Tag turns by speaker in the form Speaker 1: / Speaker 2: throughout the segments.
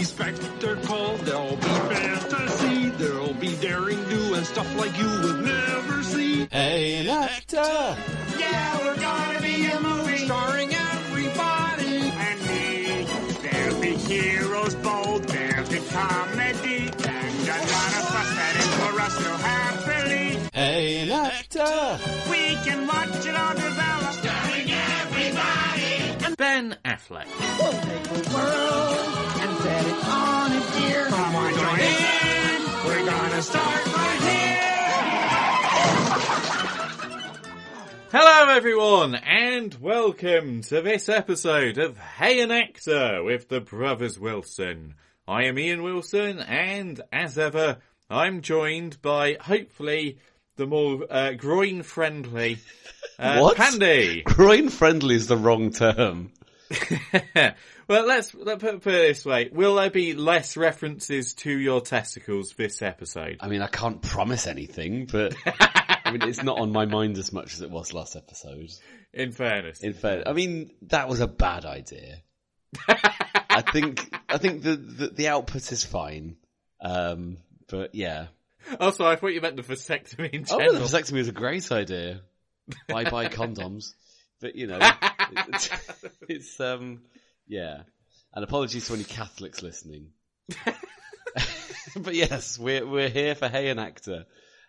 Speaker 1: be spectacle, there'll be fantasy, there'll be daring do and stuff like you would never see.
Speaker 2: Hey, an actor!
Speaker 1: Yeah, we're gonna be a movie starring everybody and me. There'll be heroes bold, there'll be comedy, and a lot of fuss that is for us to happily.
Speaker 2: Hey, an actor!
Speaker 1: We can watch it all develop, starring everybody. And
Speaker 2: Ben Affleck.
Speaker 3: We'll
Speaker 1: join in. We're gonna start right here.
Speaker 2: Hello everyone, and welcome to this episode of Hey an Actor with the Brothers Wilson. I am Ian Wilson, and as ever, I'm joined by, hopefully, the more uh, groin-friendly uh,
Speaker 4: What?
Speaker 2: Pandy.
Speaker 4: Groin friendly is the wrong term.
Speaker 2: well, let's let put, put it this way. Will there be less references to your testicles this episode?
Speaker 4: I mean, I can't promise anything, but I mean, it's not on my mind as much as it was last episode.
Speaker 2: In fairness.
Speaker 4: In fact, I mean, that was a bad idea. I think, I think the, the, the output is fine. Um, but yeah.
Speaker 2: Also, I thought you meant the vasectomy in
Speaker 4: Oh,
Speaker 2: general.
Speaker 4: the vasectomy is a great idea. Bye bye condoms. But you know, it's, it's, um, yeah. And apologies to any Catholics listening. but yes, we're, we're here for Hey an Actor.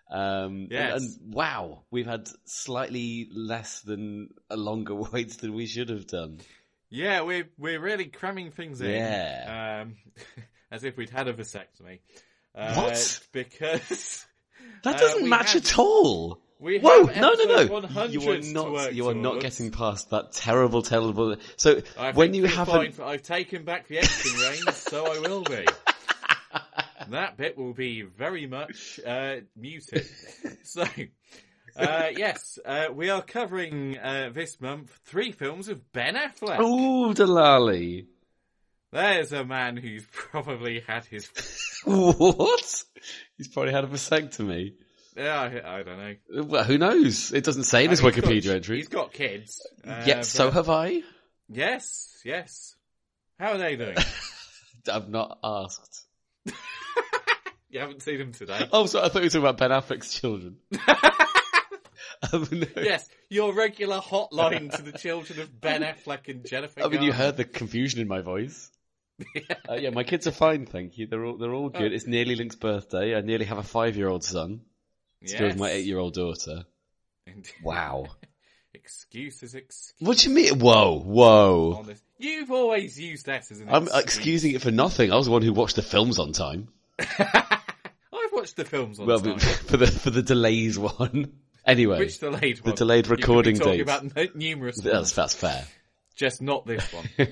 Speaker 4: Um,
Speaker 2: Yes.
Speaker 4: and, and wow, we've had slightly less than a longer wait than we should have done.
Speaker 2: Yeah, we're we're really cramming things in.
Speaker 4: Yeah.
Speaker 2: Um, as if we'd had a vasectomy. Uh,
Speaker 4: What?
Speaker 2: Because
Speaker 4: That
Speaker 2: Uh,
Speaker 4: doesn't
Speaker 2: we
Speaker 4: match
Speaker 2: have-
Speaker 4: at all.
Speaker 2: We
Speaker 4: Whoa!
Speaker 2: have
Speaker 4: No, no, no! You are not. You are not getting past that terrible, terrible. So
Speaker 2: I
Speaker 4: when you
Speaker 2: point that I've taken back the editing reins, so I will be. that bit will be very much uh, muted. So, uh, yes, uh, we are covering uh, this month three films of Ben Affleck.
Speaker 4: ooh, Delali.
Speaker 2: There's a man who's probably had his.
Speaker 4: What? He's probably had a vasectomy.
Speaker 2: Yeah, I, I don't know.
Speaker 4: Well, who knows? It doesn't say in his
Speaker 2: I mean, he's
Speaker 4: Wikipedia
Speaker 2: got-
Speaker 4: entry.
Speaker 2: He's got kids. Uh,
Speaker 4: Yet so have I.
Speaker 2: Yes, yes. How are they doing?
Speaker 4: I've not asked.
Speaker 2: you haven't seen them today.
Speaker 4: Oh, sorry, I thought you were talking about Ben Affleck's children. um, no.
Speaker 2: Yes, your regular hotline to the children of Ben Affleck and Jennifer.
Speaker 4: I mean, you heard the confusion in my voice. Uh, yeah, my kids are fine, thank you. They're all they're all good.
Speaker 2: Oh.
Speaker 4: It's nearly Link's birthday. I nearly have a five year old son. So does
Speaker 2: Yes.
Speaker 4: my eight year old daughter.
Speaker 2: Indeed.
Speaker 4: Wow.
Speaker 2: Excuses, excuses.
Speaker 4: What do you mean? Whoa, whoa.
Speaker 2: Honest. You've always used that as an
Speaker 4: I'm
Speaker 2: excuse.
Speaker 4: excusing it for nothing. I was the one who watched the films on time.
Speaker 2: I've watched the films on
Speaker 4: Well,
Speaker 2: time.
Speaker 4: for the for the delays one. Anyway,
Speaker 2: Which delayed one?
Speaker 4: The delayed
Speaker 2: You could be
Speaker 4: recording
Speaker 2: talking
Speaker 4: dates.
Speaker 2: about no- numerous
Speaker 4: that's that's fair.
Speaker 2: just not this one.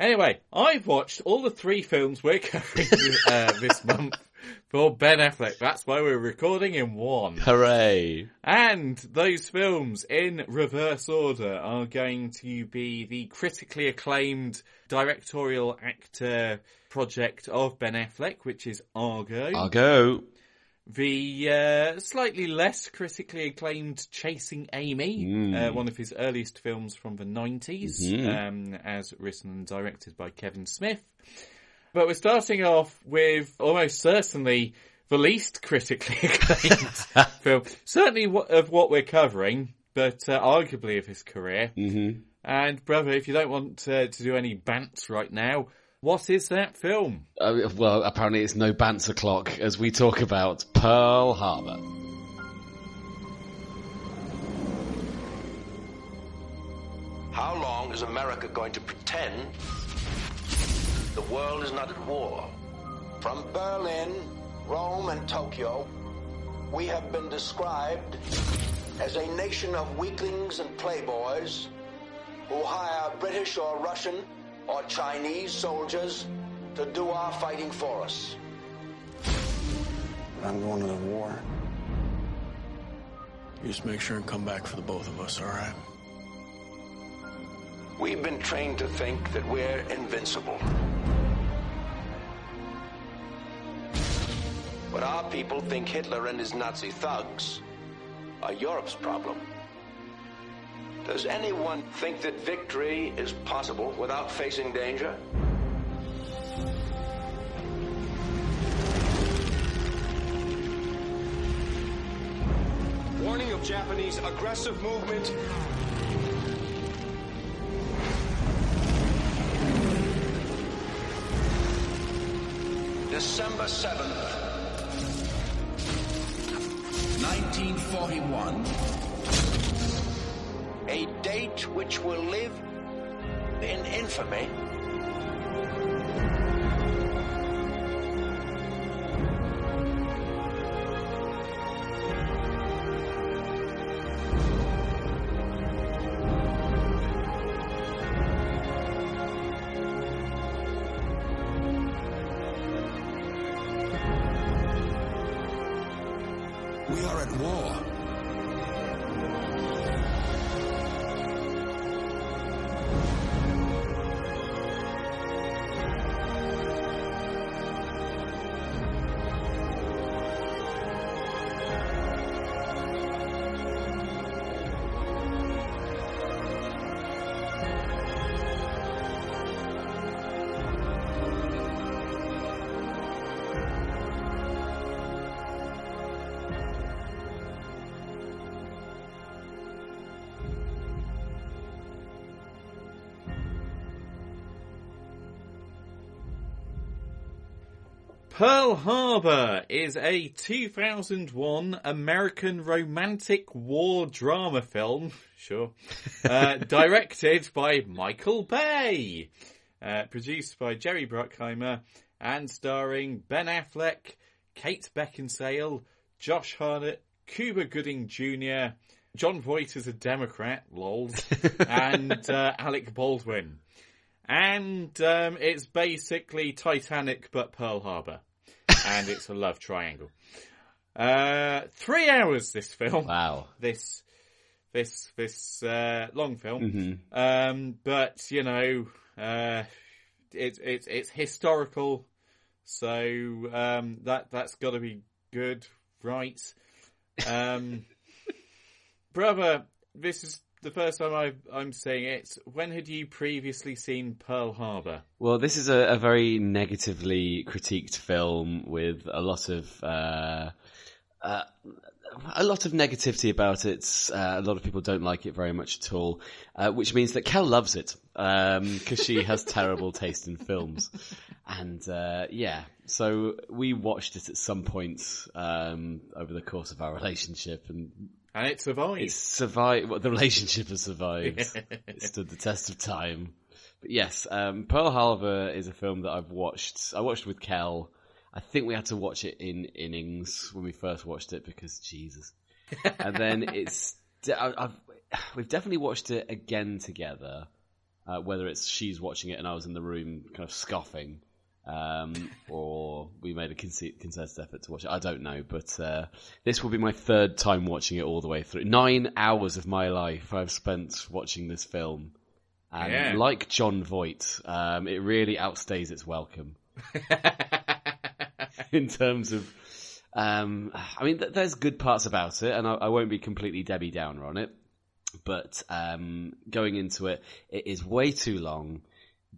Speaker 2: Anyway, I've watched all the three films we're covering uh, this month for Ben Affleck. That's why we're recording in one.
Speaker 4: Hooray!
Speaker 2: And those films in reverse order are going to be the critically acclaimed directorial actor project of Ben Affleck, which is Argo.
Speaker 4: I'll.
Speaker 2: The uh, slightly less critically acclaimed Chasing Amy,
Speaker 4: Mm.
Speaker 2: uh, one of his earliest films from the 90s,
Speaker 4: Mhm.
Speaker 2: um, as written and directed by Kevin Smith. But we're starting off with almost certainly the least critically acclaimed film, certainly of what we're covering, but uh, arguably of his career.
Speaker 4: hmm
Speaker 2: And brother, if you don't want uh, to do any bants right now, what is that film?
Speaker 4: Uh, well, apparently it's no bants o'clock as we talk about Pearl Harbor.
Speaker 5: How long is America going to pretend the world is not at war?
Speaker 6: From Berlin, Rome, and Tokyo, we have been described as a nation of weaklings and playboys who hire British or Russian or Chinese soldiers to do our fighting for us.
Speaker 7: I'm going to the war. You just make sure and come back for the both of us, all right?
Speaker 5: We've been trained to think that we're invincible. But our people think Hitler and his Nazi thugs are Europe's problem. Does anyone think that victory is possible without facing danger?
Speaker 8: Warning of Japanese aggressive movement
Speaker 6: December 7th,
Speaker 3: 1941.
Speaker 6: a date which will live in infamy.
Speaker 2: Pearl Harbor is a 2001 American romantic war drama film, sure, uh, directed by Michael Bay, uh, produced by Jerry Bruckheimer, and starring Ben Affleck, Kate Beckinsale, Josh Hartnett, Cuba Gooding Jr., Jon Voight as a Democrat, lols, and uh, Alec Baldwin. And um, it's basically Titanic but Pearl Harbor. And it's a love triangle. Uh, three hours this film.
Speaker 4: Wow.
Speaker 2: This, this, this, uh, long film.
Speaker 4: Mhm.
Speaker 2: Um, but, you know, uh, it's, it's, it's historical. So, um, that, that's gotta be good, right? Um, brother, this is the first time I, I'm saying it. When had you previously seen Pearl Harbor?
Speaker 4: Well, this is a, a very negatively critiqued film with a lot of uh, uh, a lot of negativity about it. Uh, a lot of people don't like it very much at all, uh, which means that Kel loves it because she has terrible taste in films. And uh, yeah, so we watched it at some point um, over the course of our relationship, and
Speaker 2: And it survived.
Speaker 4: it's survived. Well, the relationship has survived. it stood the test of time. But yes, um, Pearl Harbor is a film that I've watched. I watched with Kel. I think we had to watch it in innings when we first watched it because Jesus. And then it's I- I've, we've definitely watched it again together. Uh, whether it's she's watching it and I was in the room kind of scoffing, um, or we made a conce- concerted effort to watch it. I don't know, but uh, this will be my third time watching it all the way through. Nine hours of my life I've spent watching this film, and
Speaker 2: Yeah.
Speaker 4: like Jon Voight, um, it really outstays its welcome in terms of. Um, I mean, th- there's good parts about it, and I, I won't be completely Debbie Downer on it. But um, going into it, it is way too long.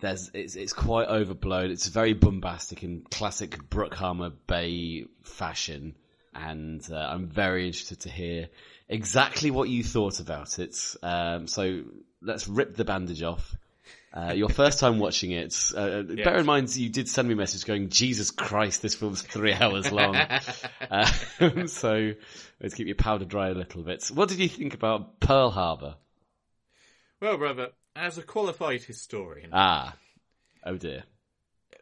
Speaker 4: There's it's it's quite overblown. It's very bombastic in classic Bruckheimer Bay fashion, and uh, I'm very interested to hear exactly what you thought about it. Um, so let's rip the bandage off. Uh, your first time watching it. Uh, Bear in mind, you did send me a message going, "Jesus Christ, this film's three hours long." uh, so let's keep your powder dry a little bit. What did you think about Pearl Harbor?
Speaker 2: Well, brother, as a qualified historian,
Speaker 4: Ah, oh dear.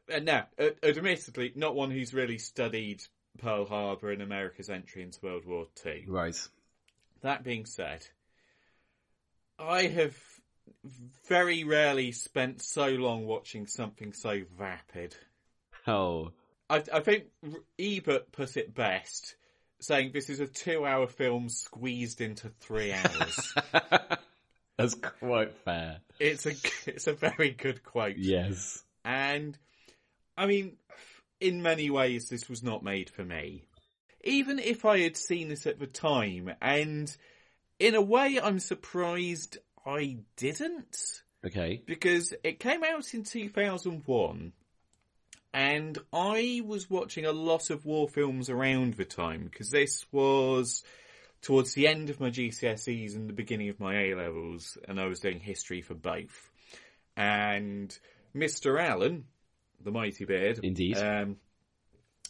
Speaker 2: and now, uh, admittedly, not one who's really studied Pearl Harbor and America's entry into World War Two.
Speaker 4: Right.
Speaker 2: That being said, I have very rarely spent so long watching something so vapid.
Speaker 4: Oh,
Speaker 2: I, I think Ebert put it best, saying this is a two-hour film squeezed into three hours.
Speaker 4: that's quite fair.
Speaker 2: it's a it's a very good quote.
Speaker 4: Yes.
Speaker 2: And I mean, in many ways, this was not made for me. Even if I had seen this at the time, and in a way, I'm surprised I didn't,
Speaker 4: Okay.
Speaker 2: because it came out in 2001, and I was watching a lot of war films around the time, because this was towards the end of my GCSEs and the beginning of my A levels, and I was doing history for both. And Mr. Allen, the mighty beard,
Speaker 4: Indeed.
Speaker 2: um,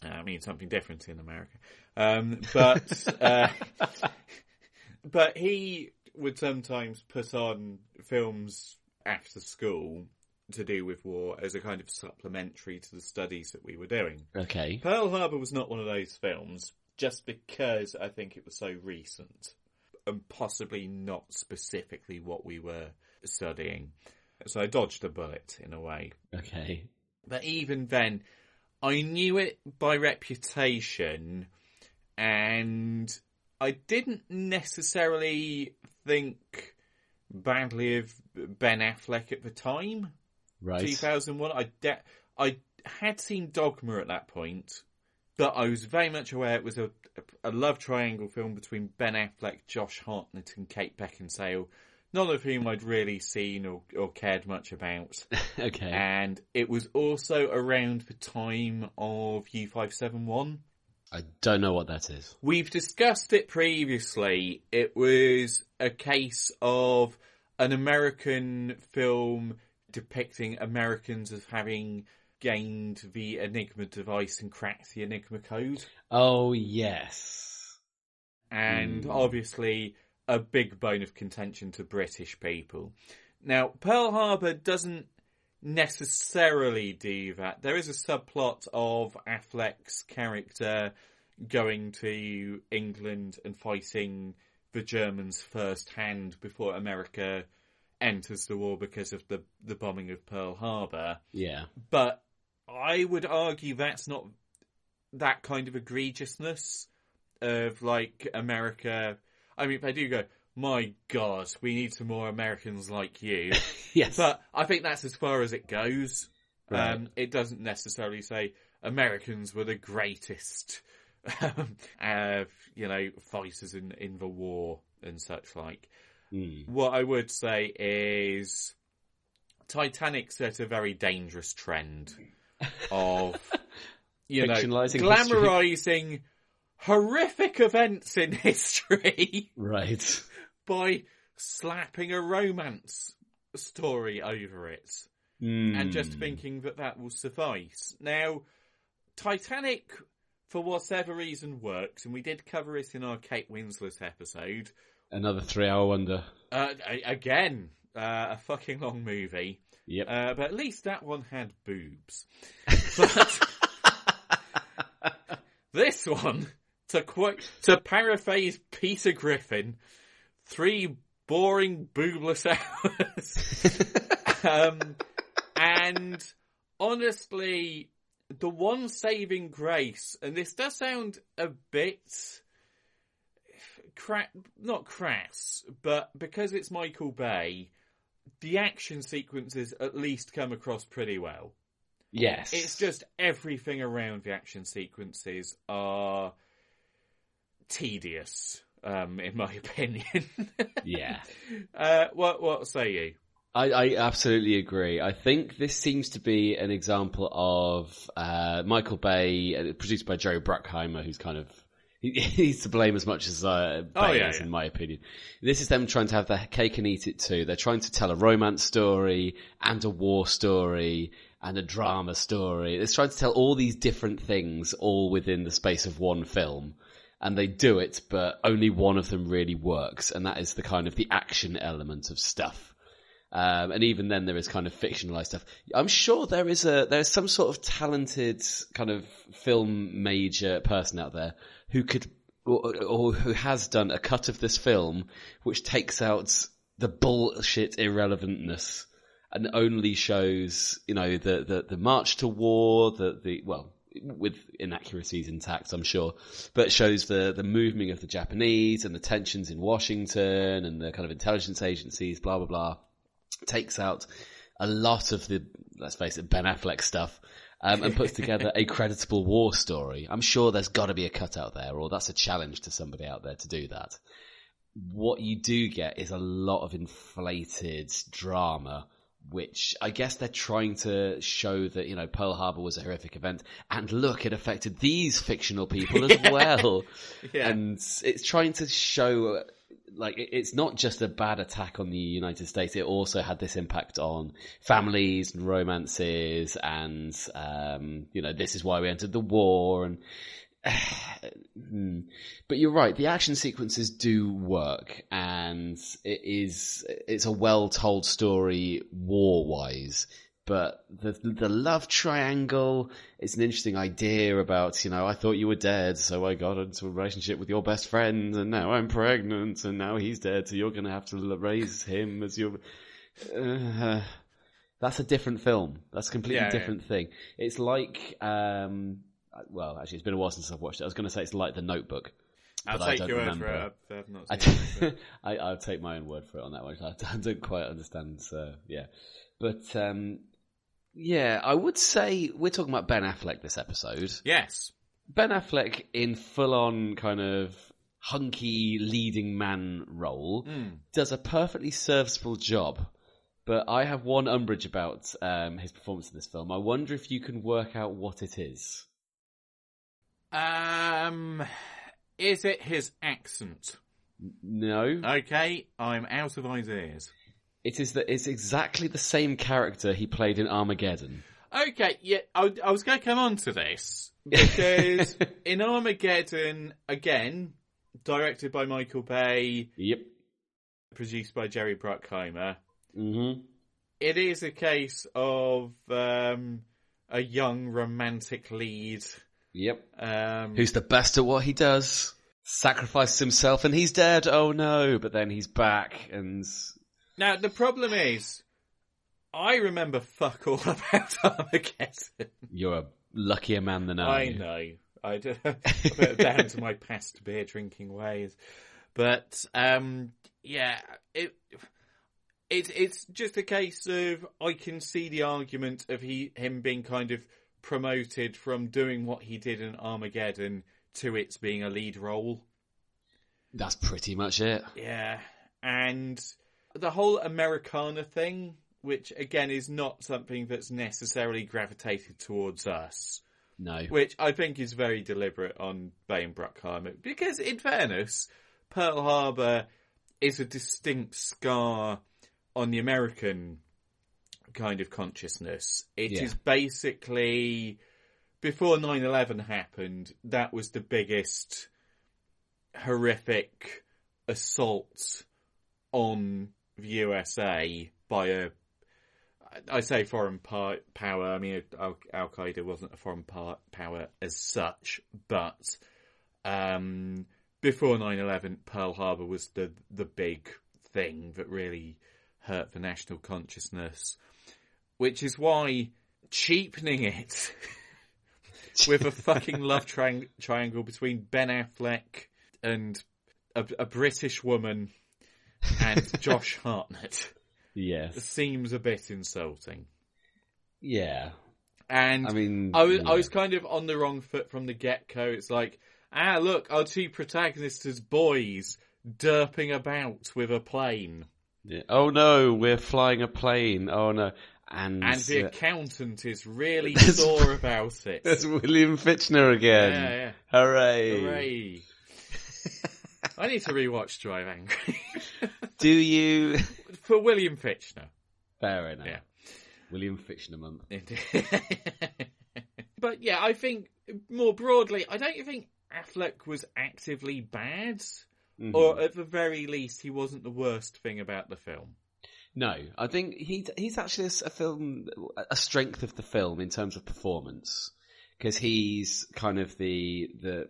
Speaker 2: I mean something different in America, um, but uh, but he would sometimes put on films after school to do with war as a kind of supplementary to the studies that we were doing.
Speaker 4: Okay.
Speaker 2: Pearl Harbor was not one of those films, just because I think it was so recent, and possibly not specifically what we were studying. So I dodged a bullet in a way.
Speaker 4: Okay.
Speaker 2: But even then, I knew it by reputation, and I didn't necessarily think badly of Ben Affleck at the time.
Speaker 4: Right.
Speaker 2: 2001. I de- I had seen Dogma at that point, but I was very much aware it was a, a love triangle film between Ben Affleck, Josh Hartnett, and Kate Beckinsale, none of whom I'd really seen or, or cared much about.
Speaker 4: Okay.
Speaker 2: And it was also around the time of U571.
Speaker 4: I don't know what that is.
Speaker 2: We've discussed it previously. It was a case of an American film depicting Americans as having gained the Enigma device and cracked the Enigma code.
Speaker 4: Oh, yes.
Speaker 2: And
Speaker 4: Hmm.
Speaker 2: obviously a big bone of contention to British people. Now, Pearl Harbor doesn't necessarily do that. There is a subplot of Affleck's character going to England and fighting the Germans firsthand before America enters the war because of the, the bombing of Pearl Harbor.
Speaker 4: Yeah.
Speaker 2: But I would argue that's not that kind of egregiousness of like America. I mean, if I do go, my God, we need some more Americans like you.
Speaker 4: Yes.
Speaker 2: But I think that's as far as it goes.
Speaker 4: Right.
Speaker 2: Um, it doesn't necessarily say Americans were the greatest, um, uh, you know, fighters in, in the war and such like.
Speaker 4: Hmm.
Speaker 2: What I would say is Titanic set a very dangerous trend of, you know, glamorizing horrific events in history
Speaker 4: Right.
Speaker 2: by slapping a romance story over it and just
Speaker 4: Hmm.
Speaker 2: thinking that that will suffice. Now, Titanic, for whatever reason, works, and we did cover it in our Kate Winslet episode.
Speaker 4: Another three hour wonder.
Speaker 2: Uh, again, uh, a fucking long movie.
Speaker 4: Yep.
Speaker 2: Uh, but at least that one had boobs. But this one, to quote, to paraphrase Peter Griffin, three boring boobless hours. um, and honestly, the one saving grace, and this does sound a bit cra- not crass, but because it's Michael Bay, the action sequences at least come across pretty well.
Speaker 4: yes.
Speaker 2: It's just everything around the action sequences are tedious, um, in my opinion.
Speaker 4: Yeah.
Speaker 2: Uh, what what say you?
Speaker 4: I, I absolutely agree. I think this seems to be an example of uh, Michael Bay, uh, produced by Joe Bruckheimer, who's kind of he, he's to blame as much as uh, Bay
Speaker 2: Oh, yeah,
Speaker 4: is,
Speaker 2: yeah.
Speaker 4: in my opinion. This is them trying to have their cake and eat it too. They're trying to tell a romance story and a war story and a drama story. It's trying to tell all these different things all within the space of one film. And they do it, but only one of them really works, and that is the kind of the action element of stuff. Um, and even then, there is kind of fictionalized stuff. I'm sure there is a there's some sort of talented kind of film major person out there who could or, or who has done a cut of this film which takes out the bullshit irrelevantness and only shows you know the the, the march to war, the the well with inaccuracies intact, I'm sure, but shows the the movement of the Japanese and the tensions in Washington and the kind of intelligence agencies, blah blah blah takes out a lot of the, let's face it, Ben Affleck stuff, um, and puts together a creditable war story. I'm sure there's got to be a cut out there, or that's a challenge to somebody out there to do that. What you do get is a lot of inflated drama which I guess they're trying to show that, you know, Pearl Harbor was a horrific event and look, it affected these fictional people as well.
Speaker 2: Yeah.
Speaker 4: And it's trying to show, like, it's not just a bad attack on the United States, it also had this impact on families and romances and, um, you know, this is why we entered the war and, Hmm. But you're right. The action sequences do work, and it is it's a well told story war wise. But the the love triangle is an interesting idea about you know I thought you were dead, so I got into a relationship with your best friend, and now I'm pregnant, and now he's dead, so you're going to have to raise him as your. Uh, that's a different film. That's a completely
Speaker 2: Yeah, yeah.
Speaker 4: different thing. It's like um, well, actually, it's been a while since I've watched it. I was going to say it's like The Notebook.
Speaker 2: I'll take your word for it. I've, I've not
Speaker 4: I,
Speaker 2: seen it.
Speaker 4: I, I'll take my own word for it on that one. I, I don't quite understand. So yeah, but um, yeah, I would say we're talking about Ben Affleck this episode.
Speaker 2: Yes.
Speaker 4: Ben Affleck in full-on kind of hunky leading man role does a perfectly serviceable job. But I have one umbrage about um, his performance in this film. I wonder if you can work out what it is.
Speaker 2: Um, is it his accent?
Speaker 4: No,
Speaker 2: Okay, I'm out of ideas.
Speaker 4: It is that it's exactly the same character he played in Armageddon.
Speaker 2: Okay, yeah, I, I was going to come on to this because in Armageddon, again, directed by Michael Bay,
Speaker 4: Yep.
Speaker 2: produced by Jerry Bruckheimer,
Speaker 4: hmm
Speaker 2: it is a case of um, a young romantic lead.
Speaker 4: Yep.
Speaker 2: Um,
Speaker 4: Who's the best at what he does? Sacrifices himself and he's dead. Oh no! But then he's back and
Speaker 2: now the problem is, I remember fuck all about Armageddon.
Speaker 4: you're a luckier man than I.
Speaker 2: I know. I do. down to my past beer drinking ways, but um, yeah, it it's it's just a case of I can see the argument of he him being kind of promoted from doing what he did in Armageddon to its being a lead role.
Speaker 4: That's pretty much it.
Speaker 2: Yeah, and the whole Americana thing, which again is not something that's necessarily gravitated towards us
Speaker 4: No.
Speaker 2: which I think is very deliberate on Bay and Bruckheimer. Because, in fairness, Pearl Harbor is a distinct scar on the American kind of consciousness. It is
Speaker 4: Yeah.
Speaker 2: basically, before 9-11 happened, that was the biggest horrific assault on USA by a I say foreign power. I mean, Al Qaeda wasn't a foreign power as such, but um, before 9/11, Pearl Harbor was the the big thing that really hurt the national consciousness, which is why cheapening it with a fucking love triang- triangle between Ben Affleck and a, a British woman and Josh Hartnett
Speaker 4: Yes.
Speaker 2: seems a bit insulting.
Speaker 4: Yeah.
Speaker 2: And
Speaker 4: I mean,
Speaker 2: I was,
Speaker 4: yeah.
Speaker 2: I was kind of on the wrong foot from the get go. It's like, ah, look, our two protagonists as boys derping about with a plane.
Speaker 4: Yeah. Oh no, we're flying a plane. Oh no. And,
Speaker 2: And the
Speaker 4: uh,
Speaker 2: accountant is really sore about it.
Speaker 4: There's William Fichtner again.
Speaker 2: Yeah, yeah.
Speaker 4: Hooray.
Speaker 2: Hooray. I need to rewatch Drive Angry.
Speaker 4: Do you?
Speaker 2: For William Fichtner.
Speaker 4: Fair enough.
Speaker 2: Yeah.
Speaker 4: William Fichtner month.
Speaker 2: but yeah, I think more broadly, I don't think Affleck was actively bad,
Speaker 4: Mhm.
Speaker 2: or at the very least, he wasn't the worst thing about the film.
Speaker 4: No, I think he he's actually a, s- a film a strength of the film in terms of performance because he's kind of the the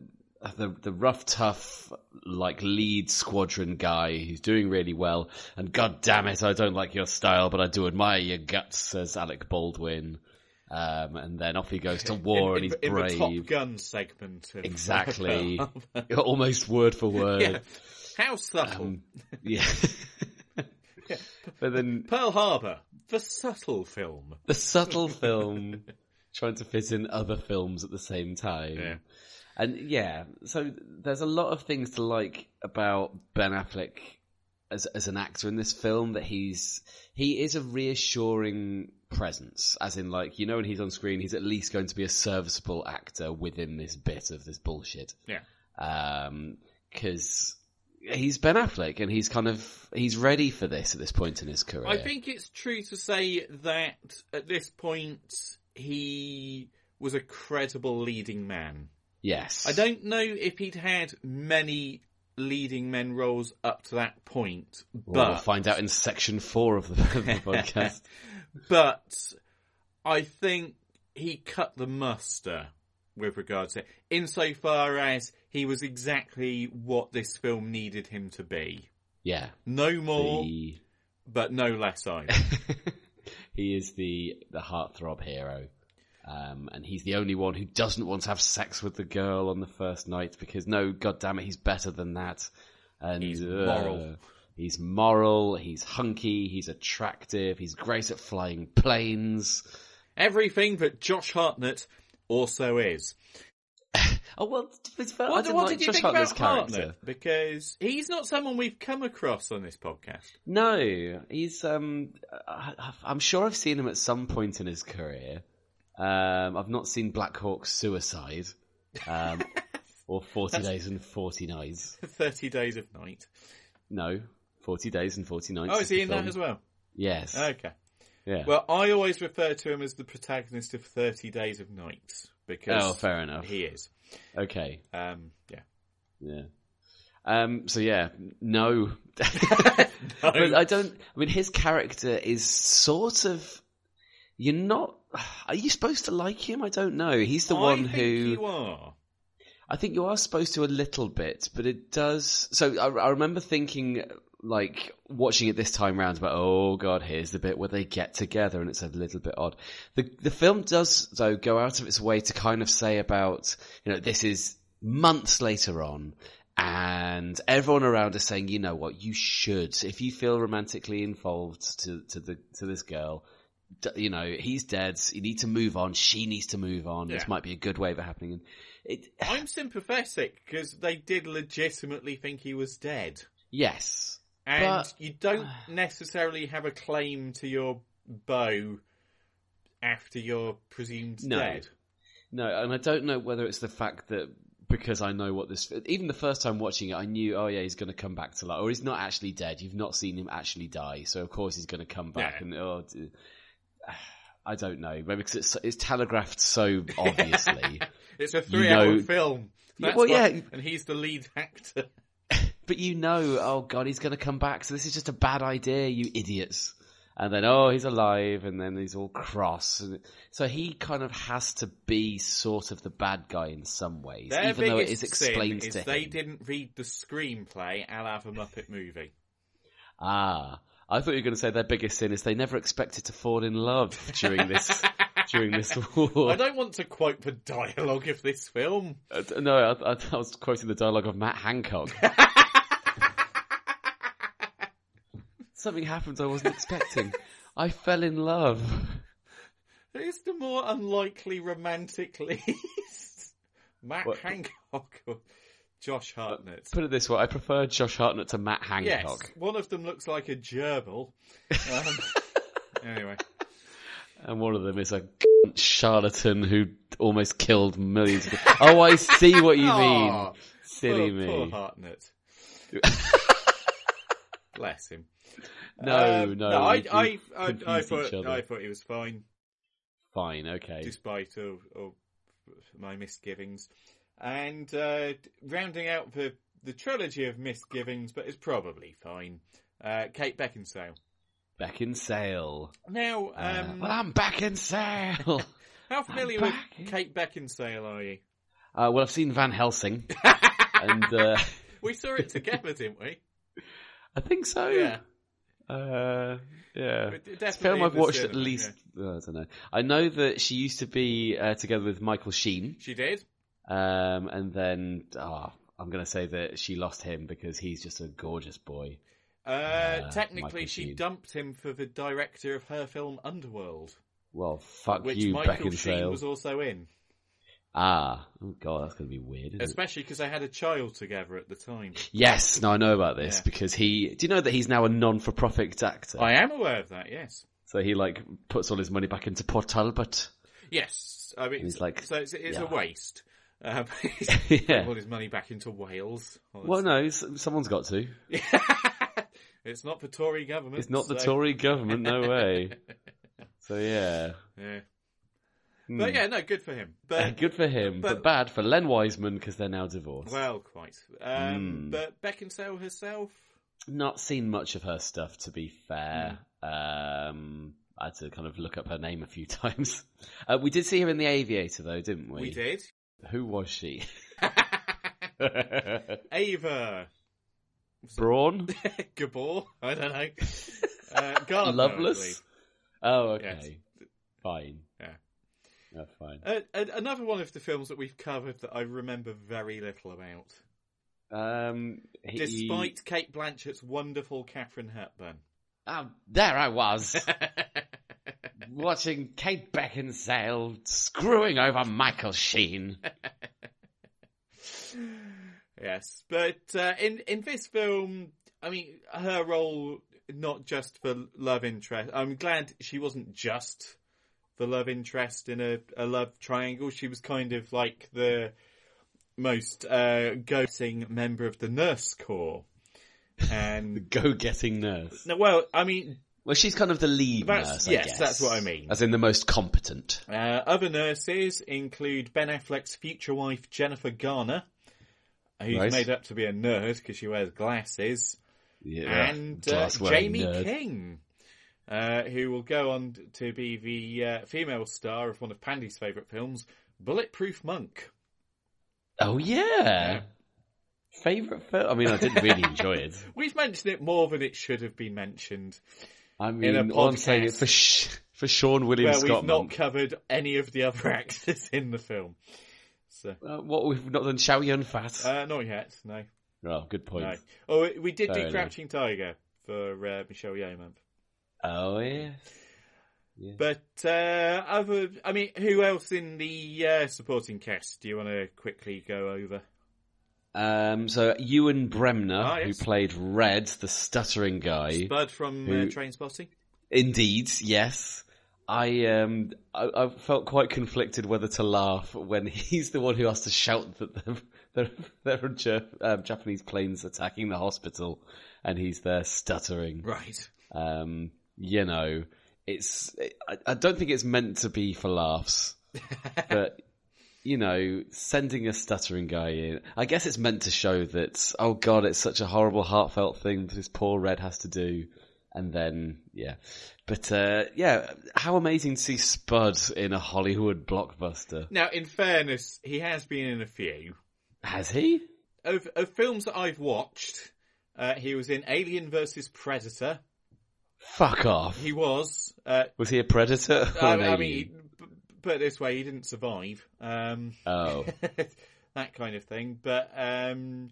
Speaker 4: the the rough tough like lead squadron guy who's doing really well and god damn it I don't like your style but I do admire your guts says Alec Baldwin um, and then off he goes to war
Speaker 2: in,
Speaker 4: and he's
Speaker 2: in, in
Speaker 4: brave
Speaker 2: the Top Gun segment. Of
Speaker 4: exactly almost word for word
Speaker 2: yeah. How subtle.
Speaker 4: Um, yeah but then
Speaker 2: Pearl Harbor, the subtle film.
Speaker 4: the subtle film trying to fit in other films at the same time.
Speaker 2: Yeah.
Speaker 4: And yeah, so there's a lot of things to like about Ben Affleck as as an actor in this film that he's he is a reassuring presence, as in like you know when he's on screen, he's at least going to be a serviceable actor within this bit of this bullshit.
Speaker 2: Yeah.
Speaker 4: Um, because he's Ben Affleck and he's kind of he's ready for this at this point in his career.
Speaker 2: I think it's true to say that at this point he was a credible leading man.
Speaker 4: Yes.
Speaker 2: I don't know if he'd had many leading men roles up to that point, but
Speaker 4: we'll find out in section four of the, of the podcast.
Speaker 2: but I think he cut the muster with regards to it, insofar as he was exactly what this film needed him to be.
Speaker 4: Yeah.
Speaker 2: No more,
Speaker 4: The-
Speaker 2: but no less either.
Speaker 4: he is the the heartthrob hero. Um, and he's the only one who doesn't want to have sex with the girl on the first night because no, god damn it, he's better than that. And
Speaker 2: He's
Speaker 4: uh,
Speaker 2: moral.
Speaker 4: He's moral. He's hunky. He's attractive. He's great at flying planes.
Speaker 2: Everything that Josh Hartnett also is.
Speaker 4: Oh well, fair.
Speaker 2: What, what
Speaker 4: like
Speaker 2: did you
Speaker 4: Josh
Speaker 2: think
Speaker 4: Hartnett's
Speaker 2: about
Speaker 4: character.
Speaker 2: Hartnett? Because he's not someone we've come across on this podcast.
Speaker 4: No, he's. Um, I, I'm sure I've seen him at some point in his career. Um, I've not seen Black Hawk Suicide, um, or Forty Days and Forty Nights.
Speaker 2: 30 Days of Night.
Speaker 4: No, Forty Days and Forty Nights.
Speaker 2: Oh, is he in that as well?
Speaker 4: Yes.
Speaker 2: Okay.
Speaker 4: yeah.
Speaker 2: Well, I always refer to him as the protagonist of 30 Days of Night because
Speaker 4: oh, fair enough.
Speaker 2: he is.
Speaker 4: Okay.
Speaker 2: Um, yeah.
Speaker 4: Yeah. Um, so yeah, no. But I don't. I mean, his character is sort of. You're not. Are you supposed to like him? I don't know. He's the
Speaker 2: I
Speaker 4: one
Speaker 2: think
Speaker 4: who.
Speaker 2: you are.
Speaker 4: I think you are supposed to a little bit, but it does. So I, I remember thinking, like watching it this time round, about oh god, here's the bit where they get together, and it's a little bit odd. The the film does though go out of its way to kind of say about you know this is months later on. And everyone around is saying, you know what, you should, if you feel romantically involved to, to the, to this girl, you know, he's dead, you need to move on, she needs to move on, this might be a good way of it happening. And it,
Speaker 2: I'm sympathetic because they did legitimately think he was dead.
Speaker 4: Yes.
Speaker 2: And
Speaker 4: But-
Speaker 2: you don't necessarily have a claim to your bow after you're presumed
Speaker 4: No.
Speaker 2: dead.
Speaker 4: No, and I don't know whether it's the fact that because I know what this, even the first time watching it, I knew, oh yeah, he's going to come back to life, or he's not actually dead. You've not seen him actually die, so of course he's going to come back.
Speaker 2: Yeah.
Speaker 4: And oh, I don't know, maybe because it's, it's telegraphed so obviously.
Speaker 2: It's a three-hour
Speaker 4: know-
Speaker 2: film. That's
Speaker 4: well,
Speaker 2: why-
Speaker 4: yeah.
Speaker 2: and he's the lead actor.
Speaker 4: but you know, oh god, he's going to come back. So this is just a bad idea, you idiots. And then, oh, he's alive, and then he's all cross. And so he kind of has to be sort of the bad guy in some ways,
Speaker 2: Their
Speaker 4: even though it is explained
Speaker 2: sin
Speaker 4: to
Speaker 2: is they
Speaker 4: him.
Speaker 2: didn't read the screenplay a la the Muppet movie.
Speaker 4: Ah, I thought you were going to say their biggest sin is they never expected to fall in love during this during this war.
Speaker 2: I don't want to quote the dialogue of this film.
Speaker 4: Uh, no, I, I, I was quoting the dialogue of Matt Hancock. Something happened I wasn't expecting. I fell in love.
Speaker 2: Who's the more unlikely romantic least. Matt
Speaker 4: What?
Speaker 2: Hancock or Josh Hartnett?
Speaker 4: Put it this way, I prefer Josh Hartnett to Matt Hancock.
Speaker 2: Yes, one of them looks like a gerbil. Um, anyway,
Speaker 4: And one of them is a charlatan who almost killed millions of people. Oh, I see what you mean.
Speaker 2: Aw,
Speaker 4: Silly
Speaker 2: poor,
Speaker 4: me.
Speaker 2: poor Hartnett. Bless him.
Speaker 4: No,
Speaker 2: Um,
Speaker 4: no.
Speaker 2: I, I, I, I thought. I thought he was fine,
Speaker 4: Fine, okay.
Speaker 2: despite of my misgivings. And uh, rounding out the the trilogy of misgivings, but it's probably fine. Uh, Kate Beckinsale.
Speaker 4: Back in sale.
Speaker 2: Now,
Speaker 4: Uh,
Speaker 2: um,
Speaker 4: well, I'm back in sale.
Speaker 2: how familiar with. Kate Beckinsale are you?
Speaker 4: Uh, well, I've seen Van Helsing, and uh,
Speaker 2: We saw it together, didn't we?
Speaker 4: I think so.
Speaker 2: Yeah.
Speaker 4: Uh, yeah. It's a film I've watched at
Speaker 2: cinema,
Speaker 4: least. uh, I don't know. I know that she used to be uh, together with Michael Sheen,
Speaker 2: She did.
Speaker 4: Um, and then oh, I'm going to say that she lost him because he's just a gorgeous boy.
Speaker 2: Uh,
Speaker 4: Uh,
Speaker 2: technically, she
Speaker 4: Sheen.
Speaker 2: dumped him for the director of her film Underworld,
Speaker 4: Well, fuck
Speaker 2: which
Speaker 4: you,
Speaker 2: Michael Sheen
Speaker 4: Beckinsale.
Speaker 2: was also in.
Speaker 4: Ah, oh god, that's going to be weird. Isn't?
Speaker 2: Especially because they had a child together at the time.
Speaker 4: Yes, now I know about this
Speaker 2: Yeah.
Speaker 4: because he. Do you know that he's now a non-for-profit actor?
Speaker 2: I am aware of that. Yes.
Speaker 4: So he like puts all his money back into Port Talbot.
Speaker 2: Yes. I mean,
Speaker 4: He's like,
Speaker 2: so it's, it's
Speaker 4: yeah.
Speaker 2: a waste. Um, he's
Speaker 4: Yeah.
Speaker 2: all his money back into Wales.
Speaker 4: Well, no, someone's got to.
Speaker 2: it's not the Tory government.
Speaker 4: It's not the Tory government, no way. So yeah,
Speaker 2: Yeah.
Speaker 4: Hmm.
Speaker 2: But yeah, no, good for him. But
Speaker 4: good for him, but,
Speaker 2: but-
Speaker 4: bad for Len Wiseman because they're now divorced.
Speaker 2: well, quite. Um,
Speaker 4: Hmm.
Speaker 2: But Beckinsale herself,
Speaker 4: Not seen much of her stuff, to be fair.
Speaker 2: Hmm.
Speaker 4: Um, I had to kind of look up her name a few times. Uh, we did see her in The Aviator, though, didn't we?
Speaker 2: we did.
Speaker 4: Who was she?
Speaker 2: Ava
Speaker 4: Braun?
Speaker 2: Gabor. I don't know. Uh, Gardner,
Speaker 4: Loveless? Oh, okay. Fine.
Speaker 2: Yeah.
Speaker 4: Oh, fine.
Speaker 2: Uh, another one of the films that we've covered that I remember very little about,
Speaker 4: Um, he-
Speaker 2: despite Cate Blanchett's wonderful Katharine Hepburn.
Speaker 4: Ah, there I was, watching Kate Beckinsale screwing over Michael Sheen.
Speaker 2: Yes, but uh, in in this film, I mean, her role not just for love interest. I'm glad she wasn't just the love interest in a, a love triangle. She was kind of like the most uh, ghosting member of the nurse corps. And
Speaker 4: Go-getting nurse.
Speaker 2: no, well, I mean,
Speaker 4: Well, she's kind of the lead
Speaker 2: That's-
Speaker 4: nurse, I
Speaker 2: yes,
Speaker 4: guess.
Speaker 2: that's what I mean.
Speaker 4: As in the most competent.
Speaker 2: uh, other nurses include Ben Affleck's future wife Jennifer Garner, who's
Speaker 4: Right.
Speaker 2: made up to be a nerd because she wears glasses.
Speaker 4: Yeah,
Speaker 2: and uh, Jamie
Speaker 4: nerd.
Speaker 2: King, uh, who will go on to be the uh, female star of one of Pandy's favourite films, Bulletproof Monk.
Speaker 4: Oh yeah. Favorite film? I mean, I didn't really enjoy it.
Speaker 2: We've mentioned it more than it should have been mentioned.
Speaker 4: I
Speaker 2: In
Speaker 4: mean,
Speaker 2: a
Speaker 4: I'm saying
Speaker 2: podcast.
Speaker 4: for Sh- for Seann William
Speaker 2: Where
Speaker 4: Scott.
Speaker 2: we've not
Speaker 4: Monk,
Speaker 2: covered any of the other actors in the film. So,
Speaker 4: uh, what we've not done, Chow Yun Fat.
Speaker 2: uh, not yet, no.
Speaker 4: oh, good point.
Speaker 2: no. Oh, we did
Speaker 4: Fair
Speaker 2: do
Speaker 4: enough.
Speaker 2: Crouching Tiger for uh, Michelle Yeoh month.
Speaker 4: Oh yeah.
Speaker 2: But uh, other, I mean, who else in the uh, supporting cast do you want to quickly go over?
Speaker 4: Um, so Ewan Bremner,
Speaker 2: Ah, yes.
Speaker 4: who played Red, the stuttering guy.
Speaker 2: Spud from uh, Trainspotting.
Speaker 4: Indeed, yes. I um I, I felt quite conflicted whether to laugh when he's the one who has to shout that there are Jap- um, Japanese planes attacking the hospital, and he's there stuttering.
Speaker 2: Right.
Speaker 4: Um, you know, it's I, I don't think it's meant to be for laughs, but you know, sending a stuttering guy in, I guess it's meant to show that oh god, it's such a horrible, heartfelt thing that this poor Red has to do, and then yeah, but uh, yeah, how amazing to see Spud in a Hollywood blockbuster.
Speaker 2: Now, in fairness, he has been in a few.
Speaker 4: Has he?
Speaker 2: Of, of films that I've watched, uh, he was in Alien vs. Predator.
Speaker 4: Fuck off.
Speaker 2: He was. Uh,
Speaker 4: Was he a predator?
Speaker 2: I, I mean, put it this way, he didn't survive. Um,
Speaker 4: oh,
Speaker 2: that kind of thing. But um,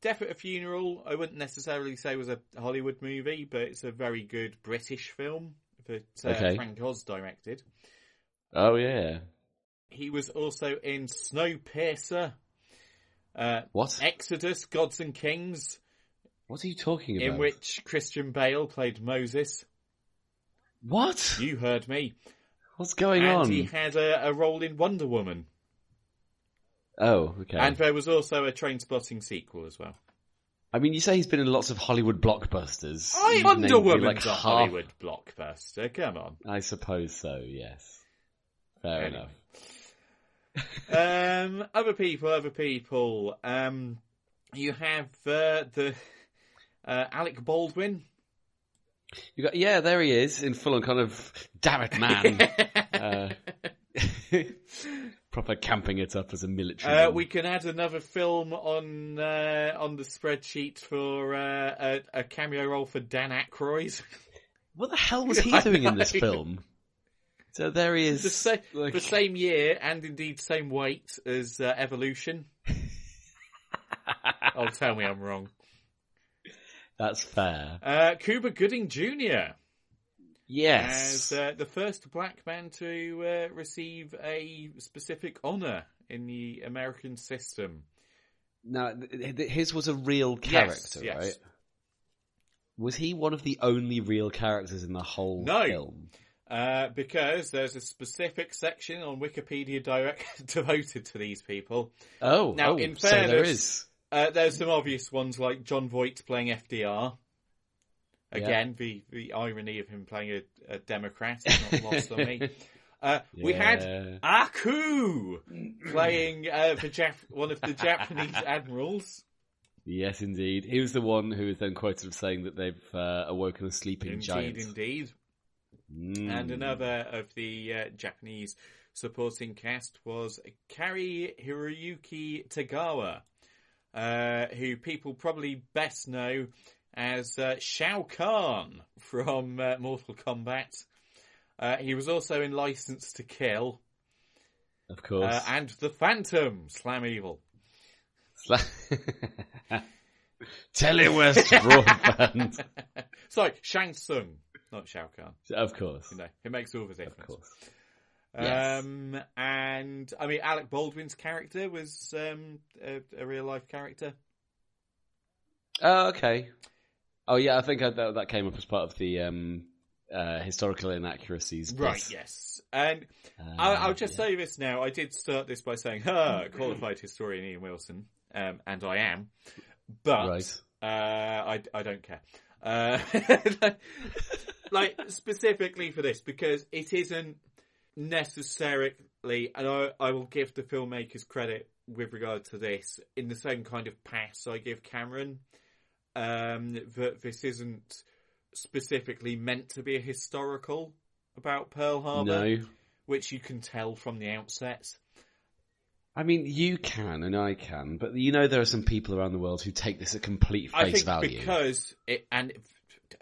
Speaker 2: Death at a Funeral, I wouldn't necessarily say was a Hollywood movie, but it's a very good British film that uh,
Speaker 4: Okay.
Speaker 2: Frank Oz directed.
Speaker 4: oh yeah.
Speaker 2: He was also in Snowpiercer, uh,
Speaker 4: What?
Speaker 2: Exodus, Gods and Kings,
Speaker 4: What are you talking about?
Speaker 2: in which Christian Bale played Moses.
Speaker 4: What?
Speaker 2: You heard me.
Speaker 4: What's going
Speaker 2: and
Speaker 4: on?
Speaker 2: he had a, a role in Wonder Woman.
Speaker 4: Oh, okay.
Speaker 2: And there was also a Trainspotting sequel as well.
Speaker 4: I mean, you say he's been in lots of Hollywood blockbusters.
Speaker 2: I Wonder Woman's
Speaker 4: like
Speaker 2: a
Speaker 4: half-
Speaker 2: Hollywood blockbuster. Come on.
Speaker 4: I suppose so. Yes. Fair
Speaker 2: Anyway.
Speaker 4: enough.
Speaker 2: um, other people, other people. Um, you have uh, the uh, Alec Baldwin.
Speaker 4: You got yeah, there he is in full on kind of damn it, man. Uh, proper camping it up as a military.
Speaker 2: Uh, we can add another film on uh, on the spreadsheet for uh, a, a cameo role for Dan Aykroyd.
Speaker 4: What the hell was he doing in this film? So there he is.
Speaker 2: the, sa-
Speaker 4: like-
Speaker 2: the same year and indeed same weight as uh, Evolution. oh, tell me I'm wrong.
Speaker 4: That's fair.
Speaker 2: Uh, Cuba Gooding Jr.
Speaker 4: Yes.
Speaker 2: as uh, the first black man to uh, receive a specific honour in the American system.
Speaker 4: Now, th- th- his was a real character,
Speaker 2: yes.
Speaker 4: right? Was he one of the only real characters in the whole
Speaker 2: No.
Speaker 4: film?
Speaker 2: Uh, because there's a specific section on Wikipedia direct devoted to these people.
Speaker 4: Oh,
Speaker 2: Now,
Speaker 4: oh,
Speaker 2: in
Speaker 4: so there
Speaker 2: fairness- Uh, there's some obvious ones like Jon Voight playing FDR. Again, the, the irony of him playing a, a Democrat is not lost on me. Uh, We had
Speaker 4: Yeah.
Speaker 2: Aku playing uh, the Jap- one of the Japanese admirals.
Speaker 4: Yes, indeed. He was the one who was then quoted as saying that they've uh, awoken a sleeping
Speaker 2: Indeed,
Speaker 4: giant.
Speaker 2: indeed.
Speaker 4: Mm.
Speaker 2: And another of the uh, Japanese supporting cast was Cary Hiroyuki Tagawa, uh, who people probably best know as uh, Shao Kahn from uh, Mortal Kombat. Uh, he was also in License to Kill
Speaker 4: Of course.
Speaker 2: uh, and The Phantom, Slam Evil.
Speaker 4: Telewest broadband.
Speaker 2: Sorry, Shang Tsung, not Shao Kahn.
Speaker 4: of course.
Speaker 2: You know, it makes all the difference.
Speaker 4: Of course. Yes.
Speaker 2: Um, and I mean, Alec Baldwin's character was um, a, a real life character.
Speaker 4: Oh, okay. Oh, yeah, I think I, that, that came up as part of the um, uh, historical inaccuracies.
Speaker 2: Right, yes. And
Speaker 4: Uh,
Speaker 2: I'll, I'll just
Speaker 4: yeah.
Speaker 2: say this now. I did start this by saying, ha, qualified historian Ian Wilson, um, and I am. But
Speaker 4: Right.
Speaker 2: uh, I, I don't care. Uh, like, specifically for this, because it isn't necessarily, and I, I will give the filmmakers credit with regard to this, in the same kind of pass I give Cameron, um, that this isn't specifically meant to be a historical about Pearl Harbor,
Speaker 4: No.
Speaker 2: which you can tell from the outset.
Speaker 4: I mean, you can and I can, but you know there are some people around the world who take this at complete
Speaker 2: I
Speaker 4: face
Speaker 2: think
Speaker 4: value.
Speaker 2: because it, and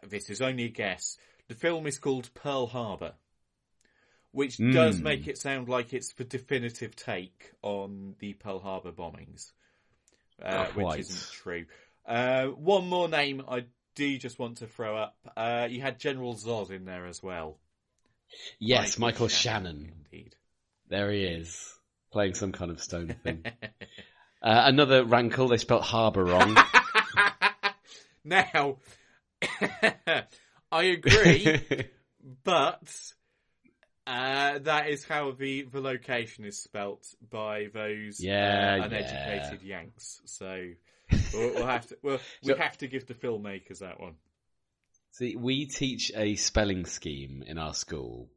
Speaker 2: this is only a guess. The film is called Pearl Harbor, which does
Speaker 4: Mm.
Speaker 2: make it sound like it's the definitive take on the Pearl Harbor bombings, uh, which isn't true. Uh, one more name I do just want to throw up. Uh, you had General Zod in there as well.
Speaker 4: yes, Michael Shannon.
Speaker 2: Indeed.
Speaker 4: There he is, playing some kind of stone thing. uh, another rankle, they spelt harbour wrong.
Speaker 2: now, I agree, but uh, that is how the, the location is spelt by those
Speaker 4: Yeah,
Speaker 2: uh, uneducated
Speaker 4: yeah.
Speaker 2: Yanks. So we'll, we'll have to well, we
Speaker 4: So-
Speaker 2: have to give the filmmakers that one.
Speaker 4: See, we teach a spelling scheme in our school,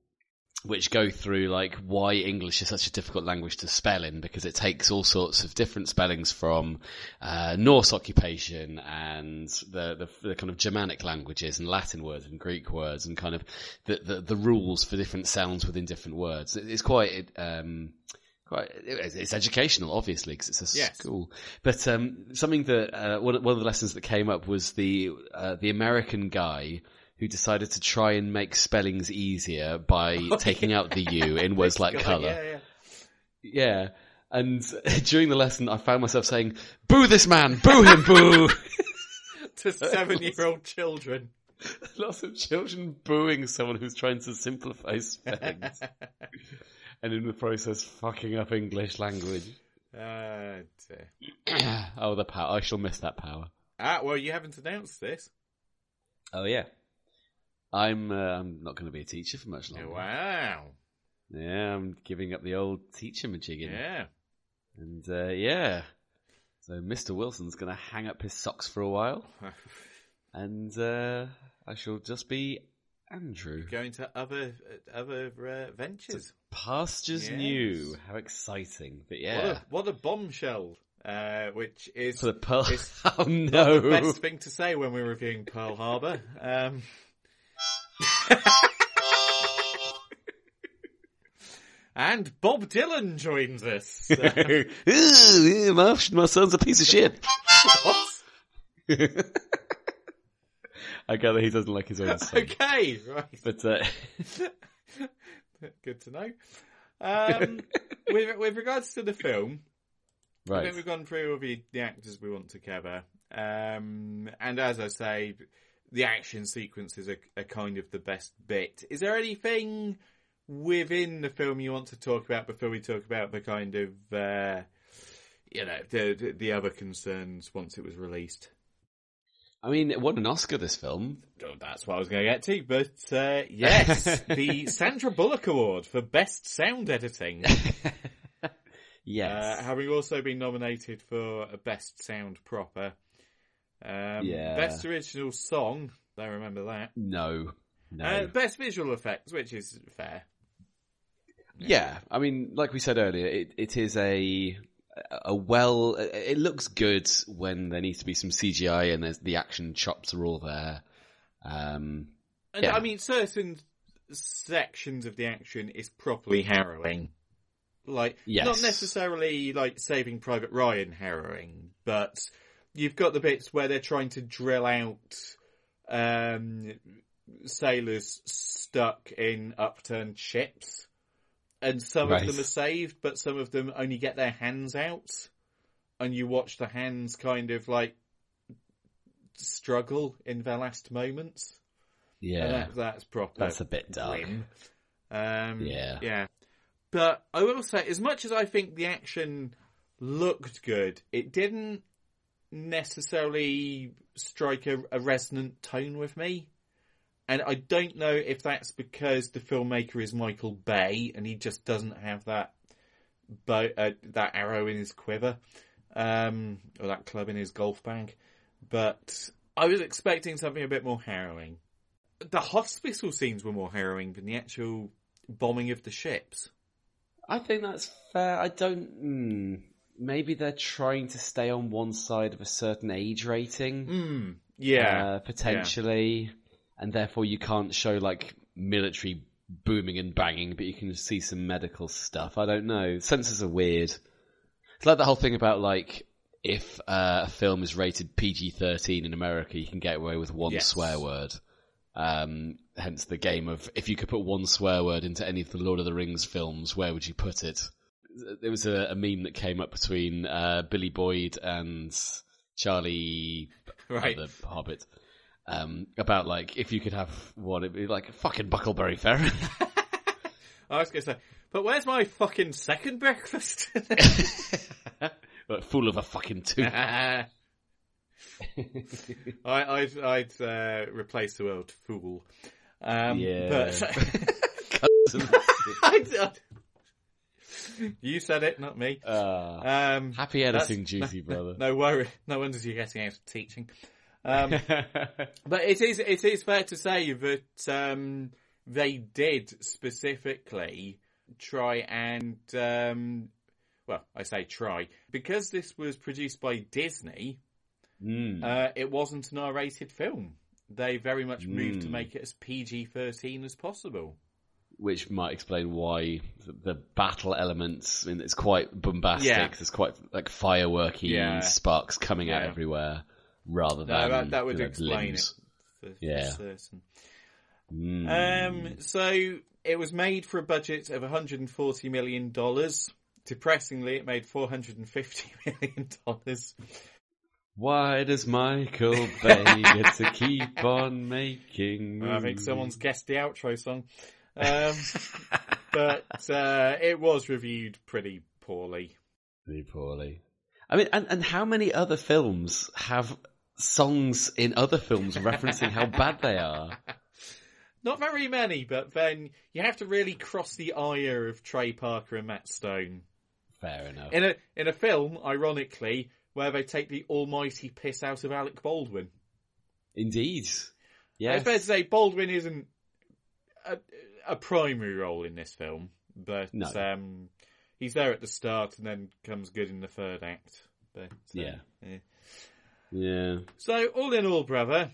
Speaker 4: which go through like why English is such a difficult language to spell in because it takes all sorts of different spellings from uh, Norse occupation and the, the the kind of Germanic languages and Latin words and Greek words and kind of the the, the rules for different sounds within different words. It- It's quite. Um, Quite, it's it's educational, obviously, because it's a
Speaker 2: Yes.
Speaker 4: school. But um, something that uh, one, one of the lessons that came up was the uh, the American guy who decided to try and make spellings easier by taking out the U in words like
Speaker 2: Yeah,
Speaker 4: color.
Speaker 2: yeah.
Speaker 4: Yeah. And during the lesson, I found myself saying, "Boo this man! Boo him! Boo!"
Speaker 2: To seven-year-old children.
Speaker 4: Lots of children booing someone who's trying to simplify spellings, and in the process, fucking up English language.
Speaker 2: Uh,
Speaker 4: oh, the power! I shall miss that power.
Speaker 2: ah, well, you haven't announced this.
Speaker 4: Oh yeah. I'm uh, I'm not going to be a teacher for much longer.
Speaker 2: Wow.
Speaker 4: Yeah, I'm giving up the old teacher majigging.
Speaker 2: Yeah.
Speaker 4: And uh, yeah. So Mr. Wilson's going to hang up his socks for a while, and uh, I shall just be Andrew.
Speaker 2: Going to other other uh, ventures.
Speaker 4: Pastures
Speaker 2: Yes.
Speaker 4: new. How exciting! But
Speaker 2: What,
Speaker 4: yeah,
Speaker 2: a, what a bombshell! Uh, which is
Speaker 4: for the pearl. oh no!
Speaker 2: the best thing to say when we're reviewing Pearl Harbor. Um, and Bob Dylan joins us.
Speaker 4: Ooh, my, my son's a piece of shit.
Speaker 2: what?
Speaker 4: I gather he doesn't like his own son.
Speaker 2: Okay, right.
Speaker 4: But uh,
Speaker 2: Good to know. Um, with, with regards to the film, I think we've gone through all the, the actors we want to cover. Um, and as I say, the action sequences are, are kind of the best bit. Is there anything within the film you want to talk about before we talk about the kind of, uh, you know, the the other concerns once it was released?
Speaker 4: I mean, it won an Oscar, this film.
Speaker 2: Oh, that's what I was going to get to, but uh, yes, the Sandra Bullock Award for Best Sound Editing.
Speaker 4: Yes.
Speaker 2: Uh, having also been nominated for a Best Sound Proper. Um,
Speaker 4: Yeah.
Speaker 2: Best Original Song, I remember that.
Speaker 4: no. No.
Speaker 2: Uh, best Visual Effects, which is fair.
Speaker 4: Yeah, I mean, like we said earlier, it, it is a a well. It looks good when there needs to be some CGI and there's, the action chops are all there. Um,
Speaker 2: And
Speaker 4: Yeah.
Speaker 2: I mean, certain sections of the action is properly harrowing. Like,
Speaker 4: Yes.
Speaker 2: not necessarily like Saving Private Ryan harrowing, but you've got the bits where they're trying to drill out um, sailors stuck in upturned ships. And some
Speaker 4: Right.
Speaker 2: of them are saved, but some of them only get their hands out. And you watch the hands kind of like struggle in their last moments.
Speaker 4: Yeah,
Speaker 2: that, that's proper.
Speaker 4: that's a bit dark.
Speaker 2: grim. Um,
Speaker 4: Yeah.
Speaker 2: Yeah. But I will say, as much as I think the action looked good, it didn't necessarily strike a, a resonant tone with me. And I don't know if that's because the filmmaker is Michael Bay and he just doesn't have that bow, uh, that arrow in his quiver, um, or that club in his golf bag. But I was expecting something a bit more harrowing. The hospital scenes were more harrowing than the actual bombing of the ships.
Speaker 4: I think that's fair. I don't. Mm, maybe they're trying to stay on one side of a certain age rating.
Speaker 2: Mm, yeah.
Speaker 4: uh, potentially, and therefore you can't show like military booming and banging, but you can see some medical stuff. I don't know. Censors are weird. It's like the whole thing about like if uh, a film is rated PG thirteen in America, you can get away with one
Speaker 2: Yes.
Speaker 4: swear word. Um, hence the game of if you could put one swear word into any of the Lord of the Rings films, where would you put it? There was a, a meme that came up between uh, Billy Boyd and Charlie
Speaker 2: Right.
Speaker 4: the Hobbit. Um, about like if you could have one, it'd be like a fucking Bucklebury Ferry.
Speaker 2: I was going to say, but where's my fucking second breakfast?
Speaker 4: but full of a fucking Took.
Speaker 2: I, I'd, I'd uh, replace the word fool. Um,
Speaker 4: Yeah.
Speaker 2: But I, I- you said it, not me.
Speaker 4: Uh,
Speaker 2: Um,
Speaker 4: happy editing, juicy
Speaker 2: no,
Speaker 4: brother.
Speaker 2: No worry. No wonder you're getting out of teaching. Um, but it is it is fair to say that um, they did specifically try and um, well, I say try because this was produced by Disney.
Speaker 4: Mm.
Speaker 2: Uh, it wasn't an R-rated film. They very much moved to
Speaker 4: Mm.
Speaker 2: make it as PG-13 as possible.
Speaker 4: Which might explain why the, battle elements. I mean, it's quite bombastic.
Speaker 2: Yeah.
Speaker 4: There's quite like fireworky
Speaker 2: Yeah.
Speaker 4: sparks coming out everywhere, rather
Speaker 2: No,
Speaker 4: than
Speaker 2: that, that would explain
Speaker 4: limbs.
Speaker 2: it.
Speaker 4: Yeah.
Speaker 2: certain.
Speaker 4: Mm.
Speaker 2: Um, so it was made for a budget of 140 million dollars. Depressingly, it made 450 million dollars.
Speaker 4: Why does Michael Bay get to keep on making?
Speaker 2: I think someone's guessed the outro song. Um, but uh, it was reviewed pretty poorly.
Speaker 4: Pretty poorly. I mean, and, and how many other films have songs in other films referencing how bad they are?
Speaker 2: Not very many, but then you have to really cross the ire of Trey Parker and Matt Stone
Speaker 4: Fair enough.
Speaker 2: in a in a film, ironically, where they take the almighty piss out of Alec Baldwin.
Speaker 4: Indeed.
Speaker 2: It's
Speaker 4: Yes.
Speaker 2: fair to say Baldwin isn't a, a primary role in this film, but
Speaker 4: No.
Speaker 2: um, he's there at the start and then comes good in the third act. But
Speaker 4: Yeah.
Speaker 2: yeah.
Speaker 4: Yeah.
Speaker 2: So all in all, brother,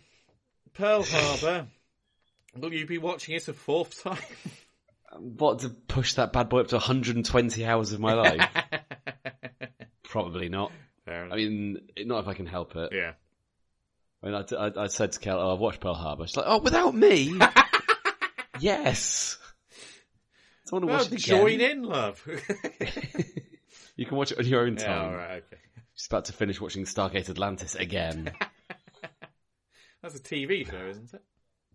Speaker 2: Pearl Harbor. Will you be watching it a fourth time?
Speaker 4: What to push that bad boy up to 120 hours of my life? Probably not.
Speaker 2: Fair.
Speaker 4: I mean, not if I can help it.
Speaker 2: yeah.
Speaker 4: I mean, I, I, I said to Kel, "Oh, I've watched Pearl Harbor." She's like, "Oh, without me?" yes. I want to
Speaker 2: Well,
Speaker 4: watch it again.
Speaker 2: join in, love.
Speaker 4: You can watch it on your own
Speaker 2: yeah,
Speaker 4: time.
Speaker 2: all right, okay.
Speaker 4: She's about to finish watching Stargate Atlantis again.
Speaker 2: That's a TV show, isn't it?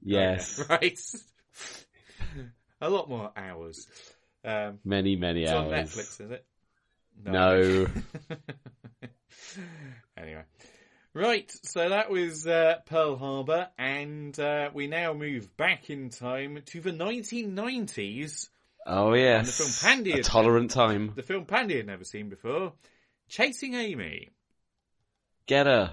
Speaker 4: Yes.
Speaker 2: Okay, Right. a lot more hours. Um,
Speaker 4: Many, many
Speaker 2: it's on
Speaker 4: hours.
Speaker 2: Netflix, is it?
Speaker 4: No.
Speaker 2: anyway. Right, so that was uh, Pearl Harbor, and uh, we now move back in time to the 1990s.
Speaker 4: Oh yes.
Speaker 2: The film Pandy
Speaker 4: A tolerant time.
Speaker 2: The film Pandy had never seen before, Chasing Amy.
Speaker 4: Get her.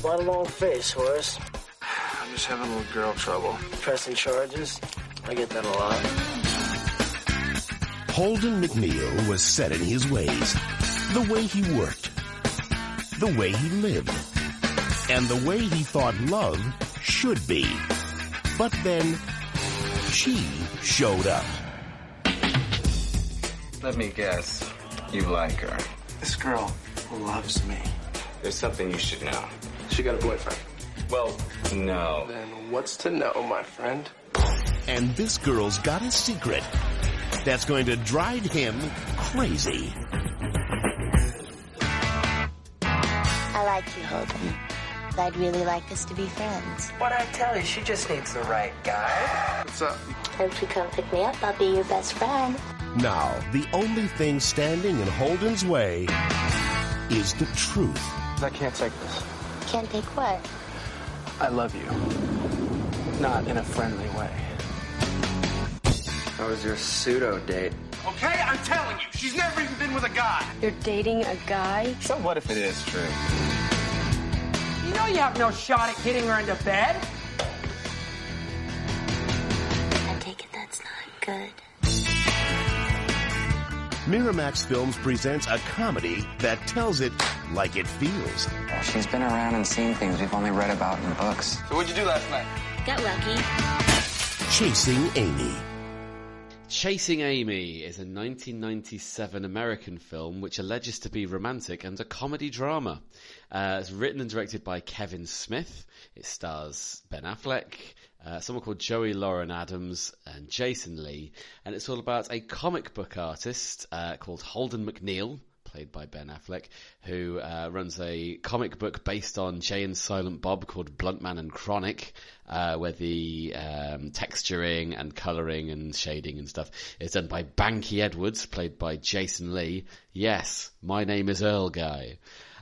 Speaker 9: Why the long face, Horace?
Speaker 7: I'm just having a little girl trouble.
Speaker 9: Pressing charges? I get that a lot.
Speaker 10: Holden McNeil was set in his ways. The way he worked. The way he lived. And the way he thought love should be. But then, she showed up.
Speaker 11: Let me guess. You like her.
Speaker 7: This girl loves me.
Speaker 11: There's something you should know.
Speaker 7: She got a boyfriend.
Speaker 11: Well, no.
Speaker 7: Then what's to know, my friend?
Speaker 10: And this girl's got a secret that's going to drive him crazy.
Speaker 12: I like you, Holden. I'd really like us to be friends.
Speaker 9: What I tell you, she just needs the right guy.
Speaker 7: What's up?
Speaker 12: If you come pick me up, I'll be your best friend.
Speaker 10: Now, the only thing standing in Holden's way is the truth.
Speaker 7: I can't take this.
Speaker 12: Can't take what?
Speaker 7: I love you. Not in a friendly way.
Speaker 11: How was your pseudo date?
Speaker 8: Okay, I'm telling you, she's never even been with a guy.
Speaker 13: You're dating a guy?
Speaker 11: So what if it is true?
Speaker 9: You know you have no shot at getting her into bed.
Speaker 12: I take it that's not good.
Speaker 10: Miramax Films presents a comedy that tells it like it feels.
Speaker 11: She's been around and seen things we've only read about in books.
Speaker 8: So what'd you do last night?
Speaker 12: Got lucky.
Speaker 10: Chasing Amy.
Speaker 4: Chasing Amy is a 1997 American film which alleges to be romantic and a comedy drama. Uh, it's written and directed by Kevin Smith. It stars Ben Affleck, uh, someone called Joey Lauren Adams, and Jason Lee. And it's all about a comic book artist uh, called Holden McNeil, played by Ben Affleck, who uh, runs a comic book based on Jay and Silent Bob called Bluntman and Chronic, uh, where the um, texturing and colouring and shading and stuff is done by Banky Edwards, played by Jason Lee. Yes, my name is Earl Guy.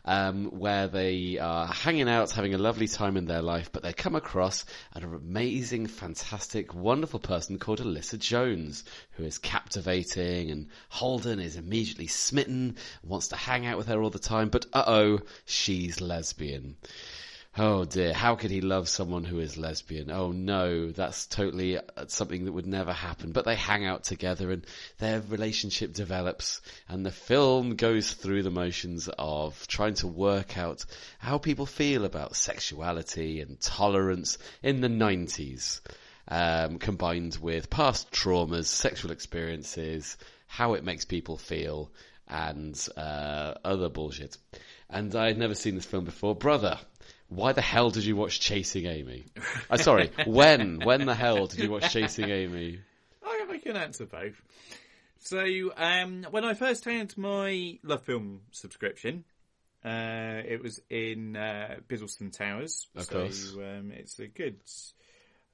Speaker 4: Um, where they are hanging out, having a lovely time in their life, but they come across an amazing, fantastic, wonderful person called Alyssa Jones, who is captivating, and Holden is immediately smitten, wants to hang out with her all the time, but uh-oh, she's lesbian. Oh dear, how could he love someone who is lesbian? Oh no, that's totally uh, something that would never happen. But they hang out together and their relationship develops and the film goes through the motions of trying to work out how people feel about sexuality and tolerance in the 90s. Um, combined with past traumas, sexual experiences, how it makes people feel, and uh, other bullshit. And I had never seen this film before. Brother, why the hell did you watch Chasing Amy? Uh, sorry, when? When the hell did you watch Chasing Amy?
Speaker 2: I, I can answer both. So, um, when I first had my Love Film subscription, uh, it was in uh, Biddleston Towers.
Speaker 4: Of
Speaker 2: so,
Speaker 4: course.
Speaker 2: Um, it's a good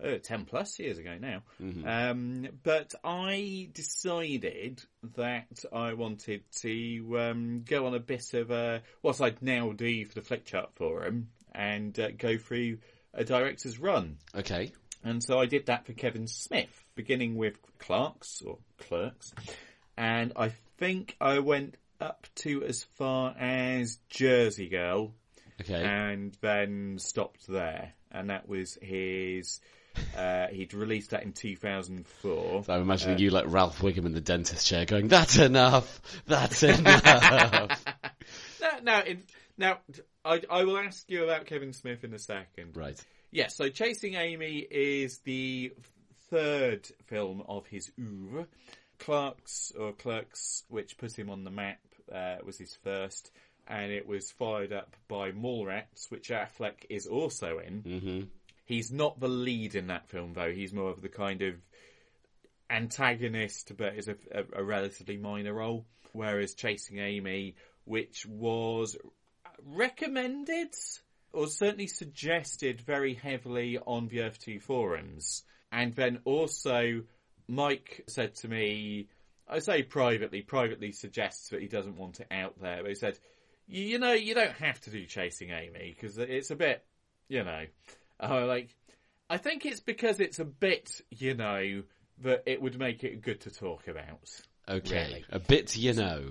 Speaker 2: uh, 10 plus years ago now.
Speaker 4: Mhm.
Speaker 2: Um, but I decided that I wanted to um, go on a bit of a, what I'd now do for the Flickchart Forum and uh, go through a director's run.
Speaker 4: Okay.
Speaker 2: And so I did that for Kevin Smith, beginning with Clerks or Clerks. And I think I went up to as far as Jersey Girl.
Speaker 4: Okay.
Speaker 2: And then stopped there. And that was his, uh, he'd released that in 2004.
Speaker 4: So I'm imagining
Speaker 2: Uh,
Speaker 4: you like Ralph Wiggum in the dentist chair going, that's enough! That's enough!
Speaker 2: no, no, in, now, I, I will ask you about Kevin Smith in a second.
Speaker 4: right.
Speaker 2: Yes, so Chasing Amy is the third film of his oeuvre. Clerks, or Clerks, which put him on the map, uh, was his first, and it was followed up by Mallrats, which Affleck is also in.
Speaker 4: Mm-hmm.
Speaker 2: He's not the lead in that film, though. He's more of the kind of antagonist, but is a, a, a relatively minor role. Whereas Chasing Amy, which was recommended or certainly suggested very heavily on the Earth 2 forums. And then also, Mike said to me, I say privately, privately suggests that he doesn't want it out there, but he said, you know, you don't have to do Chasing Amy, because it's a bit, you know, uh, like, I think it's because it's a bit, you know, that it would make it good to talk about.
Speaker 4: Okay,
Speaker 2: really.
Speaker 4: a bit, you know.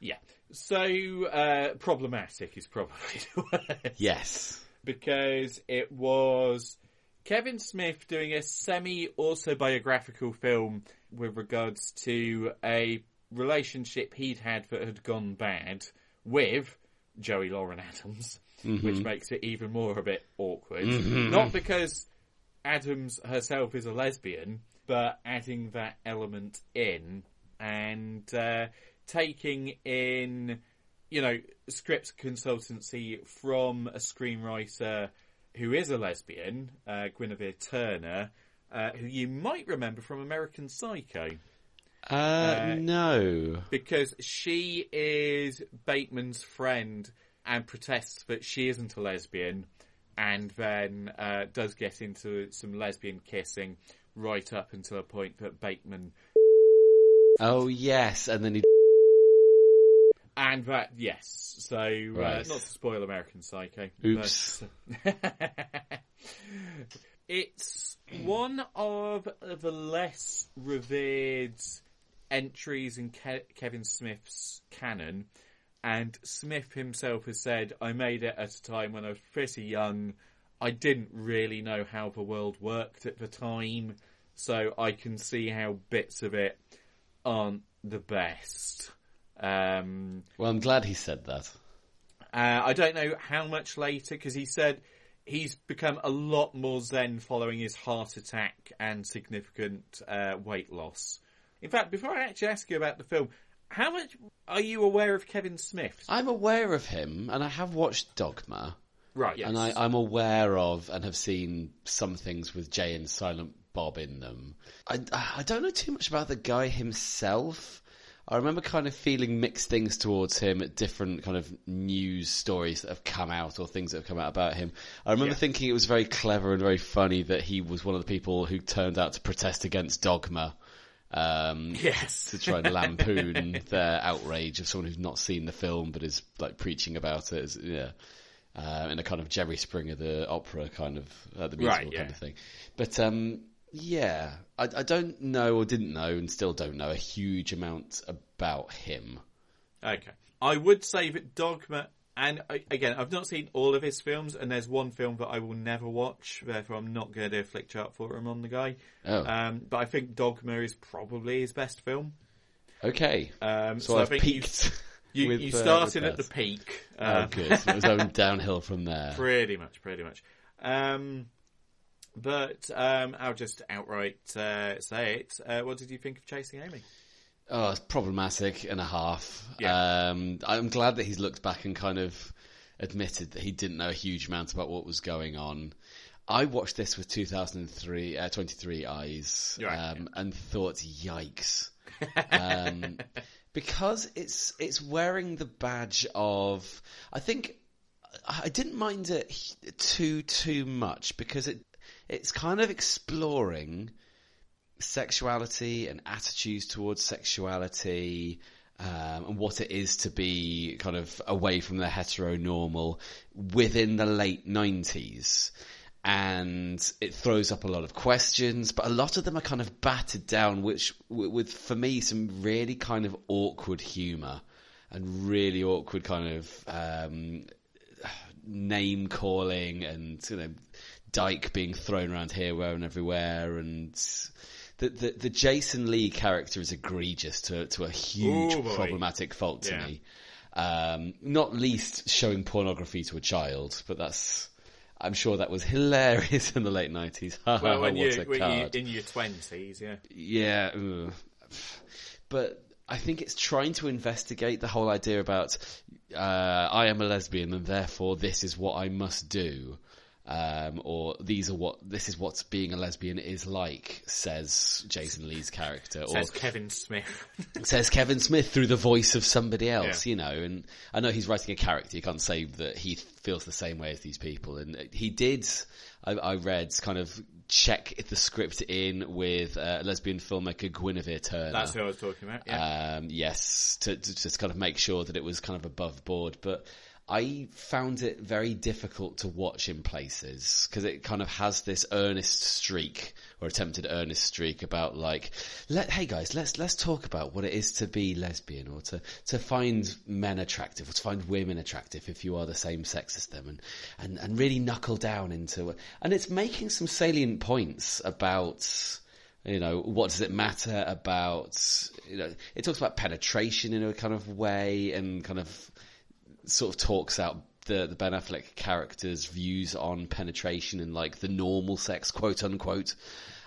Speaker 2: Yeah. So, uh, problematic is probably the word.
Speaker 4: Yes.
Speaker 2: Because it was Kevin Smith doing a semi autobiographical film with regards to a relationship he'd had that had gone bad with Joey Lauren Adams,
Speaker 4: Mhm.
Speaker 2: which makes it even more a bit awkward.
Speaker 4: Mhm.
Speaker 2: Not because Adams herself is a lesbian, but adding that element in and uh, taking in, you know, script consultancy from a screenwriter who is a lesbian, uh, Guinevere Turner, uh, who you might remember from American Psycho.
Speaker 4: Uh, no.
Speaker 2: Because she is Bateman's friend and protests that she isn't a lesbian and then uh, does get into some lesbian kissing right up until a point that Bateman
Speaker 4: Oh yes, and then he.
Speaker 2: And that yes. So uh, not to spoil American Psycho.
Speaker 4: Oops.
Speaker 2: but- it's one of the less revered entries in Ke- Kevin Smith's canon. And Smith himself has said, I made it at a time when I was pretty young. I didn't really know how the world worked at the time, so I can see how bits of it aren't the best. Um,
Speaker 4: Well, I'm glad he said that.
Speaker 2: uh, I don't know how much later because he said he's become a lot more zen following his heart attack and significant uh, weight loss. In fact, before I actually ask you about the film, how much are you aware of Kevin Smith?
Speaker 4: I'm aware of him, and I have watched Dogma.
Speaker 2: Right, yes.
Speaker 4: And I, I'm aware of and have seen some things with Jay and Silent Bob in them. I, I don't know too much about the guy himself. I remember kind of feeling mixed things towards him at different kind of news stories that have come out or things that have come out about him. I remember
Speaker 2: Yeah.
Speaker 4: thinking it was very clever and very funny that he was one of the people who turned out to protest against Dogma. Um,
Speaker 2: Yes.
Speaker 4: to try and lampoon their outrage of someone who's not seen the film but is like preaching about it. yeah. Uh, in a kind of Jerry Springer the opera kind of uh, the musical
Speaker 2: Right, yeah.
Speaker 4: kind of thing. But um, yeah, I, I don't know or didn't know and still don't know a huge amount about him.
Speaker 2: Okay. I would say that Dogma, and again, I've not seen all of his films, and there's one film that I will never watch, therefore I'm not going to do a flick chart for him on the guy.
Speaker 4: Oh.
Speaker 2: Um, but I think Dogma is probably his best film.
Speaker 4: Okay,
Speaker 2: Um,
Speaker 4: so,
Speaker 2: so I
Speaker 4: I've
Speaker 2: think
Speaker 4: peaked.
Speaker 2: You,
Speaker 4: with,
Speaker 2: you
Speaker 4: uh,
Speaker 2: started
Speaker 4: with
Speaker 2: at the peak.
Speaker 4: Oh,
Speaker 2: Um,
Speaker 4: good. So it was going downhill from there.
Speaker 2: Pretty much, pretty much. Um, but um, I'll just outright uh, say it. Uh, what did you think of Chasing Amy?
Speaker 4: Oh, it's problematic and a half.
Speaker 2: Yeah.
Speaker 4: Um, I'm glad that he's looked back and kind of admitted that he didn't know a huge amount about what was going on. I watched this with 2003, uh, 23 eyes,
Speaker 2: Right,
Speaker 4: um, and thought, yikes. um, because it's, it's wearing the badge of, I think, I didn't mind it too, too much because it, it's kind of exploring sexuality and attitudes towards sexuality um, and what it is to be kind of away from the heteronormal within the late 90s. And it throws up a lot of questions, but a lot of them are kind of battered down, which, with, for me, some really kind of awkward humour and really awkward kind of um, name calling and you know Dyke being thrown around here, where and everywhere, and the the, the Jason Lee character is egregious to to a huge
Speaker 2: Ooh,
Speaker 4: problematic fault to
Speaker 2: Yeah.
Speaker 4: me. Um, not least showing pornography to a child, but that's. I'm sure that was hilarious in the late nineties.
Speaker 2: Well, when, you, when you in your twenties, yeah.
Speaker 4: Yeah, ugh. but I think it's trying to investigate the whole idea about uh, I am a lesbian and therefore this is what I must do. Um, or these are what this is what being a lesbian is like, says Jason Lee's character, or
Speaker 2: Says Kevin Smith.
Speaker 4: says Kevin Smith through the voice of somebody else, you know. And I know he's writing a character. You can't say that he feels the same way as these people. And he did. I, I read kind of check the script in with uh, lesbian filmmaker Guinevere Turner.
Speaker 2: That's who I was talking about. Yeah.
Speaker 4: Um, yes, to, to just kind of make sure that it was kind of above board, but. I found it very difficult to watch in places because it kind of has this earnest streak or attempted earnest streak about like, let, hey guys, let's let's talk about what it is to be lesbian or to to find men attractive or to find women attractive if you are the same sex as them and and and really knuckle down into it. And it's making some salient points about you know, what does it matter about, you know, it talks about penetration in a kind of way and kind of sort of talks out the, the Ben Affleck character's views on penetration and like the normal sex, quote unquote.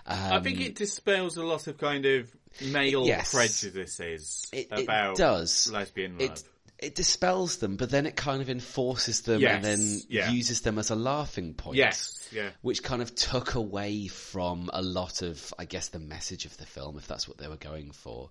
Speaker 4: Um,
Speaker 2: I think it dispels a lot of kind of male
Speaker 4: Yes.
Speaker 2: prejudices
Speaker 4: It- it
Speaker 2: about
Speaker 4: does.
Speaker 2: lesbian love.
Speaker 4: it, it dispels them, but then it kind of enforces them
Speaker 2: Yes,
Speaker 4: and then
Speaker 2: yeah.
Speaker 4: uses them as a laughing point.
Speaker 2: Yes, yeah.
Speaker 4: Which kind of took away from a lot of, I guess, the message of the film, if that's what they were going for.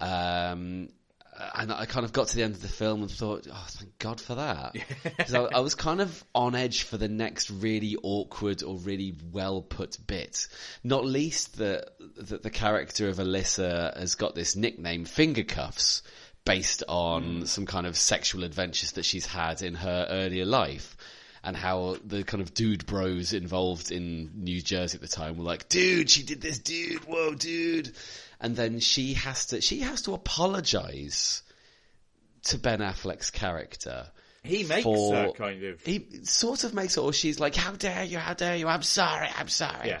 Speaker 4: Um, Uh, and I kind of got to the end of the film and thought, oh, thank God for that. 'Cause I, I was kind of on edge for the next really awkward or really well put bit. Not least that, that the character of Alyssa has got this nickname, Fingercuffs, based on hmm. some kind of sexual adventures that she's had in her earlier life. And how the kind of dude bros involved in New Jersey at the time were like, dude, she did this, dude, whoa, dude. And then she has to, she has to apologize to Ben Affleck's character.
Speaker 2: He makes
Speaker 4: for-
Speaker 2: her kind of.
Speaker 4: He sort of makes it, or she's like, how dare you, how dare you, I'm sorry, I'm sorry
Speaker 2: Yeah.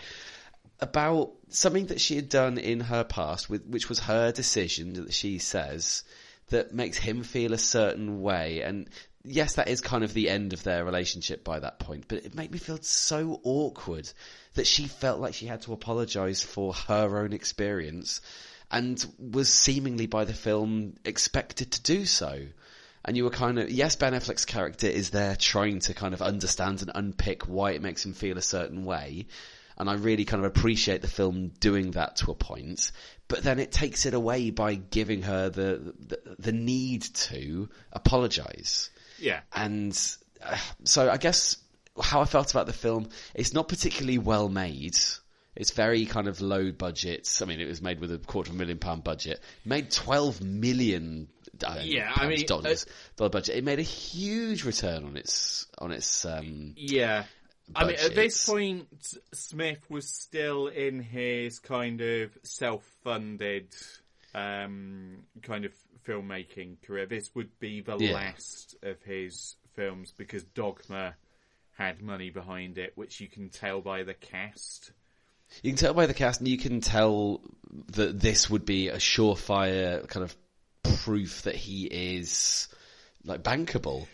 Speaker 4: about something that she had done in her past, with, which was her decision that she says that makes him feel a certain way. And yes, that is kind of the end of their relationship by that point, but it made me feel so awkward that she felt like she had to apologize for her own experience and was seemingly by the film expected to do so. And you were kind of, yes, Ben Affleck's character is there trying to kind of understand and unpick why it makes him feel a certain way. And I really kind of appreciate the film doing that to a point. But then it takes it away by giving her the, the, the need to apologize.
Speaker 2: Yeah.
Speaker 4: And uh, so I guess how I felt about the film, it's not particularly well made. It's very kind of low budget. I mean, it was made with a quarter of a million pound budget. Made 12 million don't
Speaker 2: Yeah, I mean,
Speaker 4: dollars, dollar budget. It made a huge return on its, on its, um,
Speaker 2: Yeah. I mean, at this point, Smith was still in his kind of self-funded, um, kind of filmmaking career. This would be the
Speaker 4: Yeah.
Speaker 2: last of his films because Dogma had money behind it, which you can tell by the cast.
Speaker 4: You can tell by the cast, and you can tell that this would be a surefire kind of proof that he is like bankable.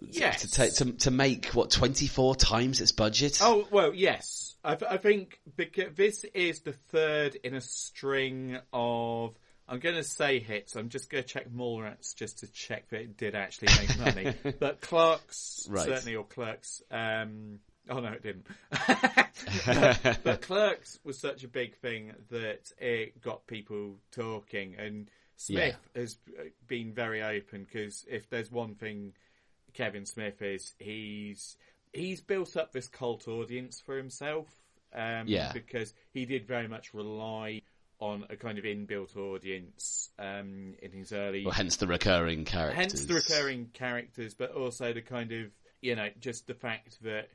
Speaker 2: Yes.
Speaker 4: To take to to make what twenty four times its budget.
Speaker 2: Oh well, yes. I, I think because this is the third in a string of. I'm going to say hits. I'm just going to check Mallrats just to check that it did actually make money. but Clerks
Speaker 4: Right.
Speaker 2: certainly, or Clerks. Um, oh no, it didn't. but, but Clerks was such a big thing that it got people talking, and Smith has been very open because if there's one thing Kevin Smith is he's he's built up this cult audience for himself. Um,
Speaker 4: Yeah.
Speaker 2: Because he did very much rely on a kind of inbuilt audience um, in his early.
Speaker 4: Well, hence the recurring characters.
Speaker 2: Hence the recurring characters, but also the kind of you know just the fact that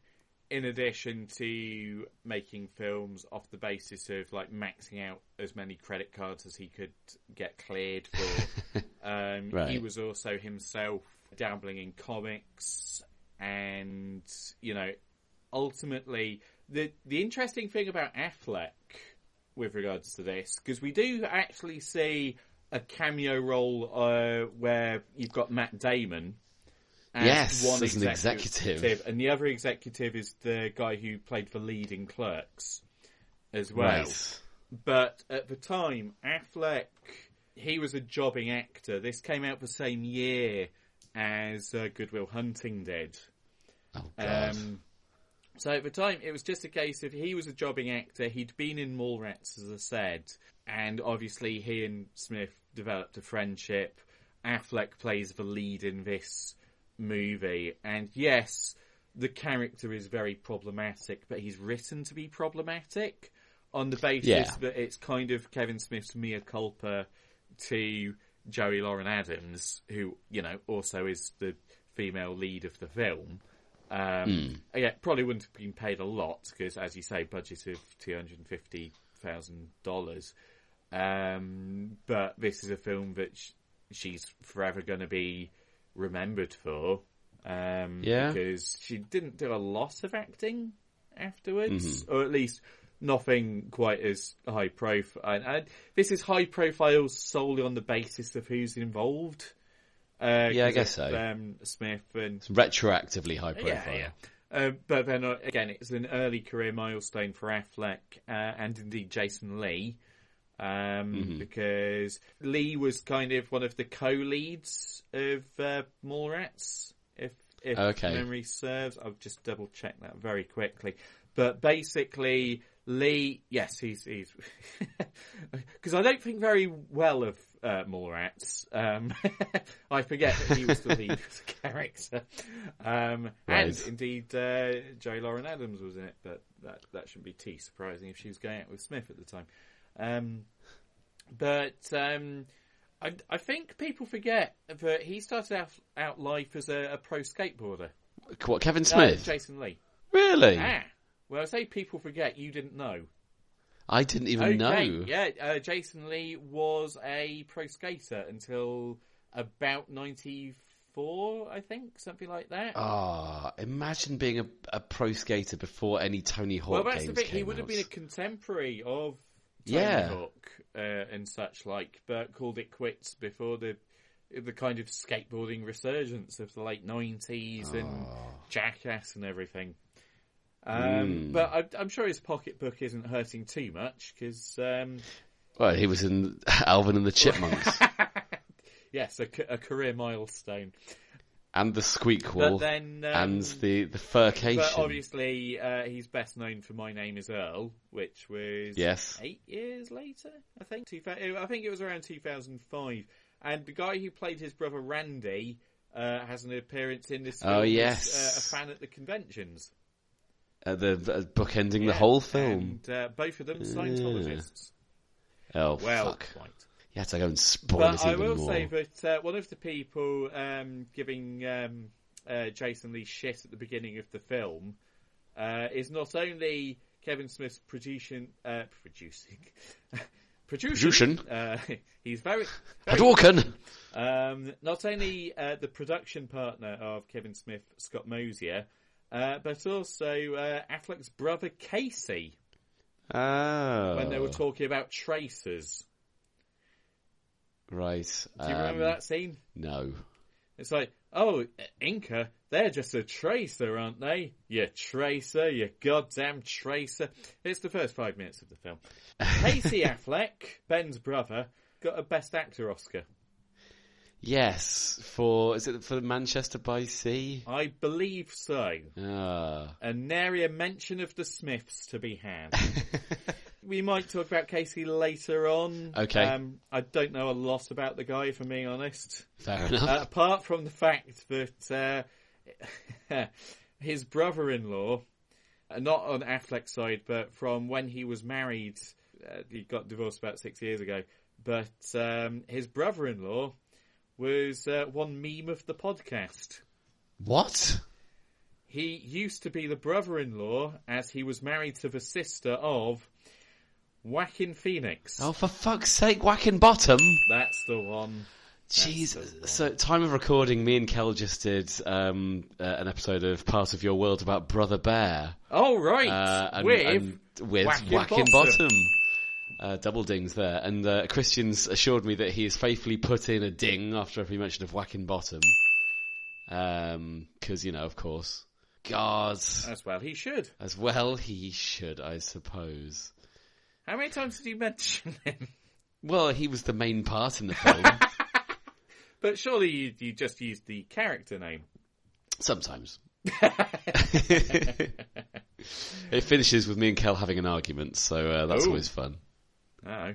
Speaker 2: in addition to making films off the basis of like maxing out as many credit cards as he could get cleared for, um, he was also himself dabbling in comics, and you know, ultimately the the interesting thing about Affleck with regards to this because we do actually see a cameo role uh, where you've got Matt Damon.
Speaker 4: Yes,
Speaker 2: one
Speaker 4: as an executive.
Speaker 2: and the other executive is the guy who played the lead in Clerks as well. But at the time, Affleck, he was a jobbing actor. This came out the same year as uh, Good Will Hunting did.
Speaker 4: Oh god.
Speaker 2: Um, So at the time, it was just a case of he was a jobbing actor. He'd been in Mallrats, as I said, and obviously he and Smith developed a friendship. Affleck plays the lead in this movie, and yes, the character is very problematic, but he's written to be problematic on the basis
Speaker 4: Yeah.
Speaker 2: that it's kind of Kevin Smith's mea culpa to Joey Lauren Adams, who you know also is the female lead of the film. Um, Yeah, probably wouldn't have been paid a lot because, as you say, budget of two hundred and fifty thousand dollars. Um, but this is a film that sh- she's forever going to be remembered for. Um,
Speaker 4: Yeah.
Speaker 2: because she didn't do a lot of acting afterwards, or at least nothing quite as high profile. And, and this is high profile solely on the basis of who's involved. Uh,
Speaker 4: Yeah, I guess so.
Speaker 2: Um, Smith and
Speaker 4: It's retroactively high profile.
Speaker 2: yeah, yeah. Uh, but then uh, again, it's an early career milestone for Affleck uh, and indeed Jason Lee, um,
Speaker 4: Mm-hmm.
Speaker 2: because Lee was kind of one of the co-leads of uh, Mallrats, if if
Speaker 4: Okay.
Speaker 2: memory serves. I'll just double check that very quickly. But basically, Lee, yes, he's he's because I don't think very well of uh, Mallrats. Um, I forget that he was the lead character, um, and indeed uh, Joey Lauren Adams was in it. But that that shouldn't be too surprising if she was going out with Smith at the time. Um, but um, I, I think people forget that he started out, out life as a, a pro skateboarder.
Speaker 4: What, Kevin
Speaker 2: Uh,
Speaker 4: Smith?
Speaker 2: Jason Lee.
Speaker 4: Really?
Speaker 2: Ah, well, I say people forget. You didn't know.
Speaker 4: I didn't even
Speaker 2: okay,
Speaker 4: know.
Speaker 2: yeah. Uh, Jason Lee was a pro skater until about '94, I think, something like that.
Speaker 4: Ah, imagine being a, a pro skater before any Tony Hawk
Speaker 2: well, that's
Speaker 4: games
Speaker 2: the bit. He would have been a contemporary of Tony
Speaker 4: Yeah.
Speaker 2: Hawk uh, and such like, but called it quits before the the kind of skateboarding resurgence of the late '90s and
Speaker 4: Ah.
Speaker 2: Jackass and everything. Um, But I, I'm sure his pocketbook isn't hurting too much because, um,
Speaker 4: Well, he was in Alvin and the Chipmunks
Speaker 2: yes, a, a career milestone.
Speaker 4: and the Squeakquel
Speaker 2: But then, um,
Speaker 4: and the the Furcation.
Speaker 2: But obviously, uh, he's best known for My Name Is Earl, which was
Speaker 4: Yes.
Speaker 2: eight years later, I think. Two, I think it was around 2005. And the guy who played his brother Randy uh, has an appearance in this film
Speaker 4: Oh,
Speaker 2: as,
Speaker 4: yes.
Speaker 2: uh, a fan at the conventions.
Speaker 4: Uh, the bookending the
Speaker 2: Yeah,
Speaker 4: whole film.
Speaker 2: And uh, both of them Scientologists.
Speaker 4: Oh
Speaker 2: Well,
Speaker 4: fuck!
Speaker 2: quite.
Speaker 4: You had to go and spoil it.
Speaker 2: But
Speaker 4: it
Speaker 2: I will
Speaker 4: more.
Speaker 2: say that uh, one of the people um, giving um, uh, Jason Lee shit at the beginning of the film uh, is not only Kevin Smith's producing, uh, producing, producing.
Speaker 4: Producing?
Speaker 2: Uh, he's very, very
Speaker 4: Hadouken!
Speaker 2: um, not only uh, the production partner of Kevin Smith, Scott Mosier, uh, but also uh, Affleck's brother Casey
Speaker 4: Oh,
Speaker 2: when they were talking about tracers.
Speaker 4: right.
Speaker 2: Do you remember
Speaker 4: um,
Speaker 2: that scene?
Speaker 4: No.
Speaker 2: It's like, oh, Inca, they're just a tracer, aren't they? You tracer, you goddamn tracer. It's the first five minutes of the film. Casey Affleck, Ben's brother, got a Best Actor Oscar.
Speaker 4: Yes, for is it for Manchester by Sea?
Speaker 2: I believe so.
Speaker 4: Ah,
Speaker 2: And nary a mention of the Smiths to be had. we might talk about Casey later on.
Speaker 4: Okay.
Speaker 2: Um, I don't know a lot about the guy, if I'm being honest.
Speaker 4: fair enough.
Speaker 2: Uh, apart from the fact that uh, his brother-in-law, uh, not on Affleck's side, but from when he was married, uh, he got divorced about six years ago. But um, his brother-in-law was uh, one meme of the podcast.
Speaker 4: what?
Speaker 2: He used to be the brother-in-law as he was married to the sister of Whacking Phoenix.
Speaker 4: Oh, for fuck's sake, whacking bottom!
Speaker 2: That's the one.
Speaker 4: Jeez. So, time of recording, me and Kel just did um, uh, an episode of Part of Your World about Brother Bear.
Speaker 2: Oh right,
Speaker 4: Uh, and,
Speaker 2: with,
Speaker 4: and with
Speaker 2: Whacking
Speaker 4: Whacking,
Speaker 2: Bottom.
Speaker 4: Bottom. Uh, double dings there. And uh, Christian's assured me that he has faithfully put in a ding after every mention of Whacking Bottom. Because, you know, of course. God.
Speaker 2: as well. He should.
Speaker 4: As well he should, I suppose.
Speaker 2: How many times did you mention him?
Speaker 4: Well, he was the main part in the film.
Speaker 2: But surely you, you just used the character name.
Speaker 4: Sometimes. It finishes with me and Kel having an argument, so uh, that's
Speaker 2: Ooh.
Speaker 4: always fun. No,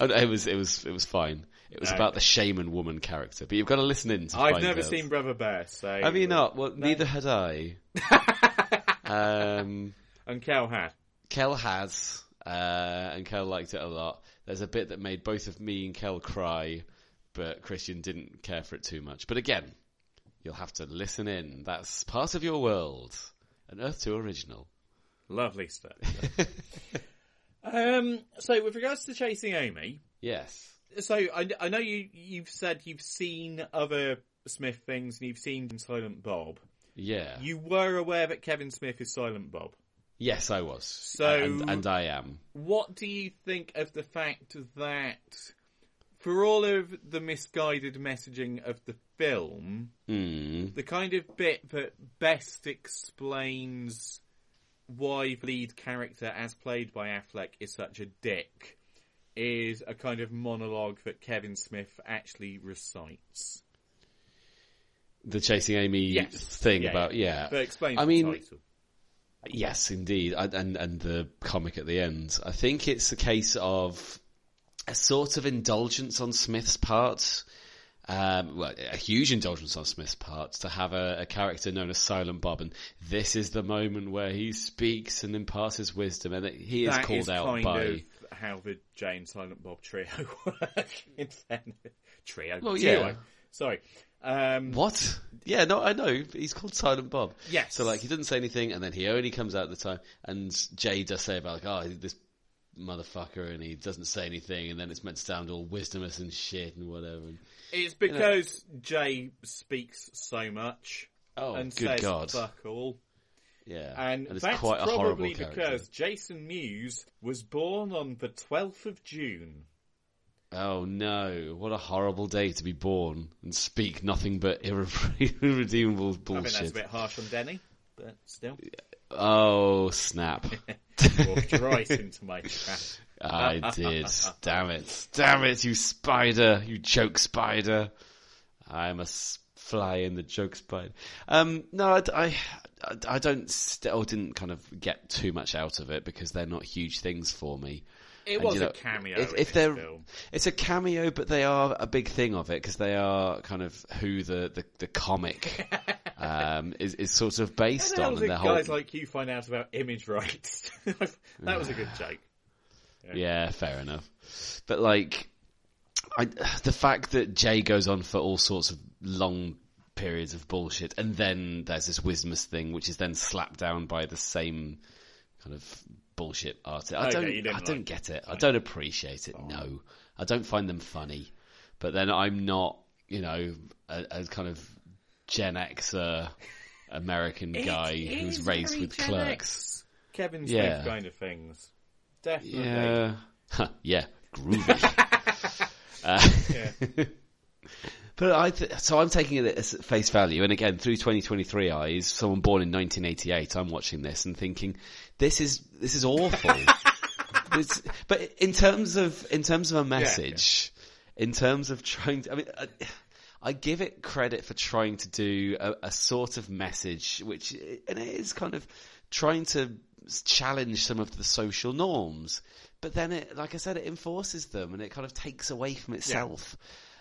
Speaker 4: it was it was it was fine. It was
Speaker 2: No.
Speaker 4: about the shaman woman character, but you've got to listen in. To
Speaker 2: I've never
Speaker 4: out.
Speaker 2: seen Brother Bear, so.
Speaker 4: Have you not? Well, neither had I. um,
Speaker 2: And Kel had.
Speaker 4: Kel has, uh, and Kel liked it a lot. There's a bit that made both of me and Kel cry, but Christian didn't care for it too much. But again, you'll have to listen in. That's part of your world. An Earth 2 original.
Speaker 2: Lovely stuff. um, so with regards to Chasing Amy,
Speaker 4: Yes.
Speaker 2: so I, I know you, you've said you've seen other Smith things and you've seen Silent Bob.
Speaker 4: Yeah.
Speaker 2: You were aware that Kevin Smith is Silent Bob.
Speaker 4: Yes, I was.
Speaker 2: So-
Speaker 4: and, and I am.
Speaker 2: What do you think of the fact that, for all of the misguided messaging of the film,
Speaker 4: Mm.
Speaker 2: the kind of bit that best explains why the lead character, as played by Affleck, is such a dick, is a kind of monologue that Kevin Smith actually recites.
Speaker 4: The Chasing Amy
Speaker 2: Yes.
Speaker 4: thing
Speaker 2: Yeah,
Speaker 4: about, yeah.
Speaker 2: That explains
Speaker 4: I mean,
Speaker 2: title.
Speaker 4: Yes, indeed, and and the comic at the end. I think it's a case of a sort of indulgence on Smith's part. Um, well, a huge indulgence on Smith's part to have a, a character known as Silent Bob, and this is the moment where he speaks and imparts his wisdom, and he is
Speaker 2: That
Speaker 4: called
Speaker 2: is
Speaker 4: out by.
Speaker 2: how the Jane Silent Bob trio work. in fairness. trio.
Speaker 4: Well, yeah.
Speaker 2: Sorry. Um,
Speaker 4: What? Yeah, no, I know. He's called Silent Bob.
Speaker 2: Yes.
Speaker 4: So like, he doesn't say anything, and then he only comes out at the time. And Jay does say about like, oh, this motherfucker, and he doesn't say anything, and then it's meant to sound all wisdomous and shit and whatever. And,
Speaker 2: It's because Jay speaks so much
Speaker 4: Oh,
Speaker 2: and
Speaker 4: good
Speaker 2: says
Speaker 4: God.
Speaker 2: fuck all.
Speaker 4: yeah,
Speaker 2: And,
Speaker 4: it's
Speaker 2: that's
Speaker 4: quite a horrible
Speaker 2: probably because Jason Mewes was born on the 12th of June.
Speaker 4: Oh no! What a horrible day to be born and speak nothing but irredeemable bullshit.
Speaker 2: I think that's a bit harsh on Denny, but still.
Speaker 4: Oh snap!
Speaker 2: Walked right into my trap.
Speaker 4: I did. Damn it. Damn it, you spider. You joke spider. I'm a fly in the joke spider. Um, no, I, I, I don't, still didn't kind of get too much out of it because they're not huge things for me.
Speaker 2: It was a
Speaker 4: know,
Speaker 2: cameo
Speaker 4: If,
Speaker 2: in
Speaker 4: if they're,
Speaker 2: film.
Speaker 4: it's a cameo, but they are a big thing of it because they are kind of who the, the, the comic, um, is, is sort of based on. And the whole,
Speaker 2: guys like you find out about image rights? that was a good joke.
Speaker 4: Yeah, fair enough. But like, I, the fact that Jay goes on for all sorts of long periods of bullshit, and then there's this Wismus thing, which is then slapped down by the same kind of bullshit artist. I don't,
Speaker 2: you didn't
Speaker 4: I don't get it. I don't appreciate it. No, I don't find them funny. But then I'm not, you know, a, a kind of Gen Xer American
Speaker 2: It
Speaker 4: guy who's raised with
Speaker 2: Gen
Speaker 4: clerks.
Speaker 2: X. Kevin Smith
Speaker 4: Yeah.
Speaker 2: kind of things. Definitely.
Speaker 4: Yeah, Huh, yeah, groovy. uh, but I, th- so I'm taking it as face value, and again through 2023 eyes, someone born in 1988, I'm watching this and thinking, this is this is awful. This- but in terms of in terms of a message, in terms of trying, to, I mean. I, I give it credit for trying to do a, a sort of message, which and it is kind of trying to challenge some of the social norms. But then it, like I said, it enforces them and it kind of takes away from itself.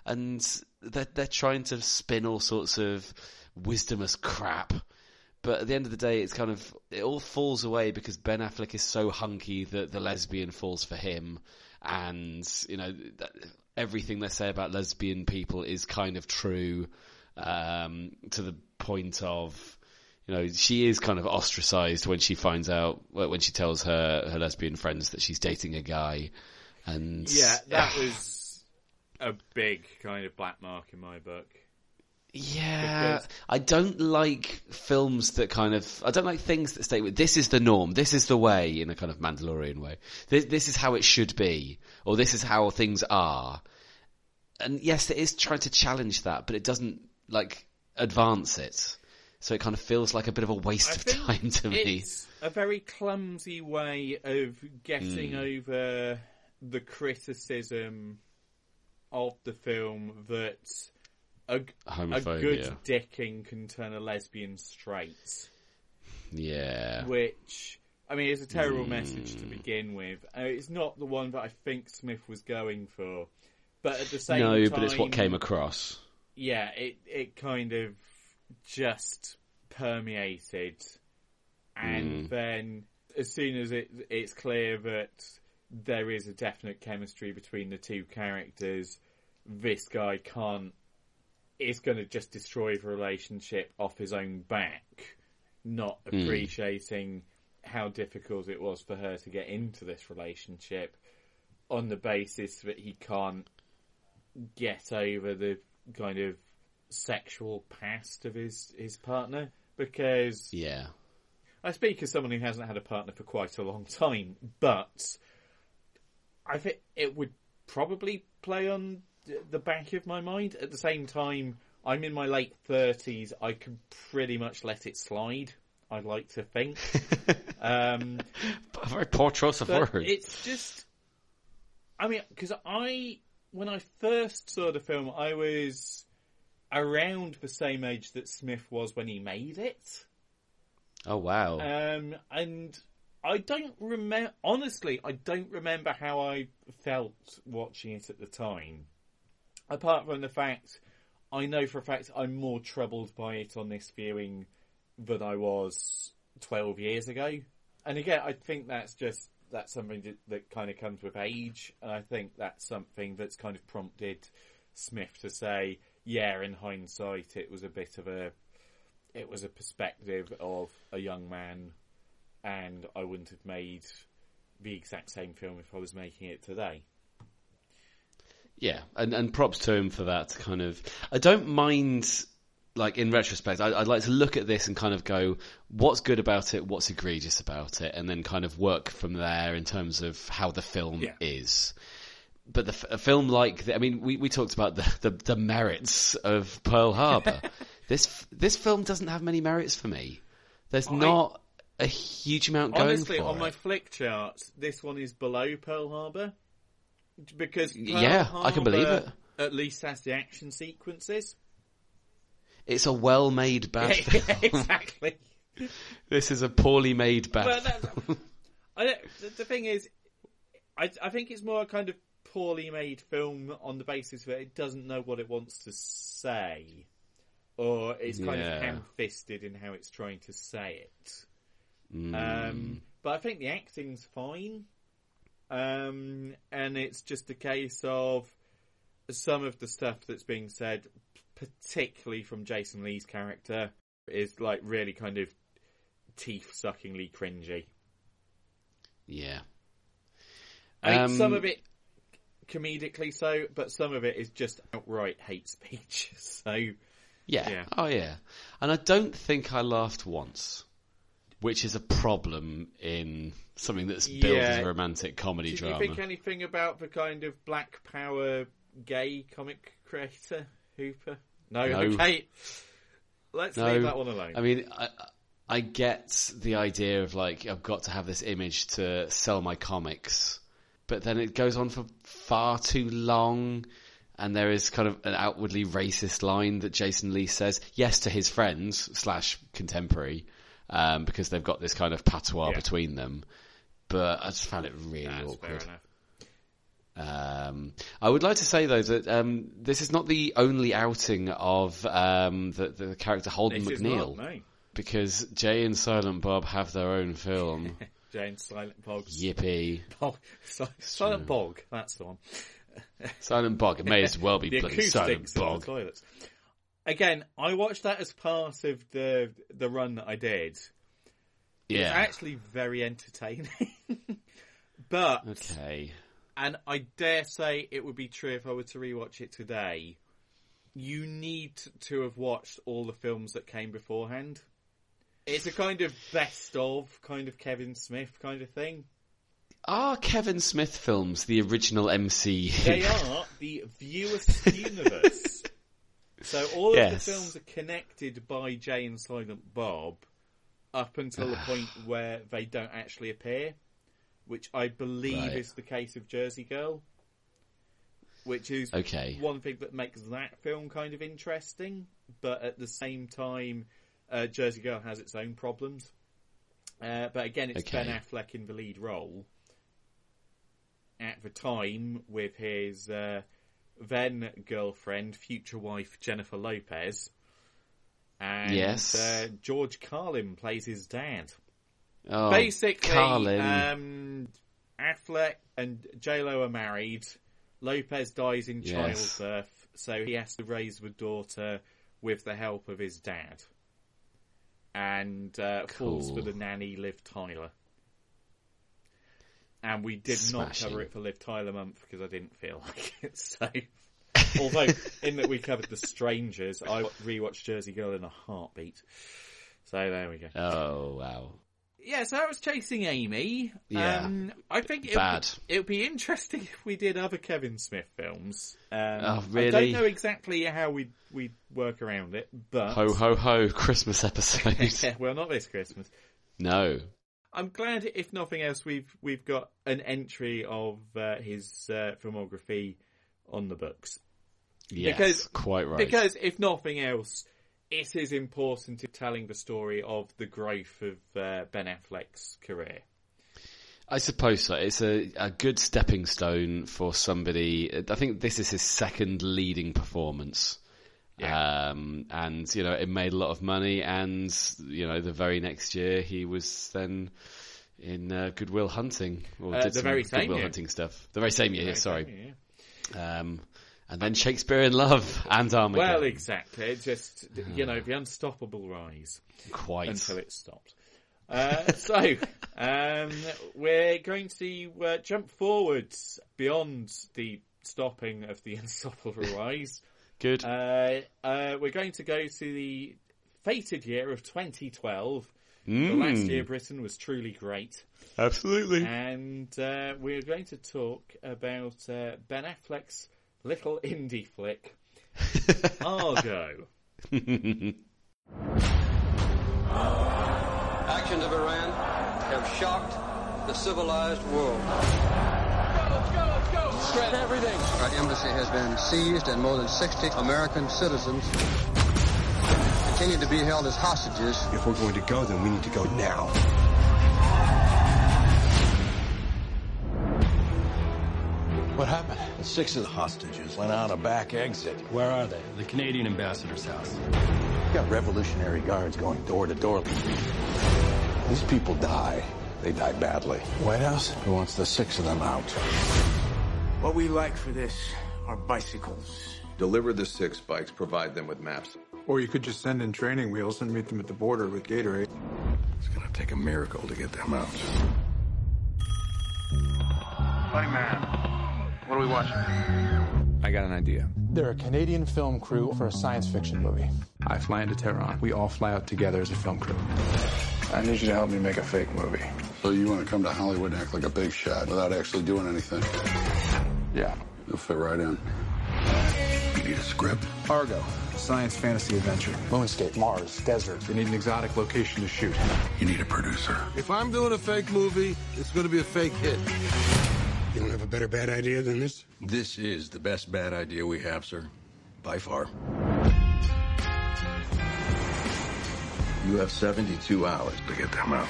Speaker 4: And they're, they're trying to spin all sorts of wisdomous crap. But at the end of the day, it's kind of, it all falls away because Ben Affleck is so hunky that the lesbian falls for him. And, you know, that, everything they say about lesbian people is kind of true, um, to the point of, you know, she is kind of ostracized when she finds out, when she tells her, her lesbian friends that she's dating a guy. And
Speaker 2: Yeah, that was a big kind of black mark in my book.
Speaker 4: Yeah,
Speaker 2: Because-
Speaker 4: I don't like films that kind of. I don't like things that state with this is the norm, this is the way in a kind of Mandalorian way. This, this is how it should be, or this is how things are. And yes, it is trying to challenge that, but it doesn't like advance it. So it kind of feels like a bit of a waste of time to me.
Speaker 2: A very clumsy way of getting
Speaker 4: Mm.
Speaker 2: over the criticism of the film that a, a good dicking can turn a lesbian straight.
Speaker 4: Yeah.
Speaker 2: Which I mean, it's a terrible
Speaker 4: Hmm.
Speaker 2: message to begin with. Uh, it's not the one that I think Smith was going for, but at the same
Speaker 4: no,
Speaker 2: time, No,
Speaker 4: but it's what came across.
Speaker 2: yeah, it it kind of just permeated, and
Speaker 4: Mm.
Speaker 2: then as soon as it it's clear that there is a definite chemistry between the two characters, this guy can't is going to just destroy the relationship off his own back, not
Speaker 4: Mm.
Speaker 2: appreciating how difficult it was for her to get into this relationship on the basis that he can't get over the kind of sexual past of his his partner because
Speaker 4: Yeah.
Speaker 2: I speak as someone who hasn't had a partner for quite a long time, but I think it would probably play on the back of my mind. At the same time, I'm in my late thirties. I can pretty much let it slide. I'd like to think. um,
Speaker 4: A very poor choice of words.
Speaker 2: It's just, I mean, because I, when I first saw the film, I was around the same age that Smith was when he made it.
Speaker 4: Oh wow.
Speaker 2: Um, and I don't remember, honestly, I don't remember how I felt watching it at the time. Apart from the fact, I know for a fact I'm more troubled by it on this viewing than I was 12 years ago. And again, I think that's just, that's something that, that kind of comes with age. And I think that's something that's kind of prompted Smith to say, yeah, in hindsight, it was a bit of a, it was a perspective of a young man, and I wouldn't have made the exact same film if I was making it today.
Speaker 4: Yeah, and and props to him for that kind of. I don't mind, like in retrospect, I, I'd like to look at this and kind of go, what's good about it, what's egregious about it, and then kind of work from there in terms of how the film
Speaker 2: Yeah.
Speaker 4: is. But the a film like, the, I mean, we, we talked about the, the, the merits of Pearl Harbor. this this film doesn't have many merits for me. There's
Speaker 2: I-
Speaker 4: not a huge amount going
Speaker 2: Honestly, on
Speaker 4: it.
Speaker 2: my flick charts, this one is below Pearl Harbor because Pearl
Speaker 4: Yeah, I can believe it.
Speaker 2: At least has the action sequences.
Speaker 4: It's a well-made bad
Speaker 2: Yeah,
Speaker 4: film.
Speaker 2: exactly.
Speaker 4: This is a poorly made bad
Speaker 2: But that's-
Speaker 4: film.
Speaker 2: I don't, the, the thing is, I, I think it's more a kind of poorly made film on the basis that it doesn't know what it wants to say, or it's kind
Speaker 4: Yeah.
Speaker 2: of ham-fisted in how it's trying to say it.
Speaker 4: Mm.
Speaker 2: Um, but I think the acting's fine, um, and it's just a case of some of the stuff that's being said, particularly from Jason Lee's character, is like really kind of teeth-suckingly cringy.
Speaker 4: Yeah.
Speaker 2: I mean,
Speaker 4: Um,
Speaker 2: some of it comedically so, but some of it is just outright hate speech. So,
Speaker 4: Yeah.
Speaker 2: Yeah.
Speaker 4: Oh yeah. And I don't think I laughed once, which is a problem in something that's billed as a romantic comedy
Speaker 2: did
Speaker 4: drama.
Speaker 2: Do you think anything about the kind of Black Power gay comic creator Hooper? No,
Speaker 4: No.
Speaker 2: okay. Let's
Speaker 4: no.
Speaker 2: leave that one alone.
Speaker 4: I mean, I, I get the idea of like I've got to have this image to sell my comics, but then it goes on for far too long. And there is kind of an outwardly racist line that Jason Lee says, yes, to his friends slash contemporary, um, because they've got this kind of patois
Speaker 2: Yeah.
Speaker 4: between them. But I just found it really awkward. Um, I would like to say though that um, this is not the only outing of um, the, the character Holden
Speaker 2: This is
Speaker 4: McNeil,
Speaker 2: not, no.
Speaker 4: because Jay and Silent Bob have their own film.
Speaker 2: Jay and Silent Bog.
Speaker 4: Yippee!
Speaker 2: Bog. Si- Silent Bog, that's the one.
Speaker 4: Silent Bog. It may as well be bloody Silent
Speaker 2: acoustics in the
Speaker 4: Bog.
Speaker 2: Again, I watched that as part of the the run that I did. It's
Speaker 4: Yeah.
Speaker 2: actually very entertaining. but
Speaker 4: Okay.
Speaker 2: and I dare say it would be true if I were to rewatch it today. You need to have watched all the films that came beforehand. It's a kind of best of kind of Kevin Smith kind of thing.
Speaker 4: Are Kevin Smith films the original MCU?
Speaker 2: They are the viewer's universe. So all of the films are connected by Jay and Silent Bob up until the point where they don't actually appear, which I believe
Speaker 4: Right.
Speaker 2: is the case of Jersey Girl. Which is
Speaker 4: Okay.
Speaker 2: one thing that makes that film kind of interesting, but at the same time, uh, Jersey Girl has its own problems. Uh, but again, it's
Speaker 4: Okay.
Speaker 2: Ben Affleck in the lead role. At the time, with his uh, then girlfriend, future wife Jennifer Lopez, and
Speaker 4: Yes.
Speaker 2: uh, George Carlin plays his dad.
Speaker 4: Oh,
Speaker 2: Basically,
Speaker 4: Carlin.
Speaker 2: um, Affleck and J Lo are married. Lopez dies in
Speaker 4: Yes.
Speaker 2: childbirth, so he has to raise the daughter with the help of his dad, and uh, falls for the nanny Liv Tyler. And we did not cover it for Liv Tyler month because I didn't feel like it. So, although in that we covered The Strangers, I rewatched Jersey Girl in a heartbeat. So there we go.
Speaker 4: Oh wow.
Speaker 2: Yeah, so I was Chasing Amy.
Speaker 4: Yeah.
Speaker 2: Um, I think it
Speaker 4: Bad.
Speaker 2: Would, it would be interesting if we did other Kevin Smith films. Um,
Speaker 4: Oh,
Speaker 2: I don't know exactly how we we work around it, but
Speaker 4: Ho ho ho! Christmas episode.
Speaker 2: well, not this Christmas.
Speaker 4: no.
Speaker 2: I'm glad, if nothing else, we've we've got an entry of uh, his uh, filmography on the books.
Speaker 4: Yes,
Speaker 2: Because-
Speaker 4: quite right.
Speaker 2: Because if nothing else, it is important to telling the story of the growth of uh, Ben Affleck's career.
Speaker 4: I suppose so. It's a, a good stepping stone for somebody. I think this is his second leading performance. Um, and, you know, it made a lot of money and, you know, the very next year he was then in uh, Good Will Hunting. Or
Speaker 2: Uh,
Speaker 4: did
Speaker 2: the very same
Speaker 4: Good Will
Speaker 2: year.
Speaker 4: Hunting stuff. The very same year,
Speaker 2: Very
Speaker 4: sorry.
Speaker 2: same year,
Speaker 4: Um, and then Shakespeare in Love and Armageddon.
Speaker 2: Well, exactly. Just, you know, the unstoppable rise.
Speaker 4: Quite.
Speaker 2: Until it stopped. Uh, so, um, we're going to uh, jump forwards beyond the stopping of the unstoppable rise.
Speaker 4: Good.
Speaker 2: Uh, uh, we're going to go to the fated year of 2012. The
Speaker 4: Mm.
Speaker 2: last year Britain was truly great.
Speaker 4: Absolutely.
Speaker 2: And uh, we're going to talk about uh, Ben Affleck's little indie flick, Argo.
Speaker 13: Actions of Iran have shocked the civilized world.
Speaker 8: Shred everything.
Speaker 13: Our embassy has been seized and more than 60 American citizens continue to be held as hostages.
Speaker 14: If we're going to go, then we need to go now.
Speaker 15: What happened?
Speaker 14: Six of the hostages went out a back exit.
Speaker 15: Where are they? The Canadian ambassador's house.
Speaker 14: We got Revolutionary Guards going door to door. These people die. They die badly.
Speaker 15: White House?
Speaker 14: Who wants the six of them out?
Speaker 8: What we like for this are bicycles.
Speaker 16: Deliver the six bikes, provide them with maps.
Speaker 17: Or you could just send in training wheels and meet them at the border with Gatorade.
Speaker 14: It's gonna take a miracle to get them out.
Speaker 8: Buddy man, what are we watching?
Speaker 17: I got an idea.
Speaker 15: They're a Canadian film crew for a science fiction movie.
Speaker 17: I fly into Tehran. We all fly out together as a film crew. I need you to help me make a fake movie.
Speaker 18: So you want to come to Hollywood and act like a big shot without actually doing anything?
Speaker 17: Yeah.
Speaker 18: You'll fit right in. You need a script?
Speaker 17: Argo, science fantasy adventure. Moonscape, Mars, desert. They need an exotic location to shoot.
Speaker 18: You need a producer.
Speaker 19: If I'm doing a fake movie, it's going to be a fake hit.
Speaker 18: You don't have a better bad idea than this? This is the best bad idea we have, sir. By far.
Speaker 16: You have 72 hours
Speaker 14: To get them out.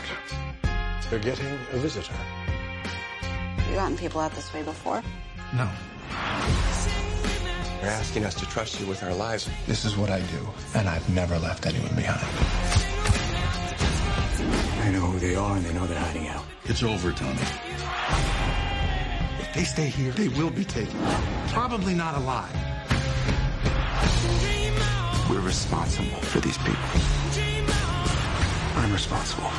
Speaker 15: They're getting a visitor.
Speaker 20: Have you gotten people out this way before?
Speaker 17: No.
Speaker 14: You're asking us to trust you with our lives.
Speaker 17: This is what I do, and I've never left anyone behind.
Speaker 19: I know who they are and they know they're hiding out.
Speaker 18: It's over, Tony.
Speaker 17: If they stay here, they will be taken. Probably not alive. We're responsible for these people. I'm responsible.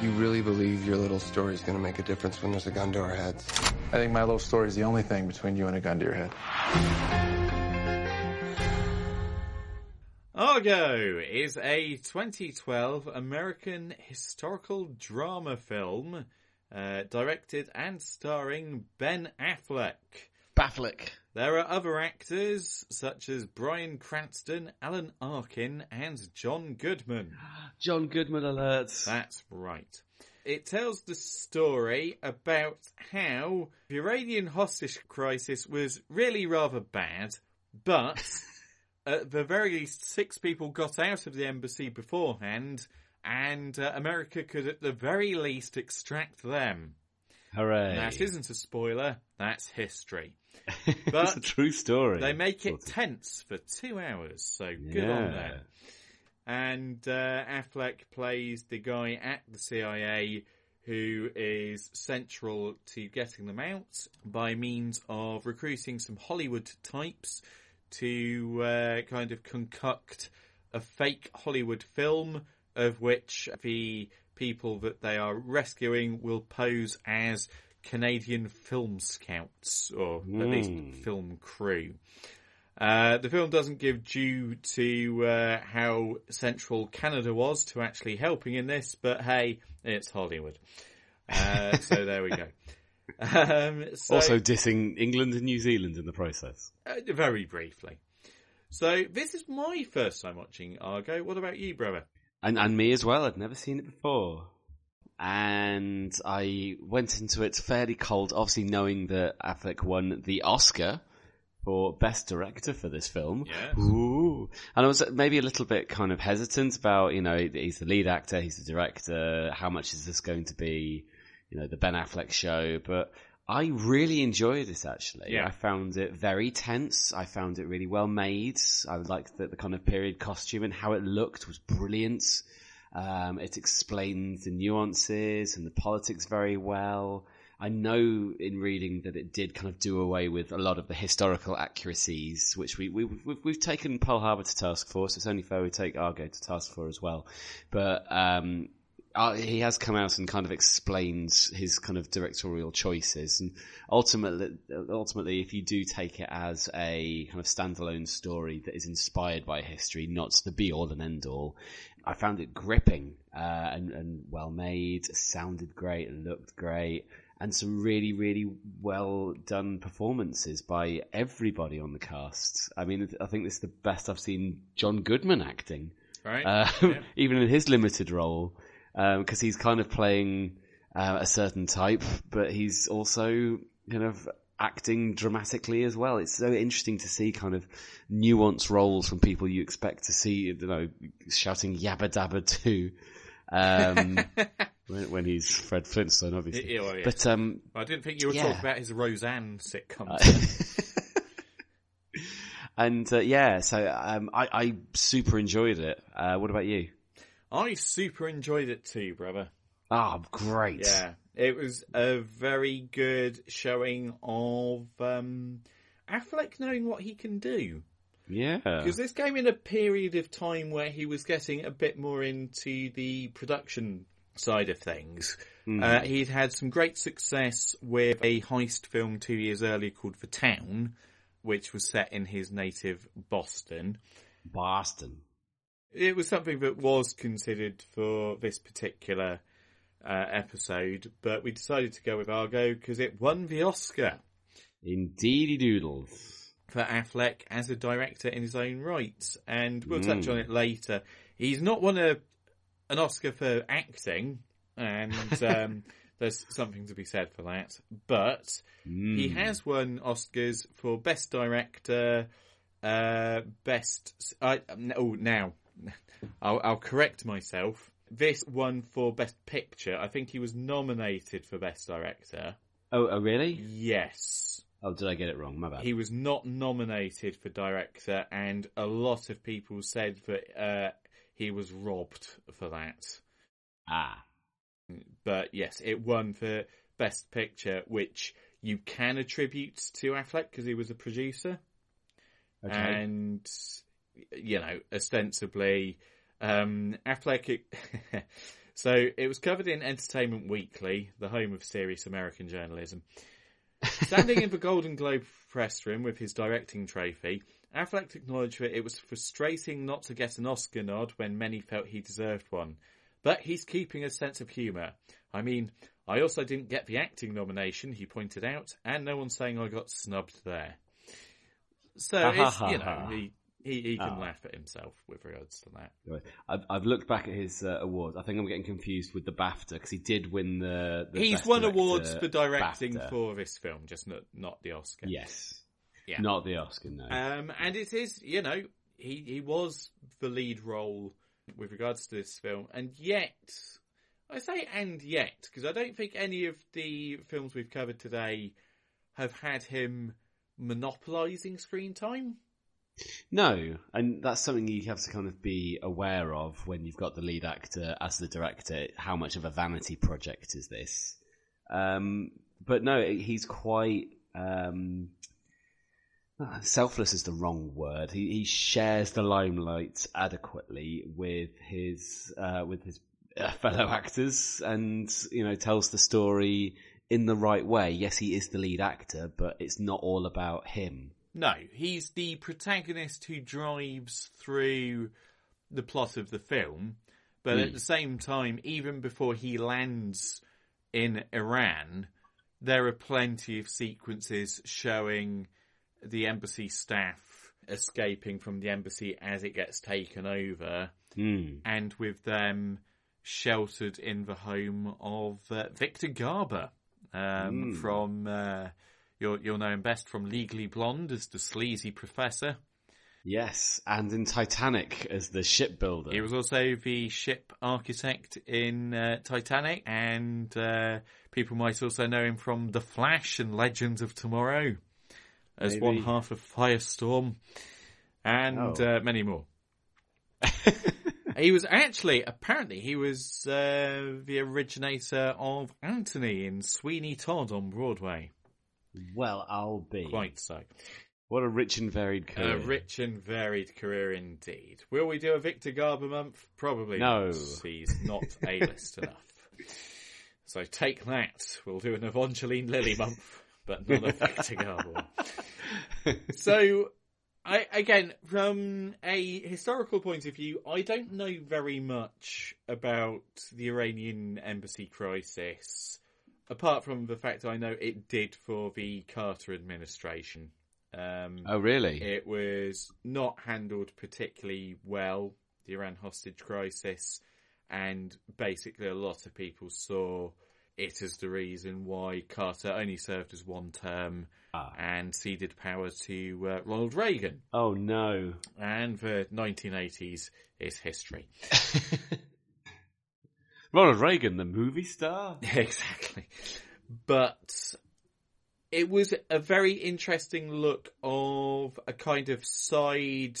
Speaker 14: You really believe your little story is gonna make a difference when there's a gun to our heads?
Speaker 17: I think my little story is the only thing between you and a gun to your head.
Speaker 2: Argo is a 2012 American historical drama film uh, directed and starring Ben Affleck.
Speaker 4: Baffleck.
Speaker 2: There are other actors such as Bryan Cranston, Alan Arkin, and John Goodman.
Speaker 4: John Goodman alerts.
Speaker 2: That's right. It tells the story about how the Iranian hostage crisis was really rather bad, but at the very least, six people got out of the embassy beforehand, and uh, America could at the very least extract them.
Speaker 4: Hooray.
Speaker 2: That isn't a spoiler, that's history.
Speaker 4: it's a true story.
Speaker 2: they make it tense for two hours, so good
Speaker 4: Yeah.
Speaker 2: on them. And uh, Affleck plays the guy at the CIA who is central to getting them out by means of recruiting some Hollywood types to uh, kind of concoct a fake Hollywood film of which the people that they are rescuing will pose as Canadian film scouts, or at least
Speaker 4: Mm.
Speaker 2: film crew. Uh, the film doesn't give due to uh, how central Canada was to actually helping in this, but hey, it's Hollywood. Uh, so there we go. Um, so,
Speaker 4: also dissing England and New Zealand in the process.
Speaker 2: uh, very briefly. So this is my first time watching Argo. What about you, brother?
Speaker 4: And and me as well. I'd never seen it before. And I went into it fairly cold, obviously knowing that Affleck won the Oscar for Best Director for this film.
Speaker 2: Yes.
Speaker 4: Ooh. And I was maybe a little bit kind of hesitant about, you know, he's the lead actor, he's the director, how much is this going to be, you know, the Ben Affleck show, but I really enjoyed this actually.
Speaker 2: Yeah.
Speaker 4: I found it very tense. I found it really well made. I liked the, the kind of period costume and how it looked was brilliant. Um, it explains the nuances and the politics very well. I know in reading that it did kind of do away with a lot of the historical accuracies, which we, we we've, we've taken Pearl Harbor to task for, so it's only fair we take Argo to task for as well. But um, uh, he has come out and kind of explained his kind of directorial choices, and ultimately, ultimately, if you do take it as a kind of standalone story that is inspired by history, not the be all and end all, I found it gripping uh, and, and well made. Sounded great, and looked great, and some really, really well done performances by everybody on the cast. I mean, I think this is the best I've seen John Goodman acting,
Speaker 2: Right.
Speaker 4: uh,
Speaker 2: Yeah.
Speaker 4: even in his limited role, because he's kind of playing uh, a certain type, but he's also kind of acting dramatically as well. It's so interesting to see kind of nuanced roles from people you expect to see, you know, shouting yabba dabba too. Um, when, when he's Fred Flintstone, obviously.
Speaker 2: Yeah, well, yeah.
Speaker 4: But um,
Speaker 2: I didn't think you were
Speaker 4: yeah.
Speaker 2: talking about his Roseanne sitcom.
Speaker 4: and uh, yeah, so um, I, I super enjoyed it. Uh, what about you?
Speaker 2: I super enjoyed it too, brother.
Speaker 4: Ah, great.
Speaker 2: Yeah, it was a very good showing of um, Affleck knowing what he can do.
Speaker 4: Yeah.
Speaker 2: Because this came in a period of time where he was getting a bit more into the production side of things.
Speaker 4: Mhm.
Speaker 2: Uh, he'd had some great success with a heist film two years earlier called The Town, which was set in his native Boston.
Speaker 4: Boston.
Speaker 2: It was something that was considered for this particular uh, episode, but we decided to go with Argo because it won the Oscar
Speaker 4: Indeedy doodles.
Speaker 2: for Affleck as a director in his own right, and we'll touch
Speaker 4: Mm.
Speaker 2: on it later. He's not won a an Oscar for acting, and um, there's something to be said for that. But he
Speaker 4: Mm.
Speaker 2: has won Oscars for best director, uh, best. I oh now, I'll, I'll correct myself. This won for best picture. I think he was nominated for best director.
Speaker 4: Oh, oh, really?
Speaker 2: Yes.
Speaker 4: Oh, did I get it wrong? My bad.
Speaker 2: He was not nominated for director, and a lot of people said that uh, he was robbed for that.
Speaker 4: Ah.
Speaker 2: But yes, it won for Best Picture, which you can attribute to Affleck because he was a producer.
Speaker 4: Okay.
Speaker 2: And, you know, ostensibly, um, Affleck. So it was covered in Entertainment Weekly, the home of serious American journalism. Standing in the Golden Globe press room with his directing trophy, Affleck acknowledged that it was frustrating not to get an Oscar nod when many felt he deserved one. But he's keeping a sense of humour. I mean, I also didn't get the acting nomination, he pointed out, and no one's saying I got snubbed there. So, it's, you know, he, he, he can
Speaker 4: Oh.
Speaker 2: laugh at himself with regards to that.
Speaker 4: I've, I've looked back at his uh, awards. I think I'm getting confused with the BAFTA because he did win the. the
Speaker 2: He's won awards for directing
Speaker 4: BAFTA.
Speaker 2: for this film, just not not the Oscar.
Speaker 4: Yes.
Speaker 2: Yeah.
Speaker 4: Not the Oscar, no.
Speaker 2: Um, and it is, you know, he he was the lead role with regards to this film, and yet I say and yet because I don't think any of the films we've covered today have had him monopolizing screen time.
Speaker 4: No, and that's something you have to kind of be aware of when you've got the lead actor as the director. How much of a vanity project is this? Um, but no, he's quite um, ah, selfless. Is the wrong word. He, he shares the limelight adequately with his uh, with his uh, fellow actors, and you know tells the story in the right way. Yes, he is the lead actor, but it's not all about him.
Speaker 2: No, he's the protagonist who drives through the plot of the film, but at
Speaker 4: Hmm.
Speaker 2: the same time, even before he lands in Iran, there are plenty of sequences showing the embassy staff escaping from the embassy as it gets taken over,
Speaker 4: Hmm.
Speaker 2: and with them sheltered in the home of uh, Victor Garber um,
Speaker 4: Hmm.
Speaker 2: from. Uh, You'll, you'll know him best from Legally Blonde as the sleazy professor.
Speaker 4: Yes, and in Titanic as the shipbuilder.
Speaker 2: He was also the ship architect in uh, Titanic, and uh, people might also know him from The Flash and Legends of Tomorrow as
Speaker 4: Maybe.
Speaker 2: one half of Firestorm, and
Speaker 4: Oh.
Speaker 2: uh, many more. he was actually, apparently, he was uh, the originator of Anthony in Sweeney Todd on Broadway.
Speaker 4: Well, I'll be.
Speaker 2: Quite so.
Speaker 4: What a rich and varied career.
Speaker 2: A rich and varied career indeed. Will we do a Victor Garber month? Probably
Speaker 4: No.
Speaker 2: not. He's not A-list enough. So take that. We'll do an Evangeline Lilly month, but not a Victor Garber. So, I, again, from a historical point of view, I don't know very much about the Iranian embassy crisis, apart from the fact I know it did for the Carter administration. Um,
Speaker 4: Oh, really?
Speaker 2: It was not handled particularly well, the Iran hostage crisis, and basically a lot of people saw it as the reason why Carter only served as one term and ceded power to uh, Ronald Reagan.
Speaker 4: Oh no!
Speaker 2: And the 1980s is history.
Speaker 4: Ronald Reagan, the movie star?
Speaker 2: exactly. But it was a very interesting look of a kind of side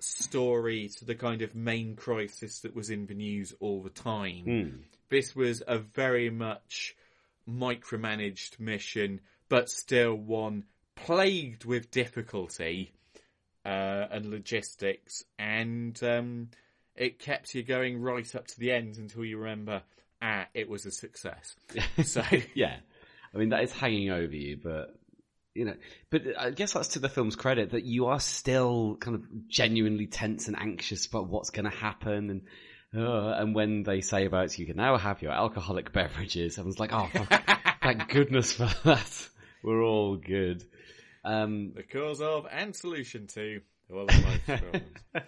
Speaker 2: story to the kind of main crisis that was in the news all the time.
Speaker 4: Hmm.
Speaker 2: This was a very much micromanaged mission, but still one plagued with difficulty uh, and logistics, and um, it kept you going right up to the end until you remember, ah, it was a success. so
Speaker 4: yeah, I mean that is hanging over you, but you know, but I guess that's to the film's credit that you are still kind of genuinely tense and anxious about what's going to happen, and uh, and when they say about you can now have your alcoholic beverages, I was like, oh, thank goodness for that. We're all good. Um,
Speaker 2: the cause of and solution to all of life's problems.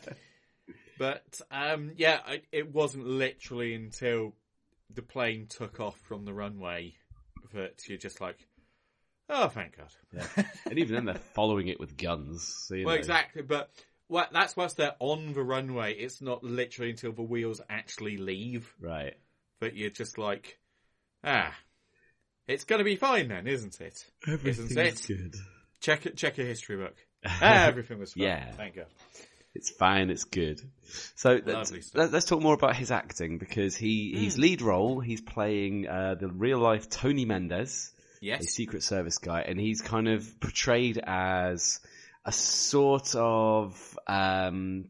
Speaker 2: But um, yeah, I, it wasn't literally until the plane took off from the runway that you're just like, oh, thank God.
Speaker 4: Yeah. and even then, they're following it with guns. So, you
Speaker 2: well,
Speaker 4: know.
Speaker 2: exactly, but well, that's once they're on the runway. It's not literally until the wheels actually leave
Speaker 4: Right.
Speaker 2: that you're just like, ah, it's going to be fine then, isn't it?
Speaker 4: Everything's
Speaker 2: isn't it?
Speaker 4: good.
Speaker 2: Check it. Check a history book. ah, everything was fine.
Speaker 4: Yeah.
Speaker 2: thank God.
Speaker 4: It's fine. It's good. So let's, let- let's talk more about his acting because he his
Speaker 2: Mm.
Speaker 4: lead role he's playing uh, the real life Tony Mendez,
Speaker 2: Yes.
Speaker 4: a Secret Service guy, and he's kind of portrayed as a sort of um,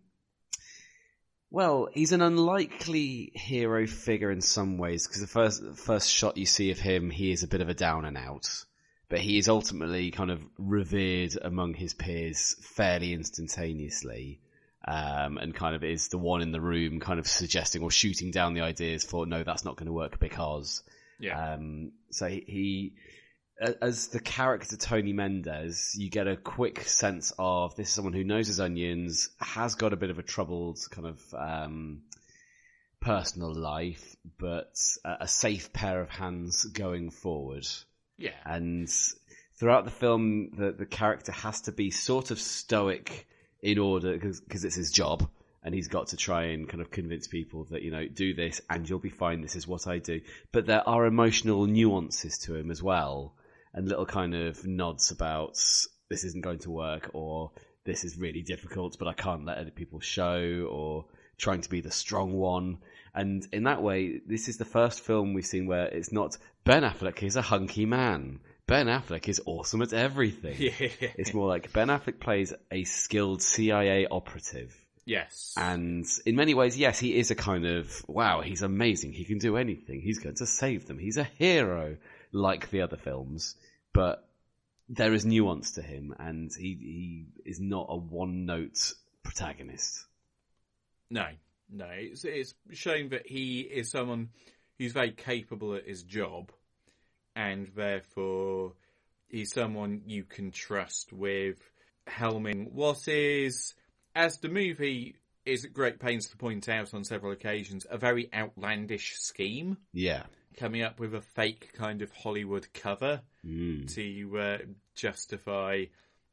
Speaker 4: well, he's an unlikely hero figure in some ways because the first first shot you see of him, he is a bit of a down and out, but he is ultimately kind of revered among his peers fairly instantaneously, um, and kind of is the one in the room, kind of suggesting or shooting down the ideas for no, that's not going to work because.
Speaker 2: Yeah.
Speaker 4: Um, so he, he as the character Tony Mendez, you get a quick sense of this is someone who knows his onions, has got a bit of a troubled kind of um, personal life, but a, a safe pair of hands going forward.
Speaker 2: Yeah.
Speaker 4: And throughout the film, the, the character has to be sort of stoic in order, because it's his job. And he's got to try and kind of convince people that, you know, do this and you'll be fine. This is what I do. But there are emotional nuances to him as well. And little kind of nods about this isn't going to work or this is really difficult, but I can't let other people show or trying to be the strong one. And in that way, this is the first film we've seen where it's not Ben Affleck is a hunky man. Ben Affleck is awesome at everything.
Speaker 2: Yeah.
Speaker 4: It's more like Ben Affleck plays a skilled CIA operative.
Speaker 2: Yes.
Speaker 4: And in many ways, yes, he is a kind of, wow, he's amazing. He can do anything. He's going to save them. He's a hero like the other films, but there is nuance to him and he, he is not a one note protagonist.
Speaker 2: No, no. It's, it's showing that he is someone who's very capable at his job, and therefore he's someone you can trust with helming what is, as the movie is at great pains to point out on several occasions, a very outlandish scheme.
Speaker 4: Yeah.
Speaker 2: Coming up with a fake kind of Hollywood cover
Speaker 4: Mm.
Speaker 2: to uh, justify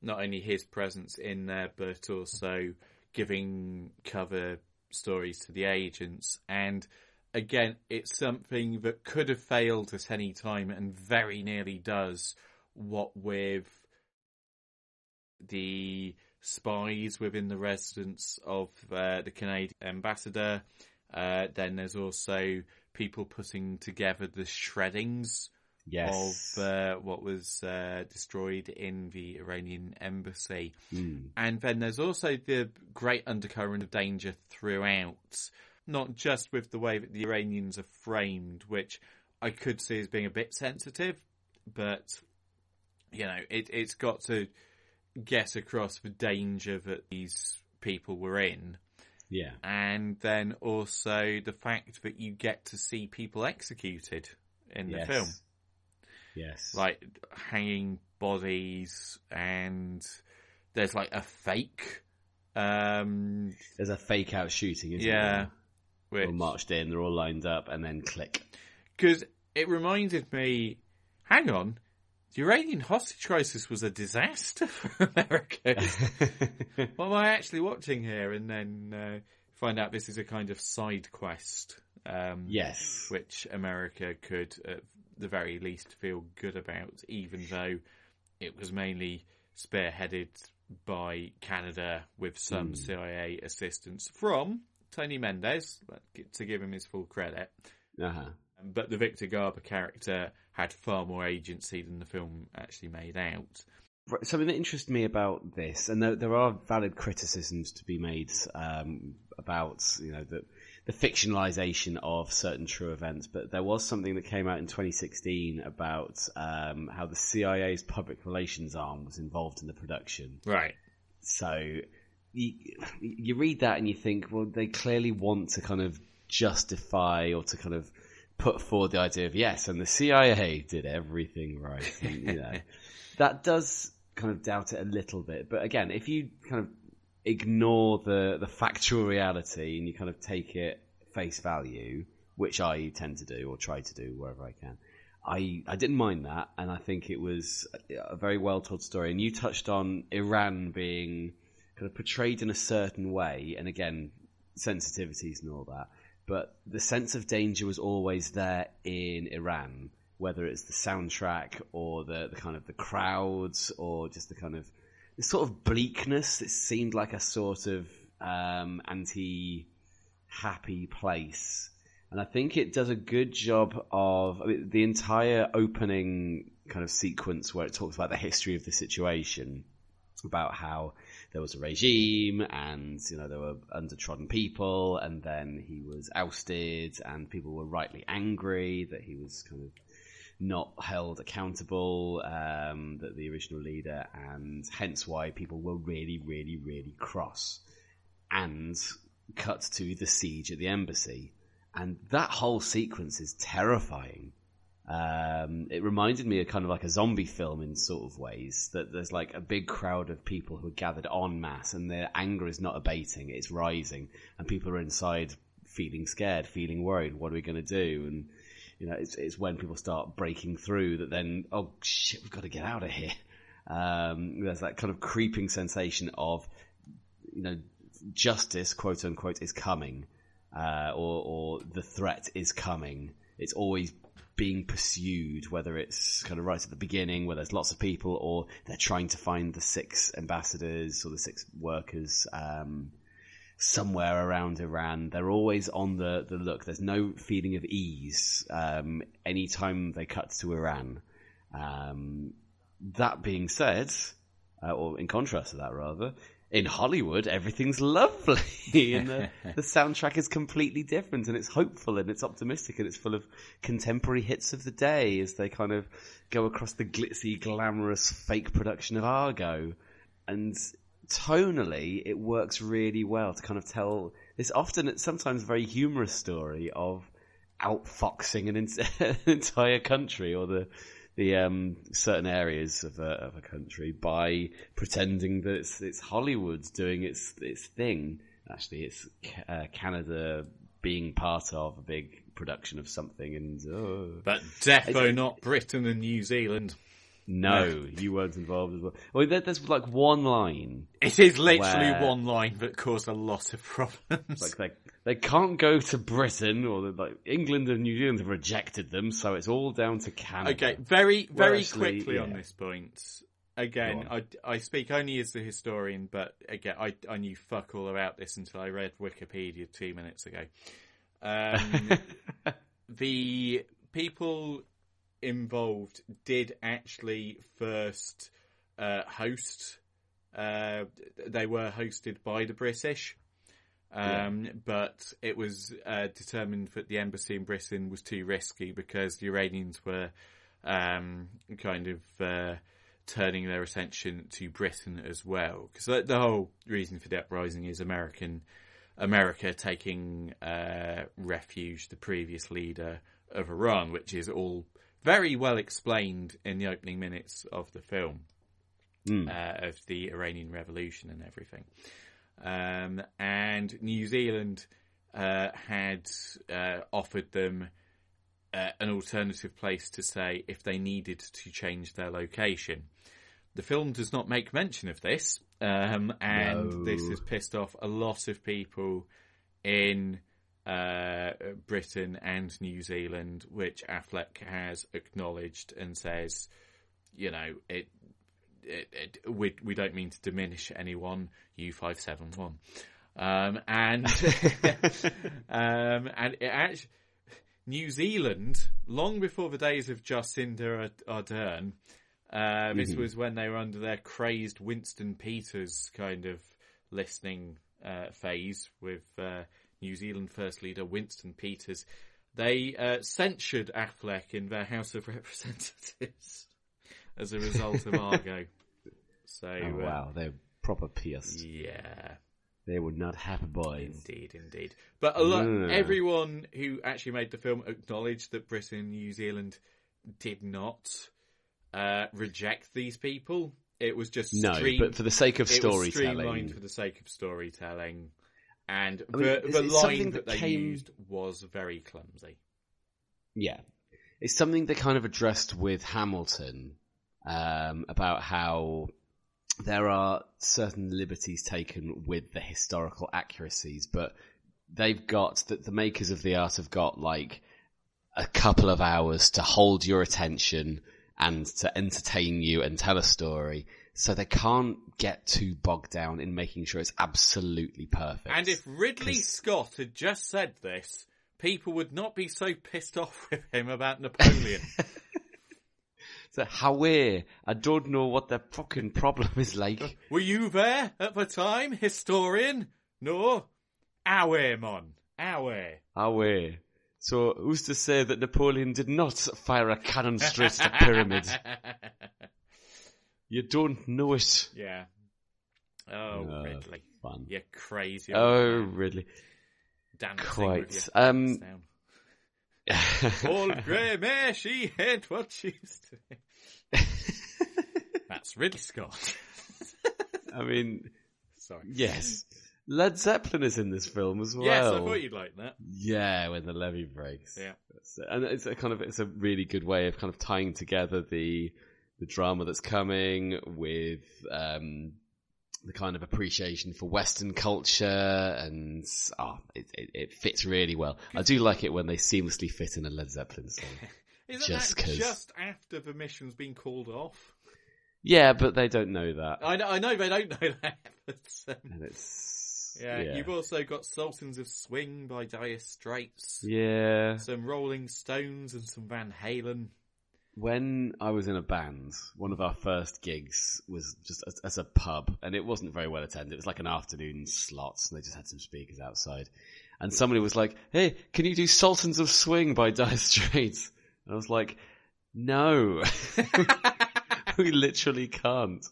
Speaker 2: not only his presence in there, but also giving cover stories to the agents. And again, it's something that could have failed at any time and very nearly does. What with the spies within the residence of uh, the Canadian ambassador. Uh, then there's also people putting together the shreddings
Speaker 4: Yes.
Speaker 2: of uh, what was uh, destroyed in the Iranian embassy.
Speaker 4: Mm.
Speaker 2: And then there's also the great undercurrent of danger throughout, not just with the way that the Iranians are framed, which I could see as being a bit sensitive, but you know, it, it's got to get across the danger that these people were in.
Speaker 4: Yeah.
Speaker 2: And then also the fact that you get to see people executed in the
Speaker 4: Yes.
Speaker 2: film.
Speaker 4: Yes.
Speaker 2: Like hanging bodies and there's like a fake um
Speaker 4: There's a fake out shooting, isn't
Speaker 2: Yeah.
Speaker 4: there? They're all marched in, they're all lined up, and then click.
Speaker 2: because it reminded me hang on the Iranian hostage crisis was a disaster for America. what am I actually watching here? And then uh, find out this is a kind of side quest. Um,
Speaker 4: Yes.
Speaker 2: Which America could, at the very least, feel good about, even though it was mainly spearheaded by Canada with some
Speaker 4: Hmm.
Speaker 2: CIA assistance from Tony Mendez, to give him his full credit.
Speaker 4: Uh-huh.
Speaker 2: But the Victor Garber character had far more agency than the film actually made out.
Speaker 4: Right, Something that interests me about this, and there, there are valid criticisms to be made um, about you know the the fictionalization of certain true events, but there was something that came out in 2016 about um, how the CIA's public relations arm was involved in the production.
Speaker 2: Right.
Speaker 4: So you, you read that and you think, well, they clearly want to kind of justify or to kind of put forward the idea of yes, and the CIA did everything right. And, you know, that does kind of doubt it a little bit. But again, if you kind of ignore the the factual reality and you kind of take it face value, which I tend to do or try to do wherever I can. I, I didn't mind that, and I think it was a, a very well told story. And you touched on Iran being kind of portrayed in a certain way, and again, sensitivities and all that. But the sense of danger was always there in Iran, whether it's the soundtrack or the, the kind of the crowds or just the kind of the sort of bleakness. It seemed like a sort of um, anti happy place. And I think it does a good job of I mean, the entire opening kind of sequence where it talks about the history of the situation, about how there was a regime and you know there were undertrodden people, and then he was ousted, and people were rightly angry that he was kind of not held accountable, um, that the original leader, and hence why people were really, really, really cross. And cut to the siege at the embassy. And that whole sequence is terrifying. Um, it reminded me of kind of like a zombie film in sort of ways that there's like a big crowd of people who are gathered en masse and their anger is not abating, it's rising and people are inside feeling scared, feeling worried. What are we going to do? And, you know, it's, it's when people start breaking through that then, oh shit, we've got to get out of here. Um, there's that kind of creeping sensation of, you know, justice, quote unquote, is coming, uh, or, or the threat is coming. It's always being pursued, whether it's kind of right at the beginning where there's lots of people, or they're trying to find the six ambassadors or the six workers um, somewhere around Iran. They're always on the, the look. There's no feeling of ease um, anytime they cut to Iran. Um, that being said, uh, or in contrast to that, rather, in Hollywood, everything's lovely and the, the, soundtrack is completely different and it's hopeful and it's optimistic and it's full of contemporary hits of the day as they kind of go across the glitzy, glamorous fake production of Argo. And tonally, it works really well to kind of tell this often, sometimes very humorous story of outfoxing an, an entire country or the the um, certain areas of a, of a country by pretending that it's, it's Hollywood doing its its thing. Actually, it's uh, Canada being part of a big production of something, and oh.
Speaker 2: but defo not Britain and New Zealand.
Speaker 4: No, you weren't involved as well. Well, there, there's like one line.
Speaker 2: It is literally one line that caused a lot of problems.
Speaker 4: Like they they can't go to Britain, or like England and New Zealand have rejected them, so it's all down to Canada.
Speaker 2: Okay, very very quickly yeah. on this point. Again, I, I speak only as the historian, but again, I, I knew fuck all about this until I read Wikipedia two minutes ago. Um, the people involved did actually first uh, host. Uh, they were hosted by the British, um, yeah. but it was uh, determined that the embassy in Britain was too risky because the Iranians were um, kind of uh, turning their attention to Britain as well. Because the, the, whole reason for the uprising is American America taking uh, refuge, the previous leader of Iran, which is all very well explained in the opening minutes of the film mm. uh, of the Iranian Revolution and everything. Um, and New Zealand uh, had uh, offered them uh, an alternative place to stay if they needed to change their location. The film does not make mention of this, um, and no. this has pissed off a lot of people in uh, Britain and New Zealand, which Affleck has acknowledged and says, you know, it, it, it we we don't mean to diminish anyone. U five seven one, um, and um, and it actually. New Zealand, long before the days of Jacinda Ardern, uh, mm-hmm. this was when they were under their crazed Winston Peters kind of listening uh, phase with uh, New Zealand First Leader Winston Peters, they uh, censured Affleck in their House of Representatives as a result of Argo. So
Speaker 4: oh, wow, uh, they're proper pierced.
Speaker 2: Yeah.
Speaker 4: They were not happy boys.
Speaker 2: Indeed, indeed. But a lot, mm. everyone who actually made the film acknowledged that Britain and New Zealand did not uh, reject these people. It was just
Speaker 4: no, but for the sake of storytelling,
Speaker 2: for the sake of storytelling, and I mean, the, the line that, that they came... used was very clumsy.
Speaker 4: Yeah, it's something they kind of addressed with Hamilton um, about how there are certain liberties taken with the historical accuracies, but they've got that the makers of the art have got like a couple of hours to hold your attention and to entertain you and tell a story. So they can't get too bogged down in making sure it's absolutely perfect.
Speaker 2: And if Ridley Scott had just said this, people would not be so pissed off with him about Napoleon.
Speaker 4: so however, I don't know what the fucking problem is like.
Speaker 2: Were you there at the time, historian? No? Our mon. Our.
Speaker 4: Our. So who's to say that Napoleon did not fire a cannon straight at the pyramid? You don't know it.
Speaker 2: Yeah. Oh, uh, Ridley.
Speaker 4: Fun.
Speaker 2: You're crazy.
Speaker 4: Oh, man. Ridley.
Speaker 2: Damn
Speaker 4: Quite. Um,
Speaker 2: Paul Grey Mare, she ain't what she used to be. That's Ridley Scott.
Speaker 4: I mean,
Speaker 2: Sorry.
Speaker 4: yes. Led Zeppelin is in this film as well.
Speaker 2: Yes, I thought you'd like that.
Speaker 4: Yeah, when the levee breaks.
Speaker 2: Yeah.
Speaker 4: And it's a kind of it's a really good way of kind of tying together the the drama that's coming with um, the kind of appreciation for Western culture, and oh, it, it, it fits really well. I do like it when they seamlessly fit in a Led Zeppelin song.
Speaker 2: Isn't
Speaker 4: Just
Speaker 2: that
Speaker 4: 'cause.
Speaker 2: just after the mission's been called off?
Speaker 4: Yeah, but they don't know that.
Speaker 2: I know, I know they don't know that. But, um,
Speaker 4: And it's
Speaker 2: yeah,
Speaker 4: yeah.
Speaker 2: you've also got Sultans of Swing by Dire Straits.
Speaker 4: yeah.
Speaker 2: Some Rolling Stones and some Van Halen.
Speaker 4: When I was in a band, one of our first gigs was just as, as a pub, and it wasn't very well attended. It was like an afternoon slot, and they just had some speakers outside. And somebody was like, "Hey, can you do Sultans of Swing by Dire Straits?" And I was like, "No, we literally can't,"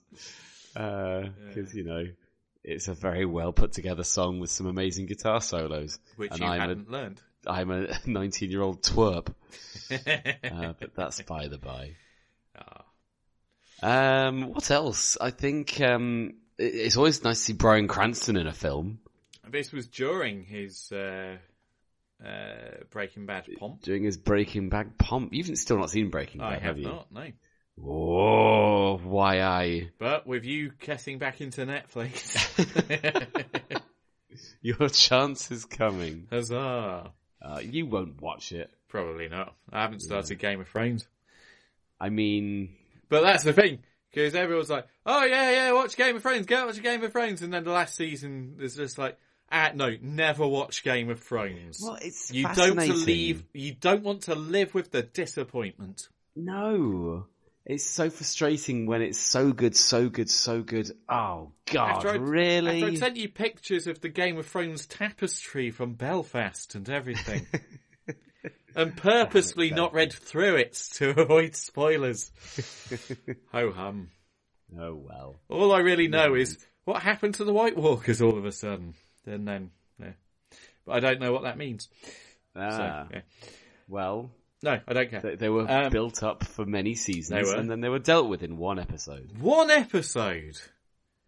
Speaker 4: uh, because you know it's a very well put together song with some amazing guitar solos,
Speaker 2: Which
Speaker 4: and
Speaker 2: you
Speaker 4: I'm
Speaker 2: hadn't
Speaker 4: a,
Speaker 2: learned.
Speaker 4: I'm a 19 year old twerp. uh, but that's by the by. Um, what else? I think um, it- it's always nice to see Bryan Cranston in a film
Speaker 2: This was during his uh, uh, Breaking Bad pomp.
Speaker 4: doing his Breaking Bad pomp. You've still not seen Breaking Bad,
Speaker 2: I
Speaker 4: Bad,
Speaker 2: have
Speaker 4: you?
Speaker 2: not, no.
Speaker 4: Oh, why I?
Speaker 2: But with you getting back into Netflix,
Speaker 4: Your chance is coming.
Speaker 2: huzzah!
Speaker 4: Uh, you won't watch it.
Speaker 2: Probably not. I haven't started Game of Thrones.
Speaker 4: I mean,
Speaker 2: But that's the thing, because everyone's like, "Oh yeah, yeah, watch Game of Thrones, go watch Game of Thrones," and then the last season is just like, "Ah, no, never watch Game of Thrones."
Speaker 4: Well, it's
Speaker 2: you don't to leave. You don't want to live with the disappointment.
Speaker 4: no. It's so frustrating when it's so good, so good, so good. Oh God,
Speaker 2: after I,
Speaker 4: really?
Speaker 2: After I sent you pictures of the Game of Thrones tapestry from Belfast and everything. and purposely not read through it to avoid spoilers. Ho hum.
Speaker 4: oh well.
Speaker 2: All I really know is what happened to the White Walkers all of a sudden. And then, yeah. But I don't know what that means.
Speaker 4: Ah,
Speaker 2: So, yeah.
Speaker 4: well,
Speaker 2: No, I don't care.
Speaker 4: they, they were
Speaker 2: Um,
Speaker 4: built up for many seasons,
Speaker 2: they were.
Speaker 4: and then they were dealt with in one episode.
Speaker 2: One episode.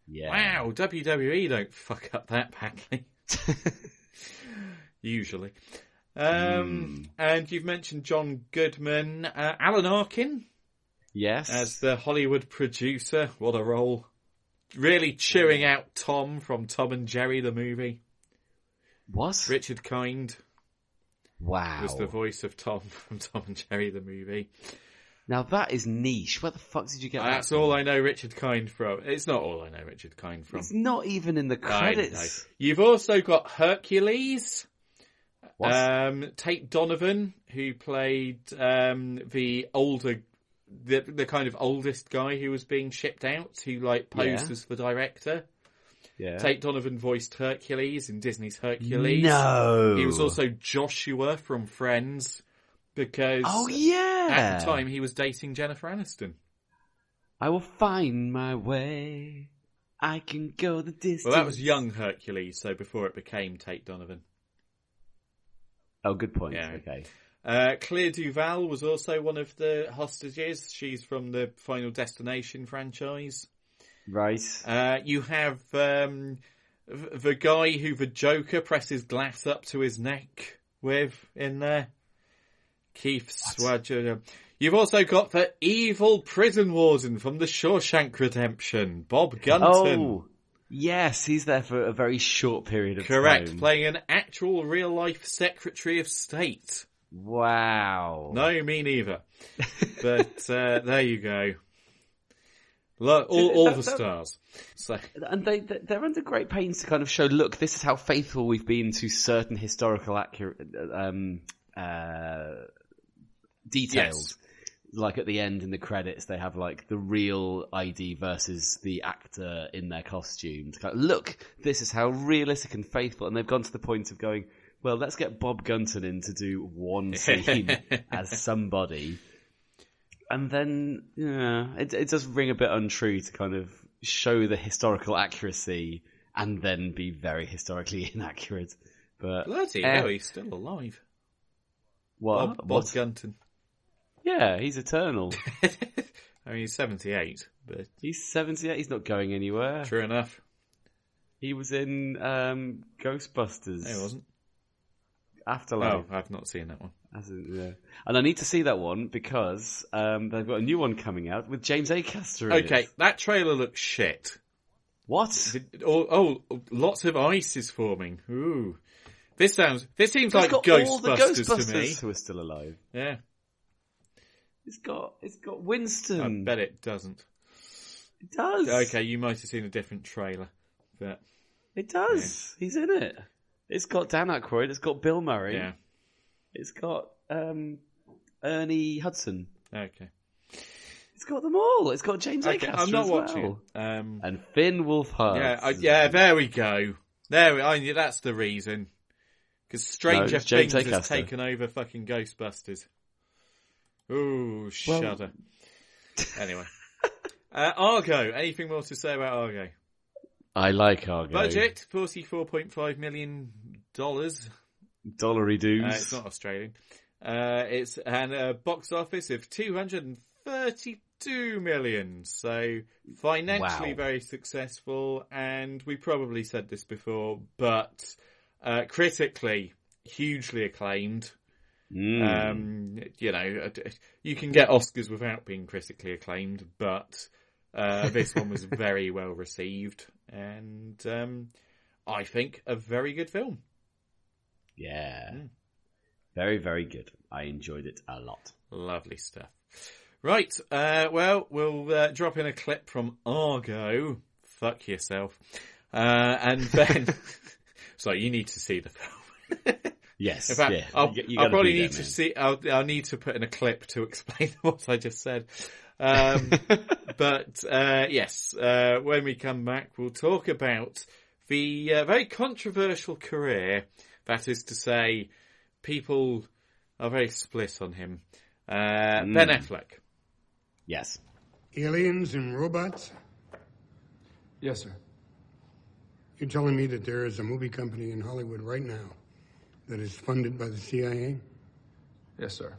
Speaker 4: Yeah.
Speaker 2: Wow, WWE don't fuck up that badly. Usually. Um, And you've mentioned John Goodman. Uh, Alan Arkin
Speaker 4: Yes.
Speaker 2: as the Hollywood producer. What a role. Really chewing out Tom from Tom and Jerry, the movie.
Speaker 4: what?
Speaker 2: Richard Kind
Speaker 4: Wow.
Speaker 2: was the voice of Tom from Tom and Jerry, the movie.
Speaker 4: Now that is niche. Where the fuck did you get that?
Speaker 2: That's
Speaker 4: from?
Speaker 2: all I know Richard Kind from. It's not all I know Richard Kind from.
Speaker 4: It's not even in the credits.
Speaker 2: You've also got Hercules.
Speaker 4: What?
Speaker 2: Um, Tate Donovan, who played um, the older, the the kind of oldest guy who was being shipped out, who like posed
Speaker 4: Yeah.
Speaker 2: as the director.
Speaker 4: Yeah.
Speaker 2: Tate Donovan voiced Hercules in Disney's Hercules.
Speaker 4: No.
Speaker 2: he was also Joshua from Friends because
Speaker 4: Oh yeah.
Speaker 2: at the time he was dating Jennifer Aniston.
Speaker 4: I will find my way. I can go the distance.
Speaker 2: Well, that was young Hercules, so before it became Tate Donovan.
Speaker 4: Oh, good point.
Speaker 2: Yeah.
Speaker 4: Okay.
Speaker 2: Uh, Claire Duval was also one of the hostages. She's from the Final Destination franchise.
Speaker 4: Right.
Speaker 2: Uh, you have um, the guy who the Joker presses glass up to his neck with in there. Keith Swadger. You've also got the evil prison warden from the Shawshank Redemption, Bob Gunton.
Speaker 4: Oh, yes, he's there for a very short period of
Speaker 2: Correct,
Speaker 4: time.
Speaker 2: Correct, playing an actual real life Secretary of State.
Speaker 4: Wow.
Speaker 2: No, me neither. but uh, there you go. All, all
Speaker 4: That-
Speaker 2: the stars. So
Speaker 4: And they they- they're under great pains to kind of show. Look, this is how faithful we've been to certain historical accurate um, uh, details. Like at the end in the credits, they have like the real ID versus the actor in their costumes. Kind of, Look, this is how realistic and faithful. And they've gone to the point of going, well, let's get Bob Gunton in to do one scene as somebody. And then, yeah, it, it does ring a bit untrue to kind of show the historical accuracy and then be very historically inaccurate. But
Speaker 2: bloody
Speaker 4: eh,
Speaker 2: hell, he's still alive.
Speaker 4: What?
Speaker 2: Bob, Bob
Speaker 4: What?
Speaker 2: Gunton.
Speaker 4: Yeah, he's eternal.
Speaker 2: I mean, he's 78, but
Speaker 4: he's 78. He's not going anywhere.
Speaker 2: true enough.
Speaker 4: He was in um, Ghostbusters.
Speaker 2: No, he wasn't.
Speaker 4: Afterlife.
Speaker 2: Oh, I've not seen that one.
Speaker 4: Yeah. And I need to see that one because um, they've got a new one coming out with James Acaster in
Speaker 2: Okay, that trailer looks shit.
Speaker 4: What?
Speaker 2: Did- oh, oh, lots of ice is forming. Ooh. This sounds, this seems
Speaker 4: It's
Speaker 2: like
Speaker 4: got all the Ghostbusters
Speaker 2: to me.
Speaker 4: who are still alive.
Speaker 2: Yeah,
Speaker 4: It's got it's got Winston.
Speaker 2: I bet it doesn't.
Speaker 4: It does.
Speaker 2: Okay, you might have seen a different trailer, but
Speaker 4: It does. He's in it. It's got Dan Aykroyd. It's got Bill Murray.
Speaker 2: yeah,
Speaker 4: It's got um, Ernie Hudson.
Speaker 2: okay.
Speaker 4: It's got them all. It's got James
Speaker 2: Okay,
Speaker 4: Acaster
Speaker 2: I'm not
Speaker 4: as
Speaker 2: watching
Speaker 4: well.
Speaker 2: Um,
Speaker 4: And Finn Wolfhard.
Speaker 2: yeah, I, yeah, there we go. There, we, I, knew- that's the reason. Because Stranger
Speaker 4: James
Speaker 2: Things has taken over fucking Ghostbusters. Ooh,
Speaker 4: Well-
Speaker 2: shudder. anyway. Uh, Argo, anything more to say about Argo?
Speaker 4: I like Argo.
Speaker 2: Budget, $44.5 million.
Speaker 4: Dollary dues.
Speaker 2: Uh, it's not Australian. Uh, it's and a box office of 232 million. So financially
Speaker 4: Wow.
Speaker 2: very successful. And we probably said this before, but uh, critically hugely acclaimed.
Speaker 4: Mm.
Speaker 2: Um, you know, you can get Oscars without being critically acclaimed, but uh, this one was very well received, and um, I think a very good film.
Speaker 4: Yeah.
Speaker 2: Mm.
Speaker 4: Very, very good. I enjoyed it a lot.
Speaker 2: Lovely stuff. Right, uh, well, we'll uh, drop in a clip from Argo. Fuck yourself. Uh, and then, so you need to see the film.
Speaker 4: Yes.
Speaker 2: In fact,
Speaker 4: yeah.
Speaker 2: I'll,
Speaker 4: You- you
Speaker 2: I'll probably need to see. I'll, I'll need to put in a clip to explain what I just said. Um, but uh, yes, uh, when we come back, we'll talk about the uh, very controversial career. That is to say, people are very split on him. Uh, Ben
Speaker 4: Mm.
Speaker 2: Affleck.
Speaker 4: Yes.
Speaker 21: Aliens and robots?
Speaker 17: Yes, sir.
Speaker 21: You're telling me that there is a movie company in Hollywood right now that is funded by the CIA?
Speaker 17: Yes, sir.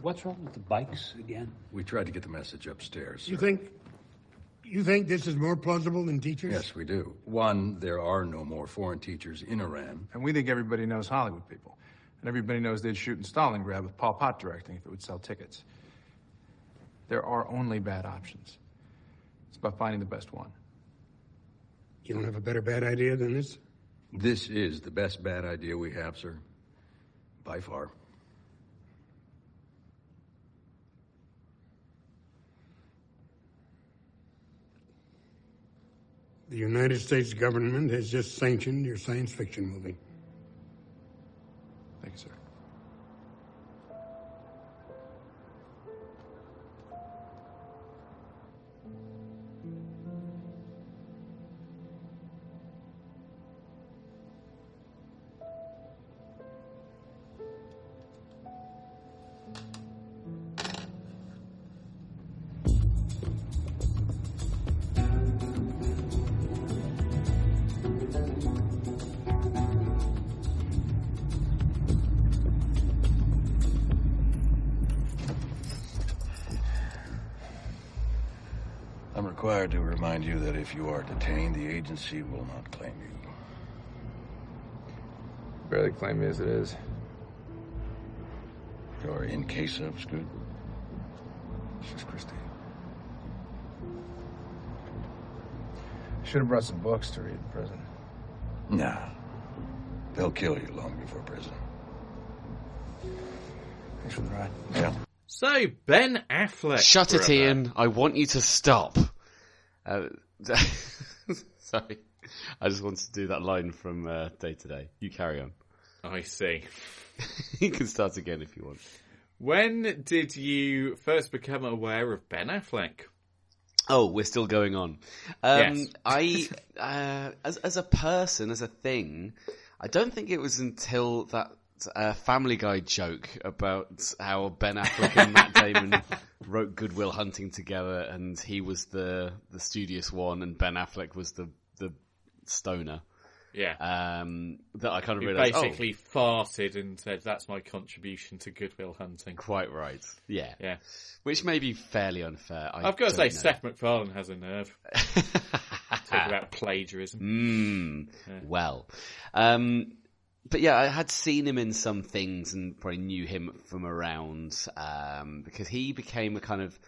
Speaker 19: What's wrong with the bikes again?
Speaker 18: We tried to get the message upstairs.
Speaker 21: You think you think this is more plausible than teachers?
Speaker 18: Yes, we do. One, there are no more foreign teachers in Iran.
Speaker 17: And we think everybody knows Hollywood people. And everybody knows they'd shoot in Stalingrad with Pol Pot directing if it would sell tickets. There are only bad options. It's about finding the best one.
Speaker 21: You don't have a better bad idea than this?
Speaker 18: This is the best bad idea we have, sir. By far.
Speaker 21: The United States government has just sanctioned your science fiction movie.
Speaker 17: Thank you, sir.
Speaker 16: If you are detained, the agency will not claim you.
Speaker 17: Barely claim me as it is.
Speaker 16: You're in case of, Scoot?
Speaker 17: It's just Christine. Should have brought some books to read in prison.
Speaker 16: No. They'll kill you long before prison.
Speaker 17: Thanks for the ride.
Speaker 16: Yeah.
Speaker 2: So Ben Affleck.
Speaker 4: Shut it. Ian. I want you to stop. Uh, sorry. I just wanted to do that line from uh, Day to Day. You carry on.
Speaker 2: I see.
Speaker 4: you can start again if you want.
Speaker 2: When did you first become aware of Ben Affleck?
Speaker 4: Oh, we're still going on. Um,
Speaker 2: Yes.
Speaker 4: I, uh, as as a person, as a thing, I don't think it was until that uh, Family Guy joke about how Ben Affleck and Matt Damon wrote Good Will Hunting together, and he was the the studious one, and Ben Affleck was the the stoner.
Speaker 2: Yeah.
Speaker 4: Um, that I kind of realised.
Speaker 2: basically farted and said, "That's my contribution to Good Will Hunting."
Speaker 4: oh, quite right. Yeah.
Speaker 2: Yeah.
Speaker 4: Which may be fairly unfair. I
Speaker 2: I've got to say,
Speaker 4: know.
Speaker 2: Seth MacFarlane has a nerve. Talk about plagiarism.
Speaker 4: Mm,
Speaker 2: Yeah.
Speaker 4: Well, um, but yeah, I had seen him in some things and probably knew him from around um, because he became a kind of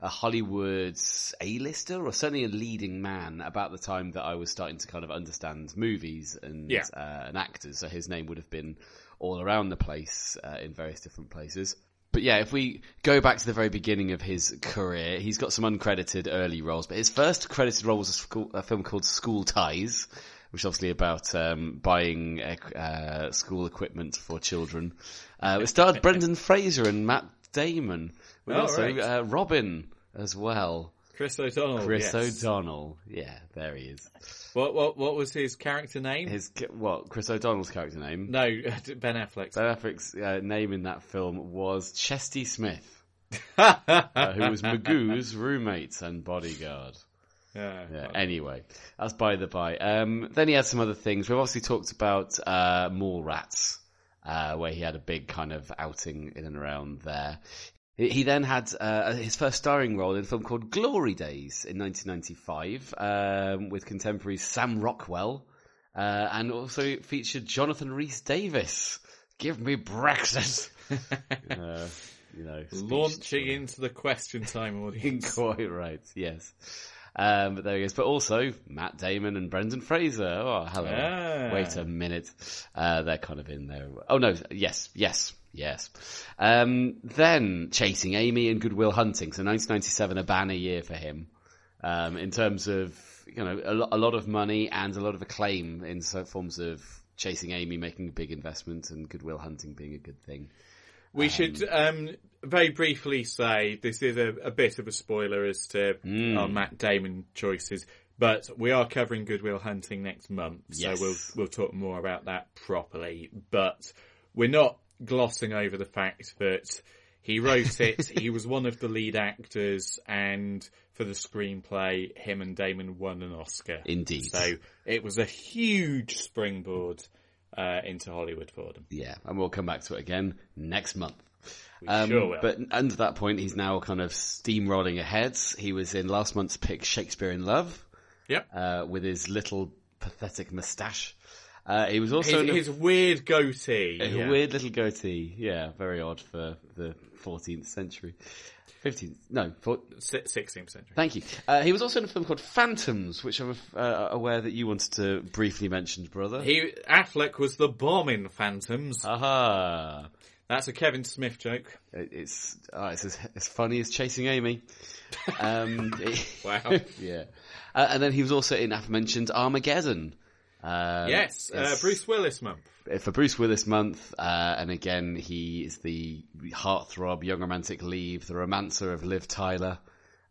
Speaker 4: a Hollywood's A-lister or certainly a leading man about the time that I was starting to kind of understand movies and
Speaker 2: Yeah.
Speaker 4: uh, and actors. So his name would have been all around the place uh, in various different places. But yeah, if we go back to the very beginning of his career, he's got some uncredited early roles, but his first credited role was a, school, a film called School Ties, which is obviously about um, buying uh, uh, school equipment for children. Uh, it starred Brendan Fraser and Matt Damon, with
Speaker 2: Oh,
Speaker 4: also
Speaker 2: right.
Speaker 4: uh, Robin as well.
Speaker 2: Chris O'Donnell.
Speaker 4: Chris
Speaker 2: yes.
Speaker 4: O'Donnell, yeah, there he is.
Speaker 2: What what what was his character name?
Speaker 4: His what? Chris O'Donnell's character name?
Speaker 2: No, Ben Affleck's.
Speaker 4: Ben Affleck's uh, name in that film was Chesty Smith, uh, who was Magoo's roommate and bodyguard.
Speaker 2: Yeah.
Speaker 4: Yeah, anyway, that's by the by. Um, then he had some other things. We've obviously talked about uh, Mallrats, uh, where he had a big kind of outing in and around there. He he then had uh, his first starring role in a film called Glory Daze in 1995 um, with contemporary Sam Rockwell, uh, and also featured Jonathan Rhys Davies. Give me Brexit. uh, you know,
Speaker 2: Launching into the question time audience.
Speaker 4: Quite right, yes. Um, but there he is. But also Matt Damon and Brendan Fraser. Oh, hello.
Speaker 2: Ah.
Speaker 4: Wait a minute. Uh, they're kind of in there. Oh no, yes, yes, yes. Um, then Chasing Amy and Good Will Hunting. So 1997, a banner year for him. Um, in terms of, you know, a, lo- a lot of money and a lot of acclaim in so forms of Chasing Amy making a big investment and Good Will Hunting being a good thing.
Speaker 2: We should um, very briefly say this is a, a bit of a spoiler as to
Speaker 4: Mm.
Speaker 2: our Matt Damon choices, but we are covering Good Will Hunting next month,
Speaker 4: Yes.
Speaker 2: so we'll we'll talk more about that properly. But we're not glossing over the fact that he wrote it. he was one of the lead actors, and for the screenplay, him and Damon won an Oscar.
Speaker 4: Indeed.
Speaker 2: So it was a huge springboard uh, into Hollywood for them.
Speaker 4: Yeah, and we'll come back to it again next month. Um,
Speaker 2: sure will.
Speaker 4: But under that point, he's now kind of steamrolling ahead. He was in last month's pick Shakespeare in Love.
Speaker 2: Yep.
Speaker 4: Uh, with his little pathetic moustache. Uh, he was also
Speaker 2: his,
Speaker 4: in a,
Speaker 2: his weird goatee.
Speaker 4: a
Speaker 2: yeah.
Speaker 4: weird little goatee. Yeah, very odd for the 14th century. 15th, no, four,
Speaker 2: 16th century.
Speaker 4: Thank you. Uh, he was also in a film called Phantoms, which I'm uh, aware that you wanted to briefly mention, brother.
Speaker 2: He Affleck was the bomb in Phantoms.
Speaker 4: Aha.
Speaker 2: That's a Kevin Smith joke.
Speaker 4: It's oh, it's as, as funny as Chasing Amy. Um,
Speaker 2: Wow.
Speaker 4: yeah. Uh, and then he was also in aforementioned Armageddon. Uh,
Speaker 2: yes, uh, Bruce Willis month.
Speaker 4: for Bruce Willis month, uh, and again he is the heartthrob, young romantic lead, the romancer of Liv Tyler.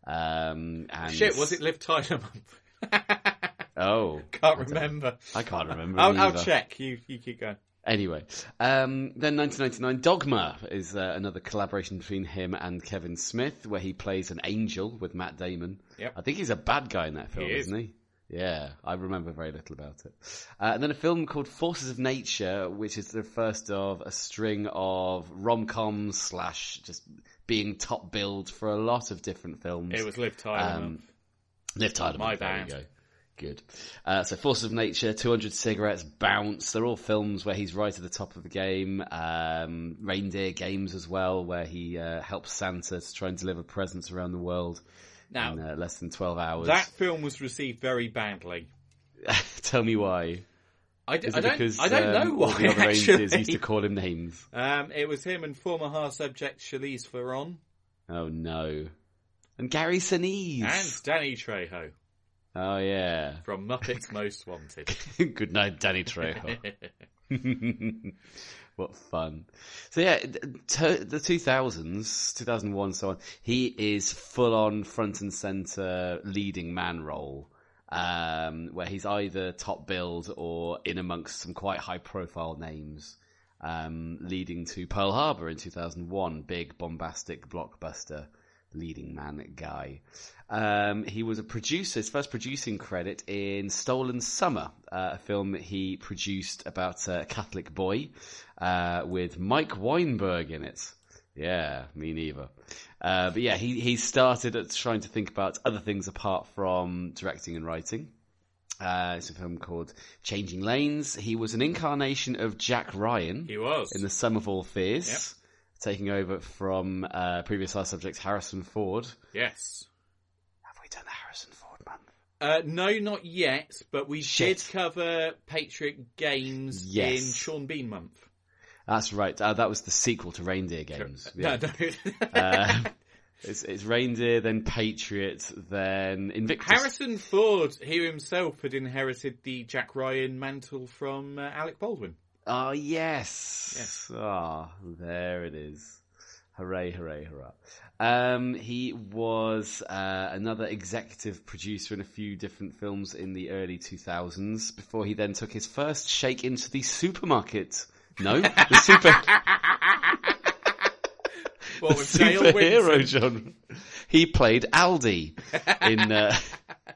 Speaker 4: Um, and
Speaker 2: Shit, was it Liv Tyler month?
Speaker 4: Oh,
Speaker 2: Can't
Speaker 4: I
Speaker 2: remember.
Speaker 4: I can't remember.
Speaker 2: I'll, I'll check. You you keep going.
Speaker 4: Anyway, um, then 1999, Dogma is uh, another collaboration between him and Kevin Smith, where he plays an angel with Matt Damon.
Speaker 2: Yep.
Speaker 4: I think he's a bad guy in that film,
Speaker 2: He is.
Speaker 4: isn't he? Yeah, I remember very little about it. Uh, and then a film called Forces of Nature, which is the first of a string of rom-coms slash just being top billed for a lot of different films.
Speaker 2: It was Liv Tyler
Speaker 4: Um. Liv Tyler.
Speaker 2: My
Speaker 4: there you
Speaker 2: bad.
Speaker 4: go. Good. Uh, so Forces of Nature, 200 Cigarettes, Bounce, they're all films where he's right at the top of the game. Um, Reindeer Games as well, where he uh, helps Santa to try and deliver presents around the world
Speaker 2: Now,
Speaker 4: in uh, less than 12 hours.
Speaker 2: That film was received very badly.
Speaker 4: Tell me why.
Speaker 2: I, d-
Speaker 4: Is
Speaker 2: I don't,
Speaker 4: because
Speaker 2: I don't
Speaker 4: um,
Speaker 2: know why,
Speaker 4: the other
Speaker 2: actually.
Speaker 4: reindeers used to call him names?
Speaker 2: Um, it was him and former hard subject Charlize Theron
Speaker 4: Oh no. And Gary Sinise.
Speaker 2: and Danny Trejo
Speaker 4: Oh yeah.
Speaker 2: from Muppets Most Wanted.
Speaker 4: Good night, Danny Trejo. what fun. So yeah, the 2000s, 2001, so on, he is full on front and center leading man role. Um, where he's either top billed or in amongst some quite high profile names, um, leading to Pearl Harbor in 2001, big bombastic blockbuster leading man guy. Um, he was a producer, his first producing credit in Stolen Summer, uh, a film that he produced about a Catholic boy uh, with Mike Weinberg in it. Yeah, me neither. Uh, but yeah, he, he started at trying to think about other things apart from directing and writing. Uh, it's a film called Changing Lanes. He was an incarnation of Jack Ryan.
Speaker 2: He was.
Speaker 4: In The Sum of All Fears. Taking over from uh, previous last subject Harrison Ford.
Speaker 2: Yes.
Speaker 4: Have we done the Harrison Ford month?
Speaker 2: Uh, no, not yet, but we
Speaker 4: Shit.
Speaker 2: did cover Patriot Games
Speaker 4: Yes.
Speaker 2: in Sean Bean month.
Speaker 4: That's right. Uh, that was the sequel to Reindeer Games.
Speaker 2: No,
Speaker 4: Yeah.
Speaker 2: no.
Speaker 4: uh, it's, it's Reindeer, then Patriot, then Invictus.
Speaker 2: Harrison Ford, he himself had inherited the Jack Ryan mantle from uh, Alec Baldwin.
Speaker 4: Oh, yes. Yes. Ah, there it is. Hooray, hooray, hurrah. Um, he was uh, another executive producer in a few different films in the early 2000s before he then took his first shake into the supermarket. No, the super
Speaker 2: What
Speaker 4: the superhero
Speaker 2: Winston?
Speaker 4: genre. He played Aldi in. Uh,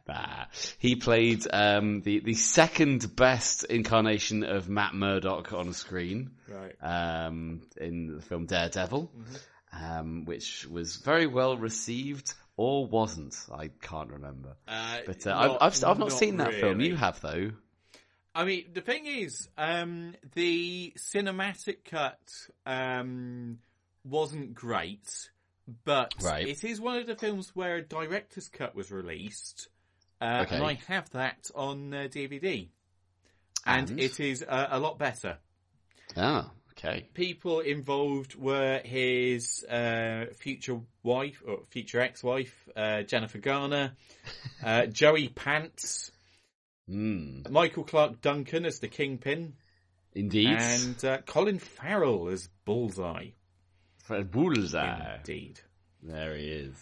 Speaker 4: nah. he played um, the the second best incarnation of Matt Murdock on screen.
Speaker 2: Right.
Speaker 4: Um, in the film Daredevil,
Speaker 2: Mm-hmm.
Speaker 4: um, which was very well received. Or wasn't, I can't remember.
Speaker 2: Uh,
Speaker 4: but uh,
Speaker 2: not-
Speaker 4: I've, I've, I've not
Speaker 2: not
Speaker 4: seen that film. You have though.
Speaker 2: I mean, the thing is, um, the cinematic cut um, wasn't great, but
Speaker 4: Right.
Speaker 2: it is one of the films where a director's cut was released, uh,
Speaker 4: Okay.
Speaker 2: and I have that on uh, DVD, and,
Speaker 4: And?
Speaker 2: it is uh, a lot better.
Speaker 4: Ah, okay.
Speaker 2: People involved were his uh, future wife or future ex-wife, uh, Jennifer Garner, uh, Joey Pants.
Speaker 4: Mm.
Speaker 2: Michael Clarke Duncan as the Kingpin.
Speaker 4: Indeed.
Speaker 2: And uh, Colin Farrell as Bullseye.
Speaker 4: Bullseye.
Speaker 2: Indeed.
Speaker 4: There he is.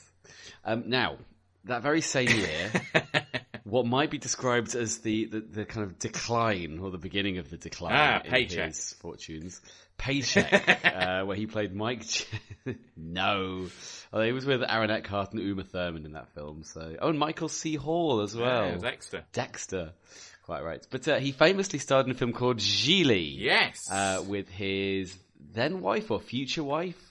Speaker 4: Um, now, that very same year, what might be described as the, the, the kind of decline or the beginning of the decline
Speaker 2: Ah,
Speaker 4: in
Speaker 2: Paycheck.
Speaker 4: his fortunes. Paycheck, uh, where he played Mike. Ch- no, oh, he was with Aaron Eckhart and Uma Thurman in that film. So, oh, and Michael C. Hall as well.
Speaker 2: Yeah, Dexter.
Speaker 4: Dexter, quite right. But uh, he famously starred in a film called Gigli.
Speaker 2: Yes.
Speaker 4: uh, with his then wife or future wife.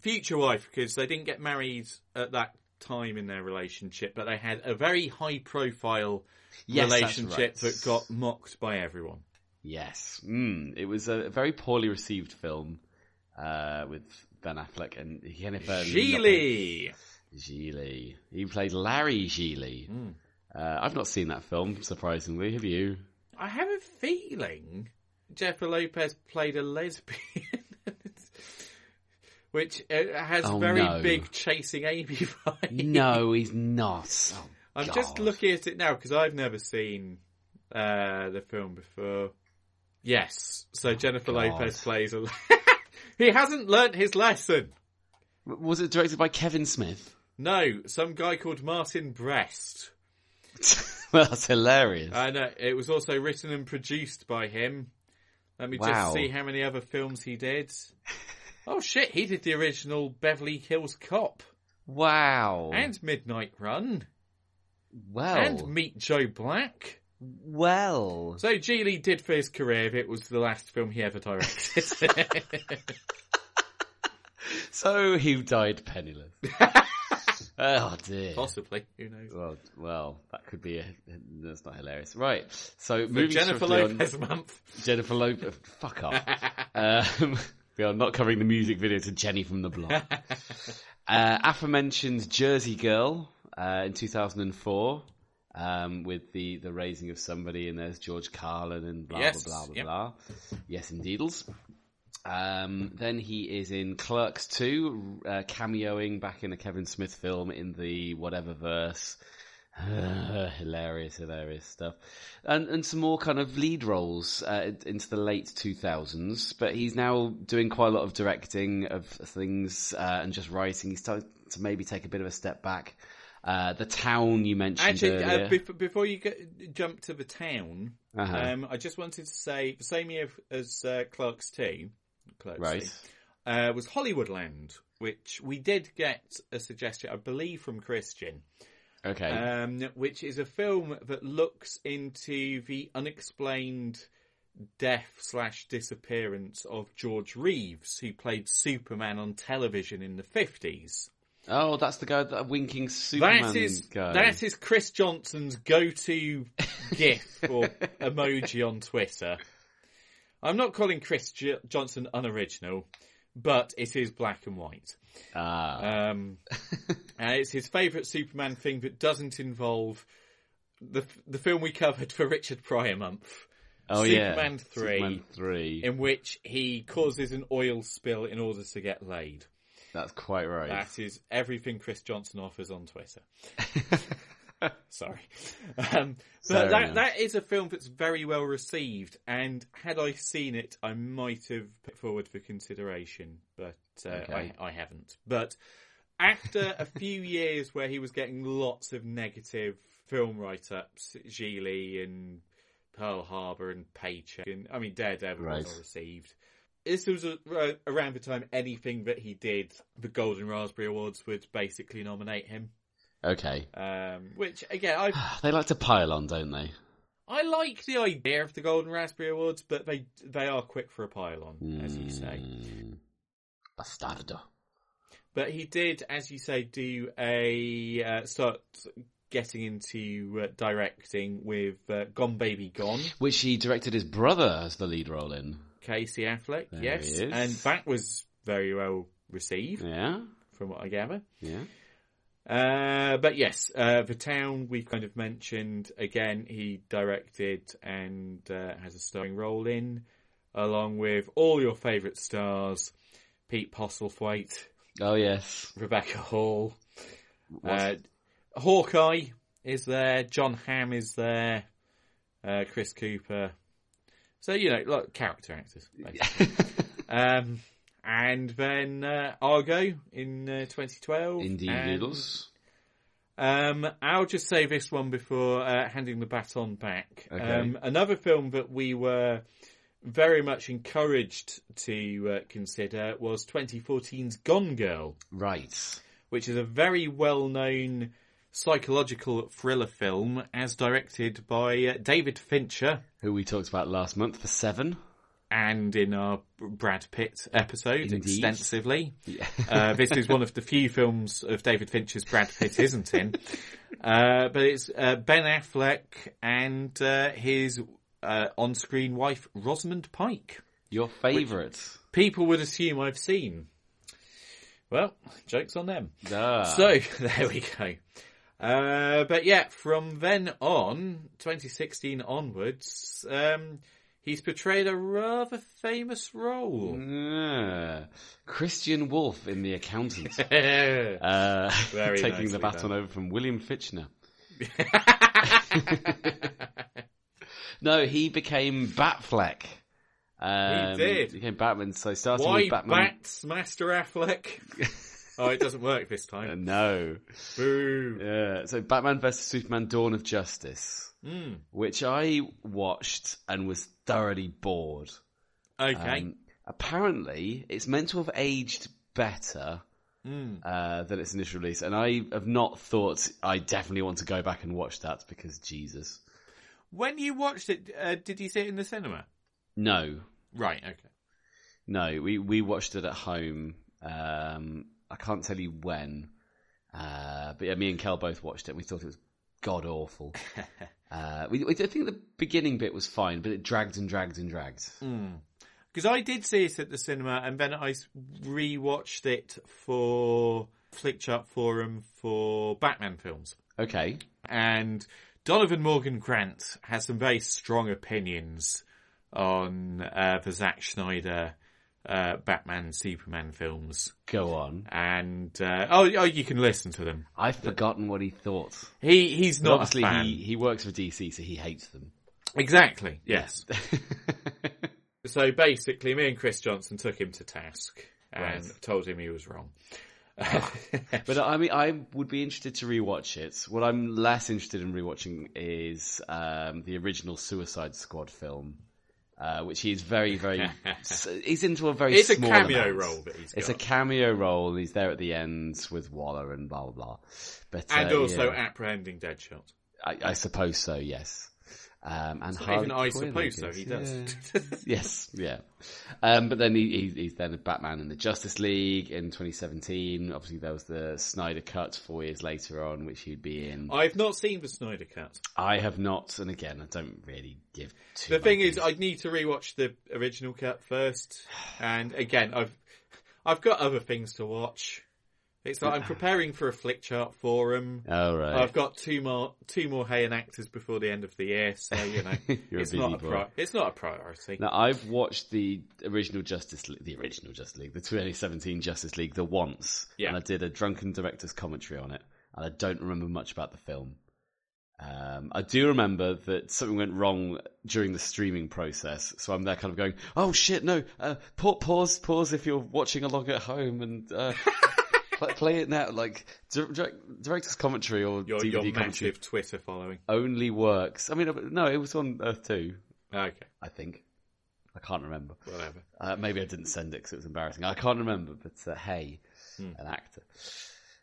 Speaker 2: Future wife, because they didn't get married at that time in their relationship, but they had a very high profile
Speaker 4: Yes,
Speaker 2: relationship
Speaker 4: right.
Speaker 2: that got mocked by everyone.
Speaker 4: Yes, mm, it was a very poorly received film uh, with Ben Affleck and Jennifer
Speaker 2: Gigli.
Speaker 4: Lopez. Gigli. He played Larry Gigli.
Speaker 2: Mm.
Speaker 4: Uh, I've not seen that film, surprisingly. Have you?
Speaker 2: I have a feeling Jennifer Lopez played a lesbian. Which uh, has
Speaker 4: Oh,
Speaker 2: very
Speaker 4: no.
Speaker 2: big chasing Amy vibes.
Speaker 4: No, he's not. Oh,
Speaker 2: I'm
Speaker 4: God.
Speaker 2: just looking at it now because I've never seen uh, the film before. Yes, so Jennifer
Speaker 4: God.
Speaker 2: Lopez plays a. he hasn't learnt his lesson.
Speaker 4: Was it directed by Kevin Smith?
Speaker 2: No, some guy called Martin Brest.
Speaker 4: well, that's hilarious.
Speaker 2: I know it was also written and produced by him. Let me
Speaker 4: Wow.
Speaker 2: just see how many other films he did. Oh shit, he did the original Beverly Hills Cop
Speaker 4: wow.
Speaker 2: and Midnight Run
Speaker 4: well.
Speaker 2: and Meet Joe Black.
Speaker 4: well.
Speaker 2: So Gigli did for his career if it was the last film he ever directed.
Speaker 4: So he died penniless. oh dear.
Speaker 2: Possibly, who knows?
Speaker 4: Well, well, that could be a. That's not hilarious, right? So moving
Speaker 2: Jennifer
Speaker 4: swiftly on-
Speaker 2: Lopez month.
Speaker 4: Jennifer Lopez. Fuck off. um, we are not covering the music video to Jenny from the Block. uh, aforementioned Jersey Girl uh, in 2004. Um, with the, the raising of somebody, and there's George Carlin and blah
Speaker 2: Yes,
Speaker 4: blah blah blah
Speaker 2: yep.
Speaker 4: blah. Yes, indeedles. Um, then he is in Clerks 2, uh, cameoing back in a Kevin Smith film in the whatever verse. hilarious, hilarious stuff. And, and some more kind of lead roles uh, into the late 2000s, but he's now doing quite a lot of directing of things uh, and just writing. He's starting to maybe take a bit of a step back. Uh, the town you mentioned
Speaker 2: Actually,
Speaker 4: earlier.
Speaker 2: uh, bef- before you get, jump to the town,
Speaker 4: Uh-huh.
Speaker 2: um, I just wanted to say the same year as uh, Clerks Two, Clerks
Speaker 4: Right.
Speaker 2: Two, uh, was Hollywoodland, which we did get a suggestion, I believe, from Christian.
Speaker 4: Okay.
Speaker 2: Um, which is a film that looks into the unexplained death slash disappearance of George Reeves, who played Superman on television in the fifties.
Speaker 4: Oh, that's the guy that winking Superman
Speaker 2: That is
Speaker 4: guy.
Speaker 2: that is Chris Johnson's go-to GIF or emoji on Twitter. I'm not calling Chris J- Johnson unoriginal, but it is black and white.
Speaker 4: Ah.
Speaker 2: Um, and it's his favourite Superman thing that doesn't involve the the film we covered for Richard Pryor month.
Speaker 4: Oh, yeah.
Speaker 2: Three,
Speaker 4: Superman 3.
Speaker 2: in which he causes an oil spill in order to get laid.
Speaker 4: That's quite right.
Speaker 2: That is everything Chris Johnson offers on Twitter. Sorry. Um, but that, that is a film that's very well received, and had I seen it, I might have put forward for consideration, but uh,
Speaker 4: Okay.
Speaker 2: I, I haven't. But after a few years where he was getting lots of negative film write-ups, Gigli and Pearl Harbor and Paycheck, and I mean Daredevil
Speaker 4: Right.
Speaker 2: was well received. This was a, around the time anything that he did, the Golden Raspberry Awards would basically nominate him.
Speaker 4: Okay.
Speaker 2: Um, which again, I
Speaker 4: They like to pile on, don't they?
Speaker 2: I like the idea of the Golden Raspberry Awards, but they they are quick for a pile pylon, as you say.
Speaker 4: Mm. Bastardo.
Speaker 2: But he did, as you say, do a uh, start getting into uh, directing with uh, Gone Baby Gone,
Speaker 4: Which he directed his brother as the lead role in.
Speaker 2: Casey Affleck.
Speaker 4: There
Speaker 2: yes, and that was very well received,
Speaker 4: Yeah?
Speaker 2: from what I gather.
Speaker 4: Yeah.
Speaker 2: Uh, but yes, uh, the town we've kind of mentioned again. He directed and uh, has a starring role in, along with all your favourite stars: Pete Postlethwaite,
Speaker 4: Oh, yes.
Speaker 2: Rebecca Hall, uh, Hawkeye is there, Jon Hamm is there, uh, Chris Cooper. So you know, like character actors, basically. um, and then uh, Argo in uh, 2012.
Speaker 4: Indeed
Speaker 2: and,
Speaker 4: Noodles.
Speaker 2: Um, I'll just say this one before uh, handing the baton back.
Speaker 4: Okay.
Speaker 2: Um, another film that we were very much encouraged to uh, consider was 2014's Gone Girl,
Speaker 4: Right.
Speaker 2: which is a very well-known psychological thriller film, as directed by uh, David Fincher,
Speaker 4: Who we talked about last month for Seven.
Speaker 2: And in our Brad Pitt episode
Speaker 4: Indeed.
Speaker 2: extensively.
Speaker 4: Yeah.
Speaker 2: uh, this is one of the few films of David Fincher's Brad Pitt isn't in. Uh, but it's uh, Ben Affleck and uh, his uh, on-screen wife Rosamund Pike.
Speaker 4: Your favourite.
Speaker 2: People would assume I've seen. Well, jokes on them.
Speaker 4: Ah.
Speaker 2: So there we go. Uh, but yeah, from then on, 2016 onwards, um, he's portrayed a rather famous role.
Speaker 4: Yeah. Christian Wolff in The Accountant.
Speaker 2: Very
Speaker 4: uh, taking the baton
Speaker 2: done.
Speaker 4: over from William Fichtner. no, he became Batfleck. Um,
Speaker 2: did.
Speaker 4: He became Batman. So starting
Speaker 2: Why
Speaker 4: with Batman.
Speaker 2: bats, Master Affleck? Oh, it doesn't work this time.
Speaker 4: no.
Speaker 2: Boo.
Speaker 4: Yeah. So Batman vs Superman: Dawn of Justice,
Speaker 2: Mm.
Speaker 4: which I watched and was thoroughly bored.
Speaker 2: Okay.
Speaker 4: Um, apparently, it's meant to have aged better
Speaker 2: Mm.
Speaker 4: uh, than its initial release, and I have not thought I definitely want to go back and watch that because Jesus.
Speaker 2: When you watched it, uh, did you see it in the cinema?
Speaker 4: No,
Speaker 2: Right. Okay.
Speaker 4: no, we we watched it at home. Um, I can't tell you when, uh, but yeah, me and Kel both watched it. and We thought it was god awful. uh, we, I think the beginning bit was fine, but it dragged and dragged and dragged.
Speaker 2: Because I did see it at the cinema, and then I rewatched it for Flickchart Forum for Batman films.
Speaker 4: Okay,
Speaker 2: and Donovan Morgan Grant has some very strong opinions on uh, the Zack Snyder uh, Batman Superman films.
Speaker 4: go on.
Speaker 2: And uh, oh, oh, you can listen to them.
Speaker 4: I've forgotten what he thought.
Speaker 2: He he's not
Speaker 4: obviously
Speaker 2: a fan.
Speaker 4: he he works for DC, so he hates them.
Speaker 2: Exactly. Yes. so basically, me and Chris Johnson took him to task and
Speaker 4: Right.
Speaker 2: told him he was wrong.
Speaker 4: But I mean, I would be interested to rewatch it. What I'm less interested in rewatching is um, the original Suicide Squad film Uh, which he's very, very, he's into a very
Speaker 2: It's a cameo
Speaker 4: amount.
Speaker 2: role that he's
Speaker 4: It's a
Speaker 2: got.
Speaker 4: cameo role. He's there at the end with Waller and blah blah blah. But
Speaker 2: and
Speaker 4: uh,
Speaker 2: also
Speaker 4: yeah.
Speaker 2: apprehending Deadshot.
Speaker 4: I, I suppose so. Yes. Um, and
Speaker 2: even I suppose so, he does.
Speaker 4: yeah. yes, yeah. Um, but then he, he, he's then a Batman in the Justice League in 2017. Obviously, there was the Snyder Cut four years later on, which he'd be in.
Speaker 2: I've not seen the Snyder Cut.
Speaker 4: I have not, and again, I don't really give too.
Speaker 2: The thing is, I need to rewatch the original cut first, and again, I've I've got other things to watch. It's like I'm preparing for a flick chart forum.
Speaker 4: Oh, right.
Speaker 2: I've got two more two more Hayen actors before the end of the year, so you know
Speaker 4: You're a
Speaker 2: it's not a pri- it's not a priority.
Speaker 4: Now I've watched the original Justice League, the original Justice League, the 2017 Justice League, the once,
Speaker 2: Yeah.
Speaker 4: and I did a drunken director's commentary on it, and I don't remember much about the film. Um, I do remember that something went wrong during the streaming process, so I'm there kind of going, "Oh shit, no! Uh, pause, pause if you're watching along at home, and uh, play, play it now." Like direct, director's commentary or
Speaker 2: Your
Speaker 4: DVD
Speaker 2: your
Speaker 4: commentary
Speaker 2: massive Twitter following.
Speaker 4: only works. I mean, no, it was on Earth Two.
Speaker 2: Okay,
Speaker 4: I think. I can't remember.
Speaker 2: Whatever.
Speaker 4: Uh, maybe I didn't send it because it was embarrassing. I can't remember, but uh, hey,
Speaker 2: Hmm.
Speaker 4: an actor.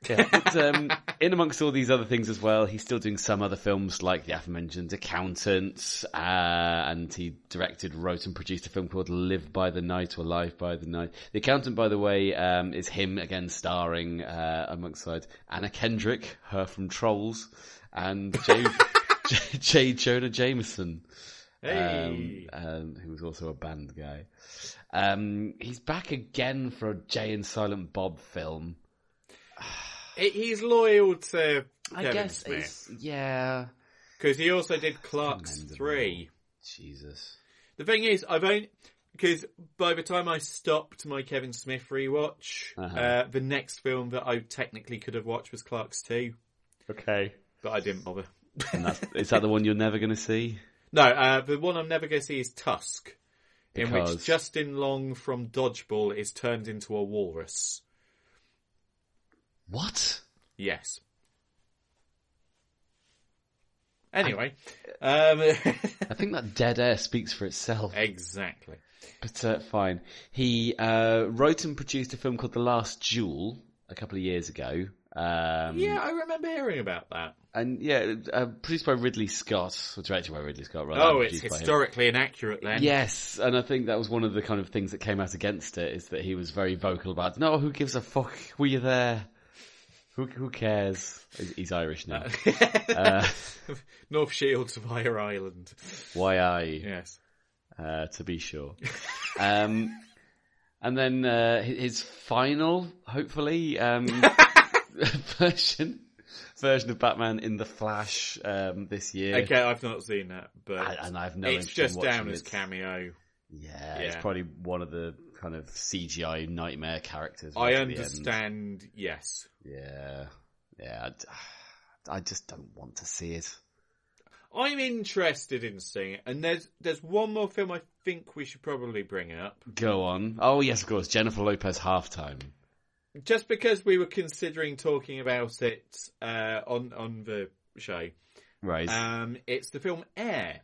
Speaker 4: Yeah, but, um, in amongst all these other things as well, he's still doing some other films like the aforementioned Accountant, uh, and he directed, wrote, and produced a film called Live by the Night or Live by the Night. The Accountant, by the way, um, is him again starring uh, alongside Anna Kendrick, her from Trolls, and J. J. J. Jonah Jameson.
Speaker 2: Hey.
Speaker 4: Um, um, who was also a band guy. Um, he's back again for a Jay and Silent Bob film.
Speaker 2: He- he's loyal to
Speaker 4: I
Speaker 2: Kevin
Speaker 4: guess
Speaker 2: Smith
Speaker 4: it's, yeah.
Speaker 2: because he also did Clerks three.
Speaker 4: Jesus.
Speaker 2: The thing is, I've only because by the time I stopped my Kevin Smith rewatch,
Speaker 4: Uh-huh.
Speaker 2: uh, the next film that I technically could have watched was Clerks two,
Speaker 4: Okay.
Speaker 2: but I didn't bother.
Speaker 4: And that's, is that the one you're never going to see?
Speaker 2: No, uh, the one I'm never going to see is Tusk, in
Speaker 4: Because-
Speaker 2: which Justin Long from Dodgeball is turned into a walrus.
Speaker 4: What?
Speaker 2: Yes. Anyway, um,
Speaker 4: I think that dead air speaks for itself.
Speaker 2: exactly.
Speaker 4: But uh, fine. He uh, wrote and produced a film called The Last Duel a couple of years ago. Um,
Speaker 2: Yeah, I remember hearing about that.
Speaker 4: And yeah, uh, produced by Ridley Scott, or directed by Ridley Scott. Rather
Speaker 2: Oh, it's
Speaker 4: produced by him.
Speaker 2: historically inaccurate then.
Speaker 4: Yes, and I think that was one of the kind of things that came out against it is that he was very vocal about, no, who gives a fuck? Were you there? Who who cares? He's- Irish now. uh,
Speaker 2: North Shields via Ireland.
Speaker 4: why I?
Speaker 2: Yes.
Speaker 4: Uh, to be sure. um, and then uh, his final, hopefully, um, version version of Batman in the Flash um, this year.
Speaker 2: Okay, I've not seen that, but
Speaker 4: I- and I've no
Speaker 2: it's just down as cameo.
Speaker 4: Yeah,
Speaker 2: Yeah.
Speaker 4: it's probably one of the kind of CGI nightmare characters.
Speaker 2: I
Speaker 4: right
Speaker 2: understand. Yes,
Speaker 4: Yeah, yeah. I I just don't want to see it.
Speaker 2: I'm interested in seeing it, and there's there's one more film I think we should probably bring up,
Speaker 4: Go on. Oh yes, of course. Jennifer Lopez halftime.
Speaker 2: just because we were considering talking about it uh, on on the show.
Speaker 4: Right.
Speaker 2: Um, it's the film Air,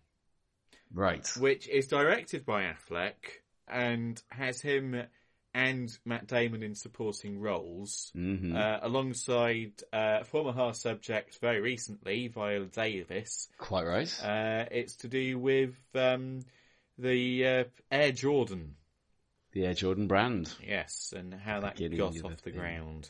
Speaker 4: right.
Speaker 2: which is directed by Affleck and has him and Matt Damon in supporting roles,
Speaker 4: Mhm.
Speaker 2: uh, alongside uh, former Haas subject very recently, Viola Davis.
Speaker 4: Quite right.
Speaker 2: Uh, it's to do with um, the uh, Air Jordan,
Speaker 4: the Air Jordan brand.
Speaker 2: yes, and how that got off
Speaker 4: the thing.
Speaker 2: ground.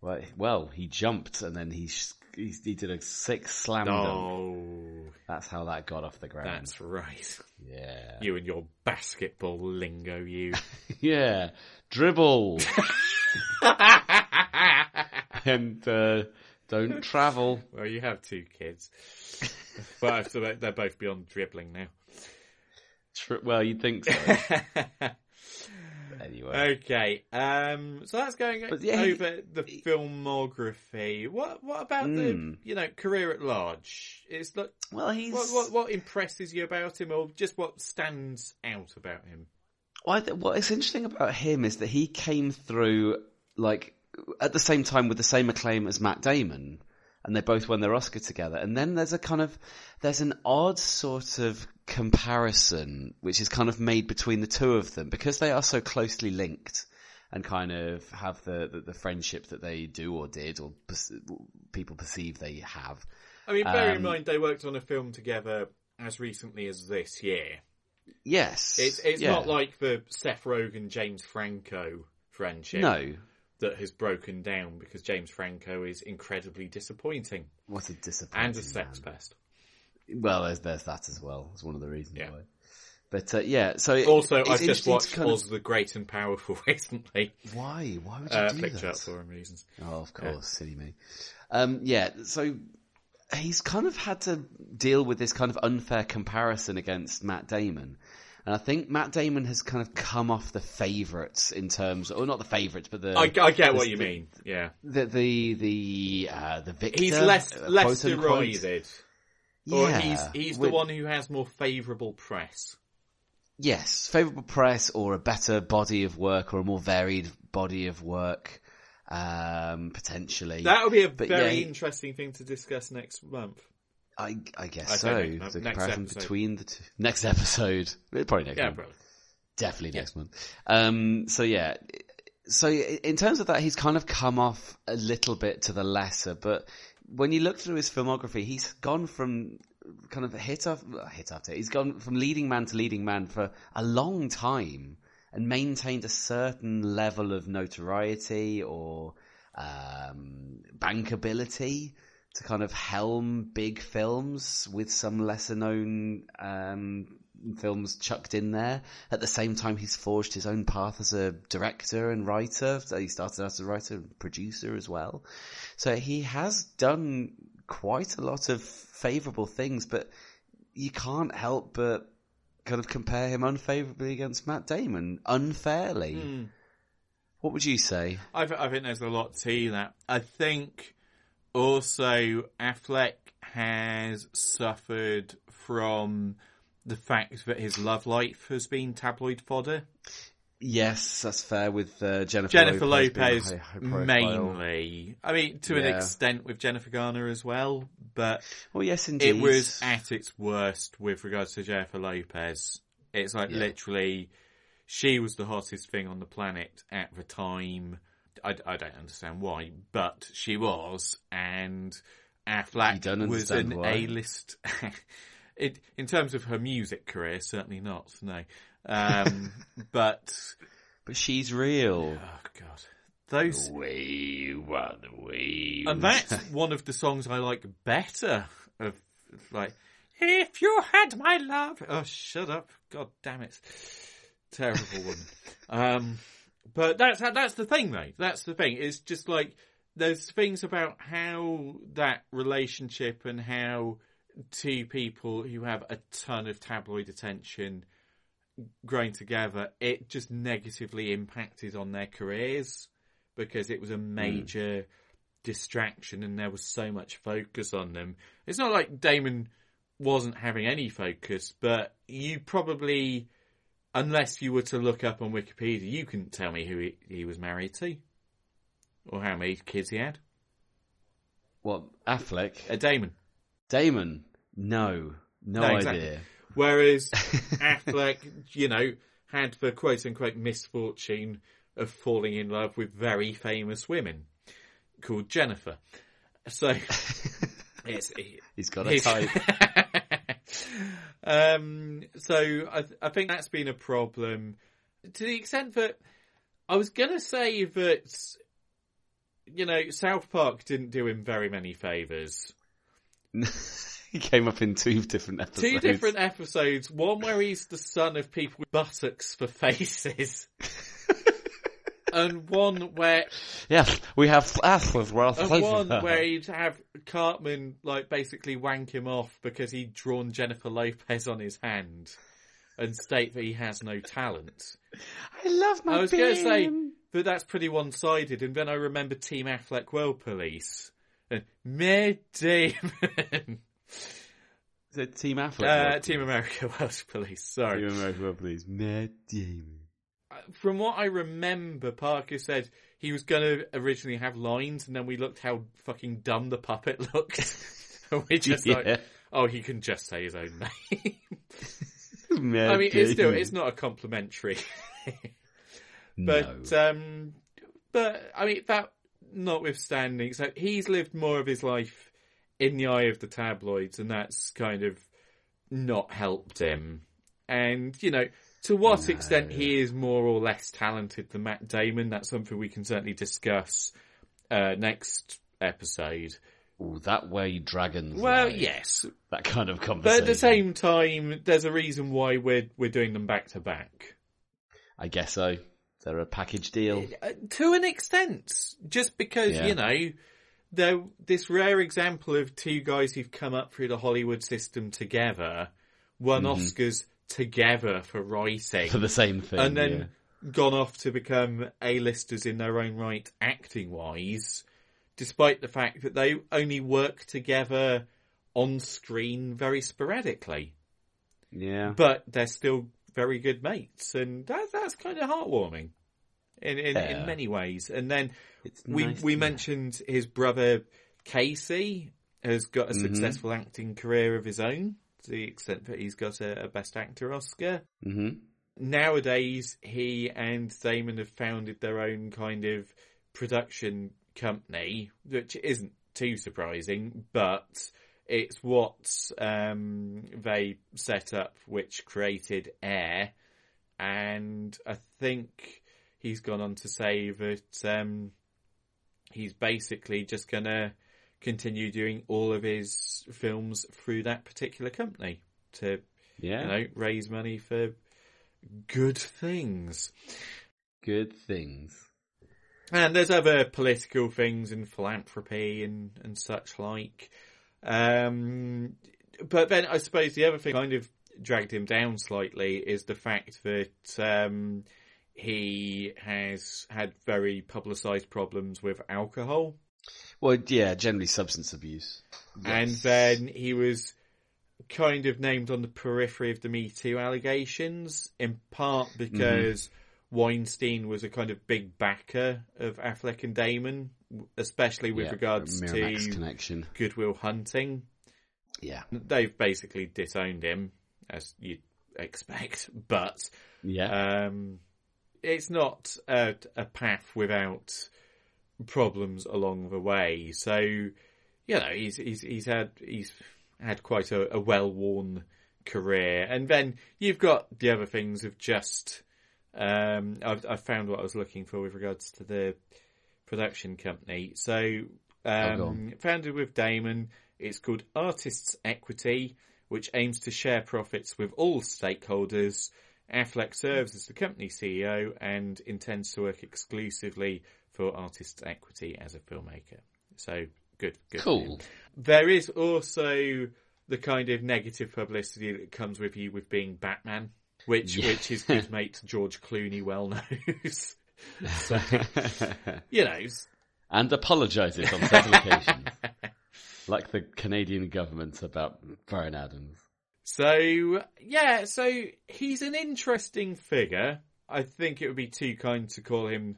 Speaker 4: Well, well, he jumped and then he he, he did a six slam dunk.
Speaker 2: Oh,
Speaker 4: That's how that got off the ground.
Speaker 2: that's right.
Speaker 4: Yeah.
Speaker 2: You and your basketball lingo, you.
Speaker 4: Yeah. Dribble. and uh, don't travel.
Speaker 2: well, you have two kids. but so they're both beyond dribbling now.
Speaker 4: Tri- well, you'd think so. anyway.
Speaker 2: Okay, um, so that's going
Speaker 4: yeah, he-
Speaker 2: over the filmography. What what about
Speaker 4: Hmm.
Speaker 2: the you know career at large? It's like
Speaker 4: Well, he's
Speaker 2: what, what what impresses you about him, or just what stands out about him?
Speaker 4: Well, I th- what is interesting about him is that he came through like at the same time with the same acclaim as Matt Damon. And they both won their Oscar together. And then there's a kind of there's an odd sort of comparison which is kind of made between the two of them because they are so closely linked and kind of have the the, the friendship that they do or did or people perceive they have.
Speaker 2: I mean, bear in
Speaker 4: Um,
Speaker 2: mind they worked on a film together as recently as this year.
Speaker 4: Yes,
Speaker 2: It's it's
Speaker 4: yeah.
Speaker 2: not like the Seth Rogen James Franco friendship.
Speaker 4: No.
Speaker 2: That has broken down because James Franco is incredibly disappointing.
Speaker 4: What a disappointing
Speaker 2: And a sex
Speaker 4: man.
Speaker 2: pest.
Speaker 4: Well, there's, there's that as well. It's one of the reasons
Speaker 2: Yeah.
Speaker 4: why. But uh, yeah, so it-
Speaker 2: Also, I've just watched
Speaker 4: kind of-
Speaker 2: Oz the Great and Powerful recently.
Speaker 4: Why? Why would you
Speaker 2: uh,
Speaker 4: do that?
Speaker 2: up for reasons.
Speaker 4: Oh, of
Speaker 2: Yeah.
Speaker 4: course, silly me. Um, yeah, so he's kind of had to deal with this kind of unfair comparison against Matt Damon. And I think Matt Damon has kind of come off the favourites in terms, or not the favourites, but the.
Speaker 2: I, I get what
Speaker 4: the-
Speaker 2: you mean. Yeah,
Speaker 4: The the the uh, the victor.
Speaker 2: he's less
Speaker 4: uh,
Speaker 2: less
Speaker 4: unquote.
Speaker 2: derided. Or
Speaker 4: Yeah,
Speaker 2: he's he's the one who has more favourable press.
Speaker 4: Yes, favourable press or a better body of work or a more varied body of work, um, potentially.
Speaker 2: That would be a
Speaker 4: But
Speaker 2: very
Speaker 4: yeah,
Speaker 2: interesting thing to discuss next month.
Speaker 4: I, I guess
Speaker 2: I
Speaker 4: so. the comparison
Speaker 2: episode.
Speaker 4: between the two. Next episode. Probably next
Speaker 2: Yeah,
Speaker 4: month.
Speaker 2: probably.
Speaker 4: Definitely next month. Um, so yeah. So in terms of that, he's kind of come off a little bit to the lesser, but when you look through his filmography, he's gone from kind of hit off, hit after, he's gone from leading man to leading man for a long time and maintained a certain level of notoriety or, um, bankability to kind of helm big films with some lesser known, um, films chucked in there. At the same time, he's forged his own path as a director and writer. So he started out as a writer and producer as well. So he has done quite a lot of favourable things, but you can't help but kind of compare him unfavourably against Matt Damon unfairly.
Speaker 2: Hmm.
Speaker 4: What would you say?
Speaker 2: I, th- I think there's a lot to that. I think also Affleck has suffered from the fact that his love life has been tabloid fodder.
Speaker 4: Yes, that's fair with uh, Jennifer,
Speaker 2: Jennifer
Speaker 4: Lopez,
Speaker 2: Lopez
Speaker 4: high- high profile.
Speaker 2: mainly. I mean, to an extent with Jennifer Garner as well, but
Speaker 4: Well, yes, indeed.
Speaker 2: it was at its worst with regards to Jennifer Lopez. It's like
Speaker 4: Yeah.
Speaker 2: literally, she was the hottest thing on the planet at the time. I, I don't understand why, but she was, and Affleck was an? A-list. it, in terms of her music career, certainly not. No, um, but
Speaker 4: But she's real.
Speaker 2: oh god, those
Speaker 4: you want the way
Speaker 2: and that's one of the songs I like better. Of like, if you had my love. Oh, shut up! God damn it! Terrible woman. um, but that's that's the thing, though. That's the thing. It's just like there's things about how that relationship and how two people who have a ton of tabloid attention growing together, it just negatively impacted on their careers because it was a hmm. major distraction and there was so much focus on them. It's not like Damon wasn't having any focus, but you probably, unless you were to look up on Wikipedia, you couldn't tell me who he, he was married to or how many kids he had.
Speaker 4: What Affleck?
Speaker 2: Uh, Damon.
Speaker 4: Damon? No, no,
Speaker 2: No,
Speaker 4: idea.
Speaker 2: Whereas Affleck, you know, had the quote unquote misfortune of falling in love with very famous women called Jennifer. So it's
Speaker 4: He's got a type.
Speaker 2: um, so I, I think that's been a problem to the extent that I was going to say that you know South Park didn't do him very many favors.
Speaker 4: he came up in two different episodes.
Speaker 2: Two different episodes. One where he's the son of people with buttocks for faces. and one where
Speaker 4: Yes, we have asses well
Speaker 2: and one where he'd have Cartman like basically wank him off because he'd drawn Jennifer Lopez on his hand and state that he has no talent.
Speaker 4: I love my
Speaker 2: I was going to say that that's pretty one-sided, and then I remember Team Affleck World Police and Matt Damon.
Speaker 4: Is it Team Affleck?
Speaker 2: Uh, Team America Welsh Police. Sorry.
Speaker 4: Team America, well, please. Matt Damon.
Speaker 2: From what I remember, Parker said he was going to originally have lines, and then we looked how fucking dumb the puppet looked. and we just
Speaker 4: Yeah.
Speaker 2: like, oh, he can just say his own name. I mean, it's still it's not a complimentary. but um, but I mean that notwithstanding, so he's lived more of his life in the eye of the tabloids, and that's kind of not helped him. And you know, to what extent he is more or less talented than Matt Damon, that's something we can certainly discuss uh, next episode.
Speaker 4: Ooh, that way dragons.
Speaker 2: Well,
Speaker 4: lie.
Speaker 2: yes,
Speaker 4: that kind of conversation.
Speaker 2: but at the same time, there's a reason why we're we're doing them back to back.
Speaker 4: I guess so. They're a package deal.
Speaker 2: Uh, to an extent, just because
Speaker 4: Yeah.
Speaker 2: you know they're this rare example of two guys who've come up through the Hollywood system together, won
Speaker 4: Mhm.
Speaker 2: Oscars together for writing
Speaker 4: For the same thing,
Speaker 2: and then gone off to become A-listers in their own right, acting wise, despite the fact that they only work together on screen very sporadically.
Speaker 4: Yeah.
Speaker 2: But they're still very good mates, and that, that's kind of heartwarming in in,
Speaker 4: Yeah.
Speaker 2: in many ways. And then we
Speaker 4: nice
Speaker 2: we mentioned his brother Casey has got a
Speaker 4: Mhm.
Speaker 2: successful acting career of his own, to the extent that he's got a, a Best Actor Oscar.
Speaker 4: hmm
Speaker 2: Nowadays, he and Damon have founded their own kind of production company, which isn't too surprising, but it's what um, they set up, which created Air, and I think he's gone on to say that um, he's basically just gonna continue doing all of his films through that particular company to,
Speaker 4: Yeah.
Speaker 2: you know, raise money for good things.
Speaker 4: Good things.
Speaker 2: And there's other political things and philanthropy and, and such like. Um, but then I suppose the other thing kind of dragged him down slightly is the fact that um, he has had very publicised problems with alcohol.
Speaker 4: Well, yeah, generally substance abuse.
Speaker 2: And then he was kind of named on the periphery of the Me Too allegations, in part because Weinstein was a kind of big backer of Affleck and Damon, especially with
Speaker 4: Yeah,
Speaker 2: regards
Speaker 4: Miramax
Speaker 2: to
Speaker 4: connection.
Speaker 2: Good Will Hunting.
Speaker 4: Yeah.
Speaker 2: They've basically disowned him, as you'd expect, but
Speaker 4: Yeah.
Speaker 2: um, it's not a, a path without problems along the way. So, you know, he's he's he's had he's had quite a, a well worn career, and then you've got the other things of just. Um, I've, I found what I was looking for with regards to the production company. So, um,
Speaker 4: on.
Speaker 2: founded with Damon, it's called Artists Equity, which aims to share profits with all stakeholders. Affleck serves as the company CEO and intends to work exclusively for Artists Equity as a filmmaker. So good, good.
Speaker 4: Cool.
Speaker 2: There is also the kind of negative publicity that comes with you with being Batman, which
Speaker 4: Yeah.
Speaker 2: which his good mate George Clooney well knows. so, you know,
Speaker 4: and apologises on several occasions. Like the Canadian government about Bryan Adams.
Speaker 2: So yeah, so he's an interesting figure. I think it would be too kind to call him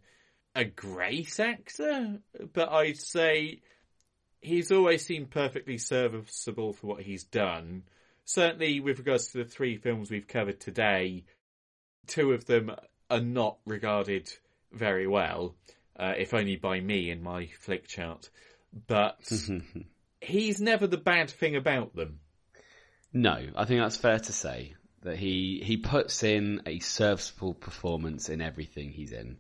Speaker 2: a great actor, but I'd say he's always seemed perfectly serviceable for what he's done. Certainly, with regards to the three films we've covered today, two of them are not regarded very well, uh, if only by me in my flick chart. But he's never the bad thing about them.
Speaker 4: No, I think that's fair to say that he he puts in a serviceable performance in everything he's in.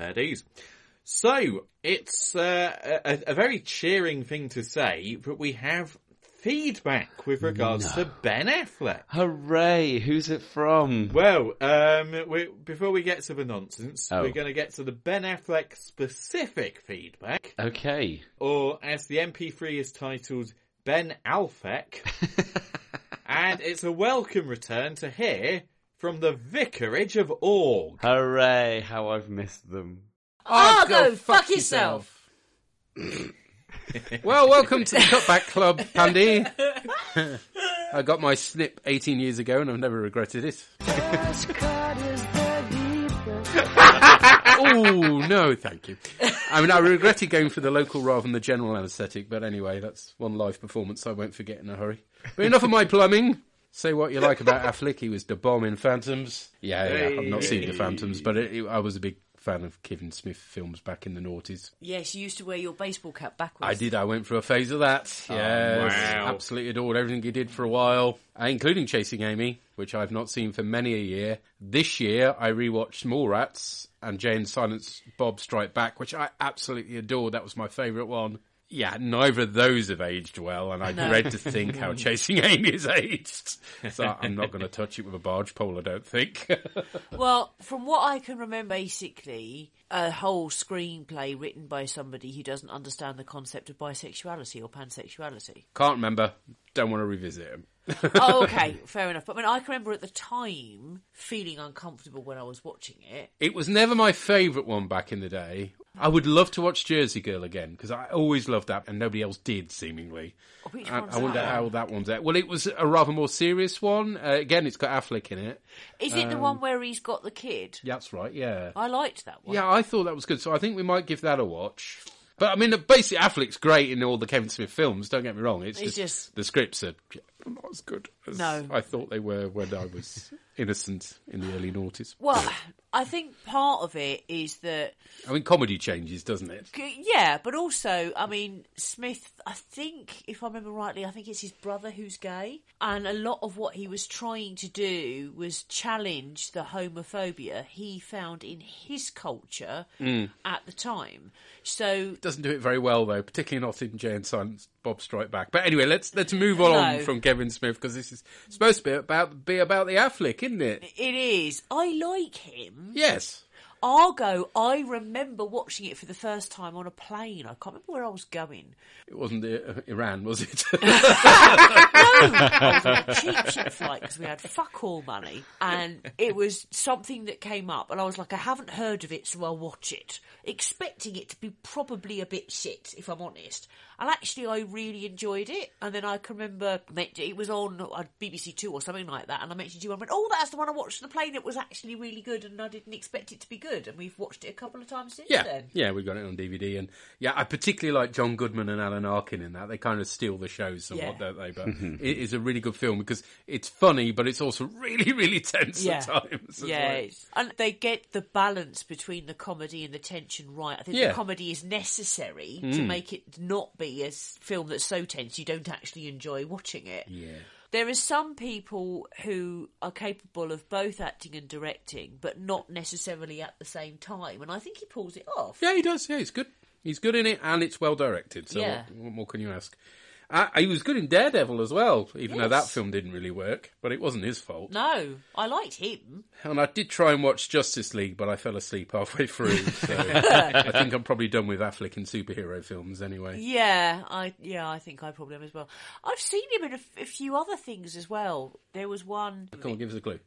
Speaker 2: Fair dues. So, it's uh, a, a very cheering thing to say, but we have feedback with regards
Speaker 4: No.
Speaker 2: to Ben Affleck.
Speaker 4: Hooray! Who's it from?
Speaker 2: Well, um, we, before we get to the nonsense,
Speaker 4: Oh.
Speaker 2: we're going to get to the Ben Affleck specific feedback,
Speaker 4: Okay.
Speaker 2: or as the MP3 is titled, Ben Alfeck. and it's a welcome return to hear from the Vicarage of Org.
Speaker 4: Hooray! How I've missed them.
Speaker 3: Oh, go fuck yourself.
Speaker 22: Well, welcome to the Cutback Club, Pandy. I got my snip 18 years ago and I've never regretted it. oh no, thank you. I mean, I regretted going for the local rather than the general anaesthetic, but anyway, that's one live performance I won't forget in a hurry. But enough of my plumbing. Say what you like about Affleck, he was the bomb in Phantoms. Yeah, yeah, I've not seen the Phantoms, but it, it, I was a big fan of Kevin Smith films back in the noughties.
Speaker 23: Yes, you used to wear your baseball cap backwards.
Speaker 22: I did. I went through a phase of that.
Speaker 2: Oh,
Speaker 22: yes,
Speaker 2: wow.
Speaker 22: absolutely adored everything he did for a while, uh, including Chasing Amy, which I've not seen for many a year. This year, I rewatched Mallrats and Jay and Silent Bob Strike Back, which I absolutely adored. That was my favourite one. Yeah, neither of those have aged well, and I
Speaker 23: No.
Speaker 22: dread to think how Chasing Amy has aged. So I'm not going to touch it with a barge pole, I don't think.
Speaker 23: Well, from what I can remember, basically, a whole screenplay written by somebody who doesn't understand the concept of bisexuality or pansexuality.
Speaker 22: Can't remember. Don't want to revisit him.
Speaker 23: oh, okay, fair enough. But I mean, I can remember at the time feeling uncomfortable when I was watching it.
Speaker 22: It was never my favourite one back in the day. I would love to watch Jersey Girl again because I always loved that, and nobody else did, seemingly.
Speaker 23: Which
Speaker 22: I,
Speaker 23: one's
Speaker 22: I wonder
Speaker 23: that?
Speaker 22: how that one's at. Well, it was a rather more serious one. Uh, again, it's got Affleck in it.
Speaker 23: Is it the
Speaker 22: Um,
Speaker 23: one where he's got the kid?
Speaker 22: Yeah, that's right. Yeah,
Speaker 23: I liked that one.
Speaker 22: yeah. I thought that was good, so I think we might give that a watch. But I mean, basically, Affleck's great in all the Kevin Smith films. Don't get me wrong. It's,
Speaker 23: It's
Speaker 22: just,
Speaker 23: just-
Speaker 22: the scripts are not as good as
Speaker 23: No.
Speaker 22: I thought they were when I was innocent in the early noughties.
Speaker 23: Well, I think part of it is that
Speaker 22: I mean, comedy changes, doesn't it?
Speaker 23: Yeah, but also, I mean, Smith, I think, if I remember rightly, I think it's his brother who's gay. And a lot of what he was trying to do was challenge the homophobia he found in his culture
Speaker 22: Mm.
Speaker 23: at the time. So,
Speaker 22: Doesn't do it very well though, particularly not in Jay and Silent Bob Strike Back. But anyway, let's let's move on
Speaker 23: No.
Speaker 22: from Kevin Smith because this is supposed to be about be about the Affleck, isn't it?
Speaker 23: it is. I like him.
Speaker 22: Yes.
Speaker 23: Argo, I remember watching it for the first time on a plane. I can't remember where I was going.
Speaker 22: It wasn't uh, Iran, was it?
Speaker 23: I was a cheap ship flight because we had fuck all money, and it was something that came up, and I was like, I haven't heard of it, so I'll watch it, expecting it to be probably a bit shit, if I'm honest. And actually, I really enjoyed it. And then I can remember it was on uh, BBC Two or something like that, and I mentioned to you, I went, "Oh, that's the one I watched on the plane. It was actually really good, and I didn't expect it to be good." And we've watched it a couple of times since
Speaker 22: yeah,
Speaker 23: then.
Speaker 22: yeah, we've got it on DVD, and yeah, I particularly like John Goodman and Alan Arkin in that. They kind of steal the show somewhat,
Speaker 23: Yeah.
Speaker 22: don't they? But it is a really good film because it's funny, but it's also really, really tense
Speaker 23: yeah.
Speaker 22: at times.
Speaker 23: Yeah,
Speaker 22: well.
Speaker 23: and they get the balance between the comedy and the tension right. I think
Speaker 22: Yeah.
Speaker 23: the comedy is necessary to
Speaker 22: Mm.
Speaker 23: make it not be a film that's so tense you don't actually enjoy watching it.
Speaker 22: Yeah.
Speaker 23: There are some people who are capable of both acting and directing, but not necessarily at the same time, and I think he pulls it off.
Speaker 22: Yeah, he does. Yeah, he's good. He's good in it, and it's well directed. So
Speaker 23: Yeah.
Speaker 22: what, what more can you ask? Uh, he was good in Daredevil as well, even though that film didn't really work. But it wasn't his fault.
Speaker 23: No, I liked him.
Speaker 22: And I did try and watch Justice League, but I fell asleep halfway through. So I think I'm probably done with Affleck in superhero films anyway.
Speaker 23: Yeah, I yeah, I think I probably am as well. I've seen him in a, f- a few other things as well. There was one
Speaker 22: Come on, give us a clue.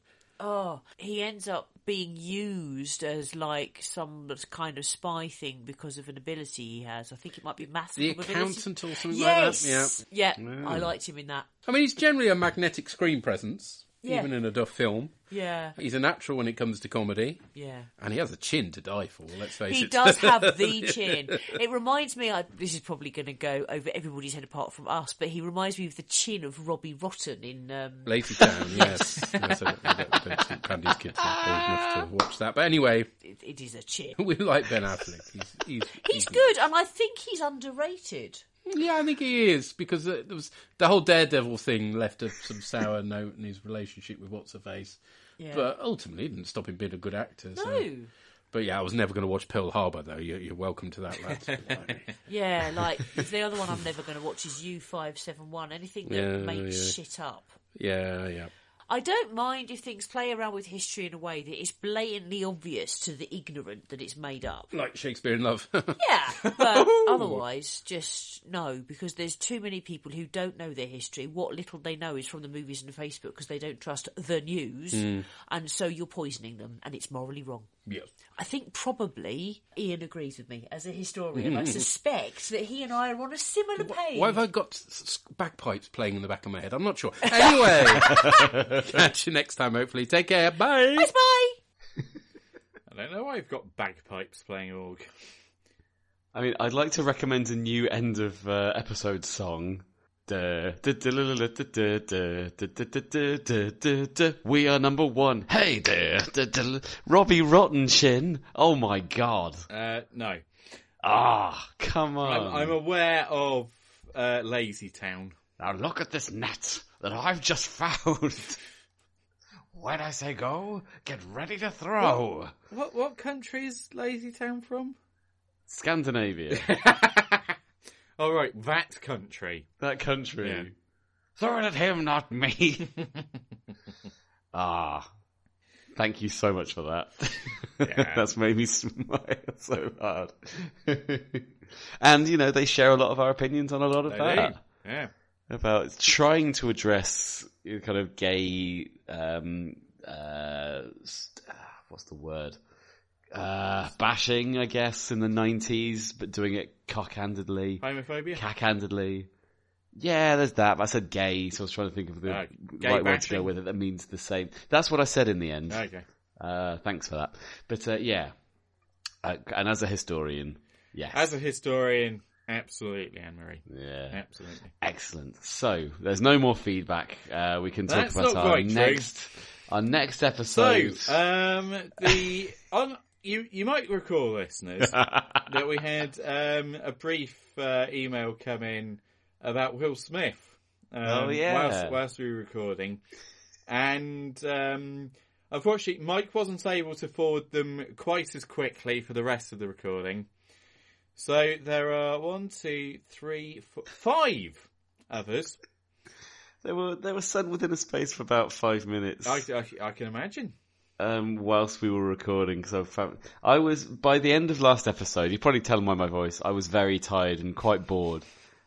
Speaker 23: Oh, he ends up being used as like some kind of spy thing because of an ability he has. I think it might be maths.
Speaker 22: The accountant or something
Speaker 23: yes!
Speaker 22: like that?
Speaker 23: Yeah,
Speaker 22: Yeah.
Speaker 23: I liked him in that.
Speaker 22: I mean, he's generally a magnetic screen presence,
Speaker 23: Yeah.
Speaker 22: even in a duff film.
Speaker 23: Yeah,
Speaker 22: He's a natural when it comes to comedy.
Speaker 23: yeah.
Speaker 22: And he has a chin to die for, let's face
Speaker 23: He
Speaker 22: it.
Speaker 23: He does have the chin. It reminds me. I, this is probably going to go over everybody's head apart from us, but he reminds me of the chin of Robbie Rotten in. Um,
Speaker 22: Lazy Town, yes. yes I don't, I don't, don't think Pandy's kids are old enough to watch that. But anyway,
Speaker 23: it, it is a chin.
Speaker 22: we like Ben Affleck. He's, he's,
Speaker 23: He's good, and I think he's underrated.
Speaker 22: Yeah, I think he is because uh, there was the whole Daredevil thing left a, some sour note in his relationship with what's her face.
Speaker 23: Yeah.
Speaker 22: But ultimately, it didn't stop him being a good actor. so-
Speaker 23: No.
Speaker 22: But yeah, I was never going to watch Pearl Harbor though. You're, you're welcome to that, lads.
Speaker 23: Yeah, like the other one I'm never going to watch is U five seven one. Anything that
Speaker 22: Yeah,
Speaker 23: makes
Speaker 22: yeah.
Speaker 23: shit up.
Speaker 22: yeah, yeah.
Speaker 23: I don't mind if things play around with history in a way that is blatantly obvious to the ignorant that it's made up.
Speaker 22: Like Shakespeare in Love.
Speaker 23: Yeah, but otherwise, just no, because there's too many people who don't know their history. What little they know is from the movies and Facebook because they don't trust the news,
Speaker 22: Mm.
Speaker 23: and so you're poisoning them, and it's morally wrong.
Speaker 22: Yeah.
Speaker 23: I think probably Ian agrees with me as a historian. I suspect that he and I are on a similar page.
Speaker 22: Why have I got s- s- bagpipes playing in the back of my head? I'm not sure. Anyway, catch you next time, hopefully. Take care. Bye.
Speaker 23: Bye.
Speaker 2: I don't know why I've got bagpipes playing org.
Speaker 4: I mean, I'd like to recommend a new end of uh, episode song. We are number one. Hey there, Robbie Rottenchin. Oh my god.
Speaker 2: Uh, no.
Speaker 4: Ah, come on.
Speaker 2: I'm, I'm aware of uh, Lazy Town.
Speaker 4: Now look at this net that I've just found. when I say go, get ready to throw.
Speaker 2: What what, what country is Lazy Town from?
Speaker 4: Scandinavia.
Speaker 2: All right, that country.
Speaker 4: that country.
Speaker 2: Yeah.
Speaker 4: Throw it at him, not me. ah. Thank you so much for that.
Speaker 2: Yeah.
Speaker 4: That's made me smile so hard. and, you know, they share a lot of our opinions on a lot of
Speaker 2: They
Speaker 4: that.
Speaker 2: do. Yeah.
Speaker 4: About trying to address kind of gay, um, uh, ah, what's the word? Uh, bashing, I guess, in the 90s, but doing it cock-handedly.
Speaker 2: Homophobia.
Speaker 4: Cack-handedly. Yeah, there's that. But I said gay, so I was trying to think of the
Speaker 2: Uh,
Speaker 4: right word to go with it that means the same. That's what I said in the end.
Speaker 2: Okay.
Speaker 4: Uh, thanks for that. But uh, yeah, uh, and as a historian, yes,
Speaker 2: As a historian, absolutely, Anne Marie.
Speaker 4: yeah,
Speaker 2: Absolutely.
Speaker 4: excellent. So there's no more feedback. Uh, we can talk
Speaker 2: That's
Speaker 4: about our
Speaker 2: quite true.
Speaker 4: next our next
Speaker 2: So,
Speaker 4: episode.
Speaker 2: um, the on you you might recall, listeners, that we had um, a brief uh, email come in about Will Smith. Um,
Speaker 4: Oh, yeah.
Speaker 2: whilst, whilst we were recording, and um, unfortunately, Mike wasn't able to forward them quite as quickly for the rest of the recording. So there are one, two, three, four, five others.
Speaker 4: they were they were sent within a space for about five minutes.
Speaker 2: I, I, I can imagine.
Speaker 4: Um, whilst we were recording because I found I was by the end of last episode. You probably tell by my voice. I was very tired and quite bored,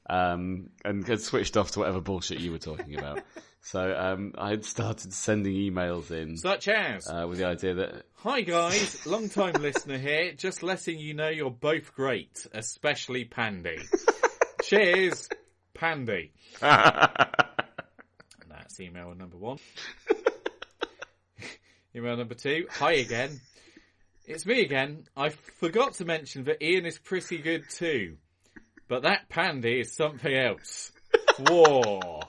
Speaker 4: um, and had switched off to whatever bullshit you were talking about. so um, I had started sending emails in
Speaker 2: Such as
Speaker 4: uh, with the idea that
Speaker 2: Hi guys, long time listener here, just letting you know you're both great, especially Pandy. Cheers, Pandy. And that's email number one. Email number two, hi again. It's me again. I forgot to mention that Ian is pretty good too. But that Pandy is something else. Whoa.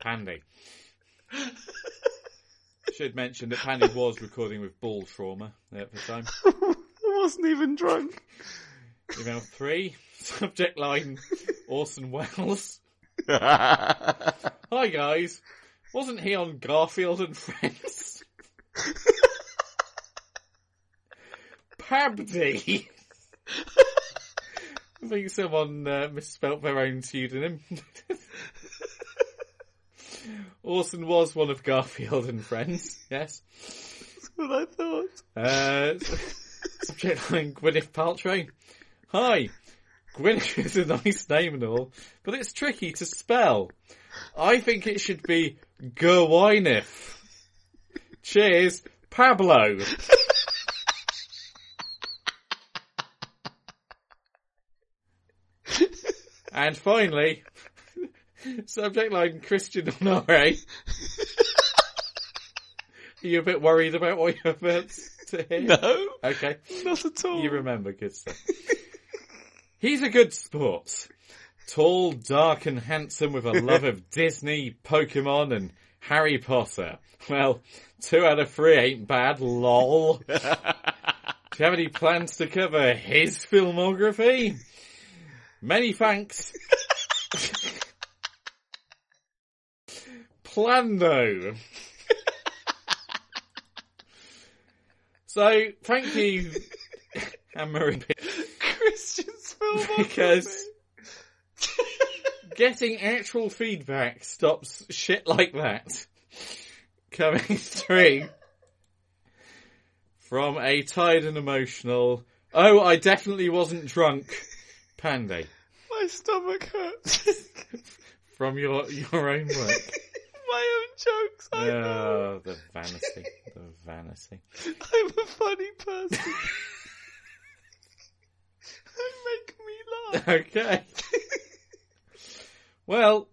Speaker 2: Pandy. Should mention that Pandy was recording with ball trauma at the time.
Speaker 4: I wasn't even drunk.
Speaker 2: Email three, subject line, Orson Welles. Hi guys, wasn't he on Garfield and Friends? Pabdi. I think someone uh, misspelt their own pseudonym. Orson was one of Garfield and Friends, yes.
Speaker 4: That's what I thought.
Speaker 2: Uh, subject line Gwyneth Paltrow. Hi. Gwyneth is a nice name and all, but it's tricky to spell. I think it should be Gwyneth. Cheers, Pablo. and finally, subject line Christian Honore. Are you a bit worried about what you're about to hear?
Speaker 4: No.
Speaker 2: Okay.
Speaker 4: Not at all.
Speaker 2: You remember good stuff. He's a good sport. Tall, dark and handsome with a love of Disney, Pokemon and Harry Potter. Well, two out of three ain't bad, lol. Do you have any plans to cover his filmography? Many thanks. Plan though. So, thank you, Anne Marie,
Speaker 4: Christian's film
Speaker 2: because getting actual feedback stops shit like that coming through from a tired and emotional, oh, I definitely wasn't drunk, Pandy,
Speaker 4: My stomach hurts.
Speaker 2: from your, your own work.
Speaker 4: My own jokes. I know.
Speaker 2: Oh, the vanity, the vanity.
Speaker 4: I'm a funny person. make me laugh.
Speaker 2: Okay. Well,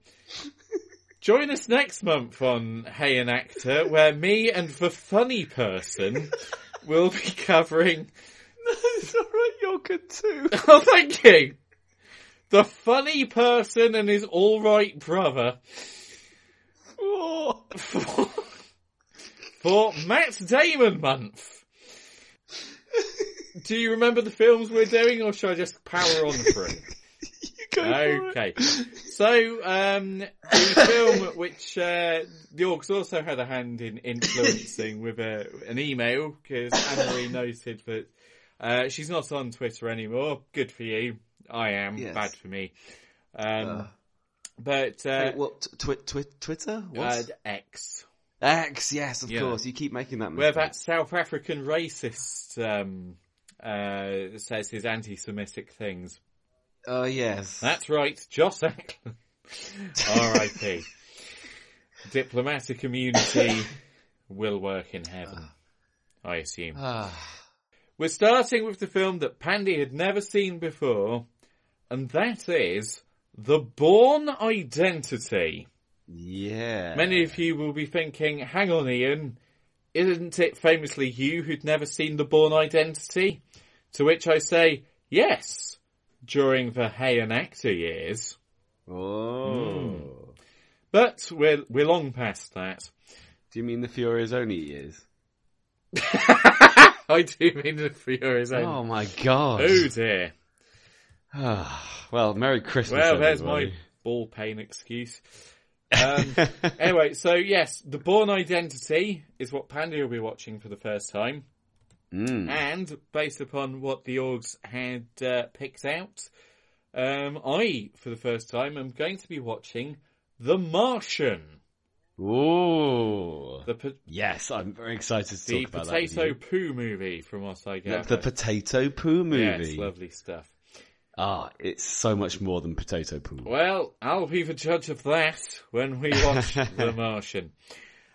Speaker 2: join us next month on Hey an Actor, where me and the funny person we'll be covering.
Speaker 4: No, it's alright, you're good too.
Speaker 2: Oh, thank you. The funny person and his alright brother.
Speaker 4: Oh.
Speaker 2: For, for Matt Damon month. Do you remember the films we're doing, or should I just power on through? okay. So, um, the film which uh, the Orcs also had a hand in influencing with a, an email, because Anne-Marie noted that uh, she's not on Twitter anymore. Good for you. I am.
Speaker 4: Yes.
Speaker 2: Bad for me. Um,
Speaker 4: Uh.
Speaker 2: but, uh,
Speaker 4: Wait, what? Twi- twi- Twitter? What?
Speaker 2: uh, X.
Speaker 4: X, yes, of
Speaker 2: Yeah.
Speaker 4: course. You keep making that mistake.
Speaker 2: Where that South African racist um, uh, says his anti-Semitic things.
Speaker 4: Oh, yes.
Speaker 2: That's right, Joss Ackland. R.I.P. Diplomatic immunity will work in heaven, I assume.
Speaker 4: Ah.
Speaker 2: We're starting with the film that Pandy had never seen before, and that is The Bourne Identity.
Speaker 4: Yeah.
Speaker 2: Many of you will be thinking, hang on Ian, isn't it famously you who'd never seen The Bourne Identity? To which I say, yes, during the Hay and Actor years.
Speaker 4: Oh.
Speaker 2: But we're, we're long past that.
Speaker 4: Do you mean the Furious only years?
Speaker 2: I do mean the Furious End.
Speaker 4: Oh my god.
Speaker 2: Oh dear.
Speaker 4: well, Merry Christmas.
Speaker 2: Well, there's my ball pain excuse. Um, anyway, so yes, The Bourne Identity is what Pandy will be watching for the first time.
Speaker 4: Mm.
Speaker 2: And based upon what the orgs had uh, picked out, um, I, for the first time, am going to be watching The Martian.
Speaker 4: Ooh.
Speaker 2: The, po-
Speaker 4: Yes, I'm very excited to
Speaker 2: the
Speaker 4: talk about that. with
Speaker 2: potato poo movie, from what I
Speaker 4: The,
Speaker 2: gather.
Speaker 4: the potato poo movie.
Speaker 2: Yes, lovely stuff.
Speaker 4: Ah, it's so much more than potato poo.
Speaker 2: Well, I'll be the judge of that when we watch The Martian.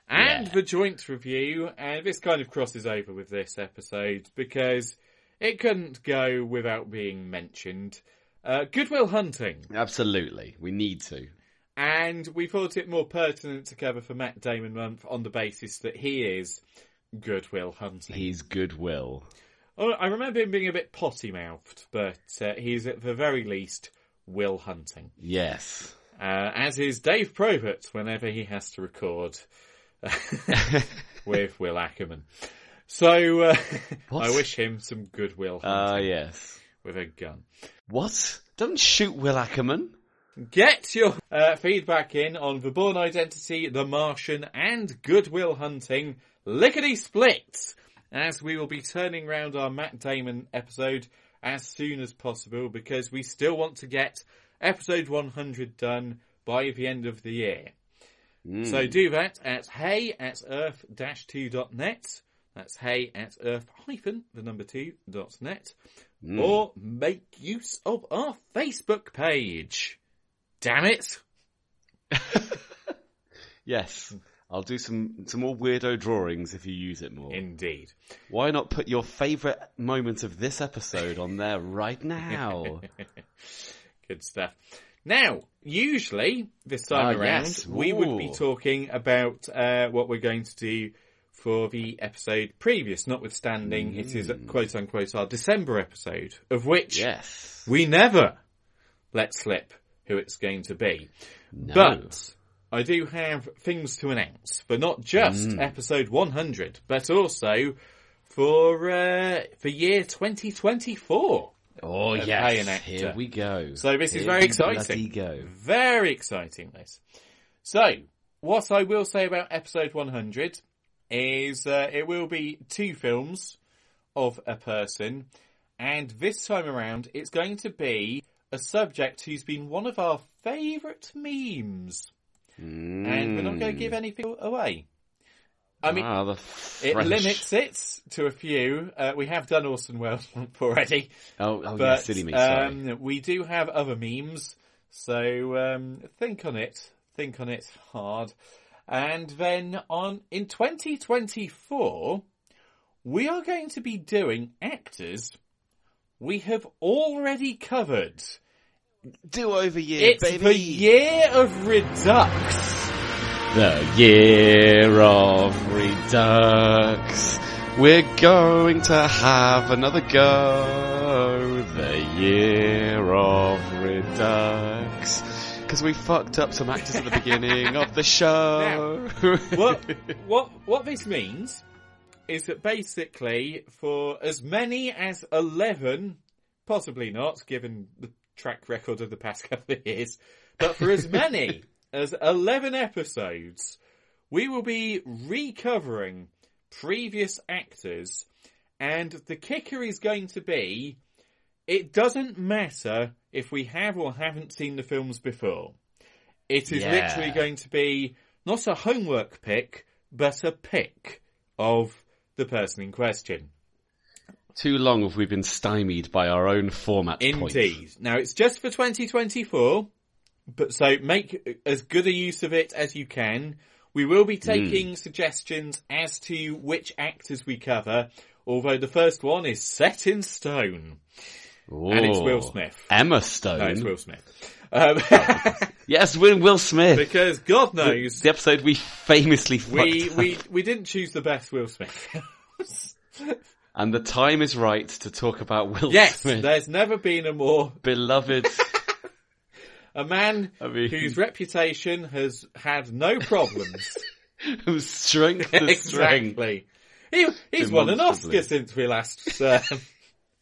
Speaker 2: And the joint review, and this kind of crosses over with this episode because it couldn't go without being mentioned. Uh, Good Will Hunting.
Speaker 4: Absolutely, we need to.
Speaker 2: And we thought it more pertinent to cover for Matt Damon month on the basis that he is Good Will Hunting.
Speaker 4: He's goodwill.
Speaker 2: Oh, I remember him being a bit potty mouthed, but uh, he's at the very least Will Hunting.
Speaker 4: Yes.
Speaker 2: Uh, as is Dave Probert whenever he has to record with Will Ackerman. So uh, I wish him some goodwill
Speaker 4: Ah,
Speaker 2: hunting
Speaker 4: yes.
Speaker 2: with a gun.
Speaker 4: What? Don't shoot Will Ackerman.
Speaker 2: Get your uh, feedback in on The Bourne Identity, The Martian, and Good Will Hunting lickety split, as we will be turning round our Matt Damon episode as soon as possible because we still want to get episode 100 done by the end of the year.
Speaker 4: Mm.
Speaker 2: So do that at hey at earth-2.net. That's hey at earth hyphen the number two dot net.
Speaker 4: Mm.
Speaker 2: Or make use of our Facebook page. Damn it!
Speaker 4: Yes. I'll do some, some more weirdo drawings if you use it more.
Speaker 2: Indeed.
Speaker 4: Why not put your favourite moment of this episode on there right now?
Speaker 2: Good stuff. Now, usually this time
Speaker 4: Ah,
Speaker 2: around,
Speaker 4: yes.
Speaker 2: we would be talking about uh, what we're going to do for the episode previous, notwithstanding it is quote unquote our December episode, of which
Speaker 4: yes.
Speaker 2: we never let slip who it's going to be.
Speaker 4: No.
Speaker 2: But I do have things to announce, but not just
Speaker 4: Mm.
Speaker 2: episode 100, but also for uh, for year 2024.
Speaker 4: Oh, yes.
Speaker 2: And Actor.
Speaker 4: Here we go.
Speaker 2: So this is very exciting.
Speaker 4: go.
Speaker 2: Very exciting, this. So, what I will say about episode 100 is uh, it will be two films of a person, and this time around it's going to be a subject who's been one of our favourite memes. And we're not going to give anything away. I mean,
Speaker 4: ah,
Speaker 2: it limits it to a few. Uh, we have done Orson Welles already.
Speaker 4: Oh, oh yeah, silly me. Sorry.
Speaker 2: um, we do have other memes, so um, think on it. Think on it hard. And then on in 2024, we are going to be doing actors we have already covered.
Speaker 4: Do over year,
Speaker 2: It's
Speaker 4: baby.
Speaker 2: the year of Redux.
Speaker 4: The year of Redux. We're going to have another go. The year of Redux. Because we fucked up some actors at the beginning of the show.
Speaker 2: what what what this means is that basically for as many as eleven, possibly not, given the track record of the past couple of years, but for as many as eleven episodes, we will be recovering previous actors, and the kicker is going to be it doesn't matter if we have or haven't seen the films before. It is
Speaker 4: Yeah.
Speaker 2: literally going to be not a homework pick, but a pick of the person in question.
Speaker 4: Too long have we been stymied by our own format
Speaker 2: Indeed.
Speaker 4: points.
Speaker 2: Now it's just for 2024, but so make as good a use of it as you can. We will be taking suggestions as to which actors we cover, although the first one is set in stone. And it's Will Smith.
Speaker 4: Emma Stone.
Speaker 2: No, it's Will Smith. Um,
Speaker 4: Yes, Will, Will Smith.
Speaker 2: because God knows
Speaker 4: The, episode we famously fucked
Speaker 2: we,
Speaker 4: up.
Speaker 2: we, we didn't choose the best Will Smith.
Speaker 4: And the time is right to talk about Will
Speaker 2: yes,
Speaker 4: Smith.
Speaker 2: Yes, there's never been a more
Speaker 4: Beloved.
Speaker 2: A man
Speaker 4: I mean-
Speaker 2: whose reputation has had no problems.
Speaker 4: is strength.
Speaker 2: exactly. He, he's won an Oscar since we last. Uh,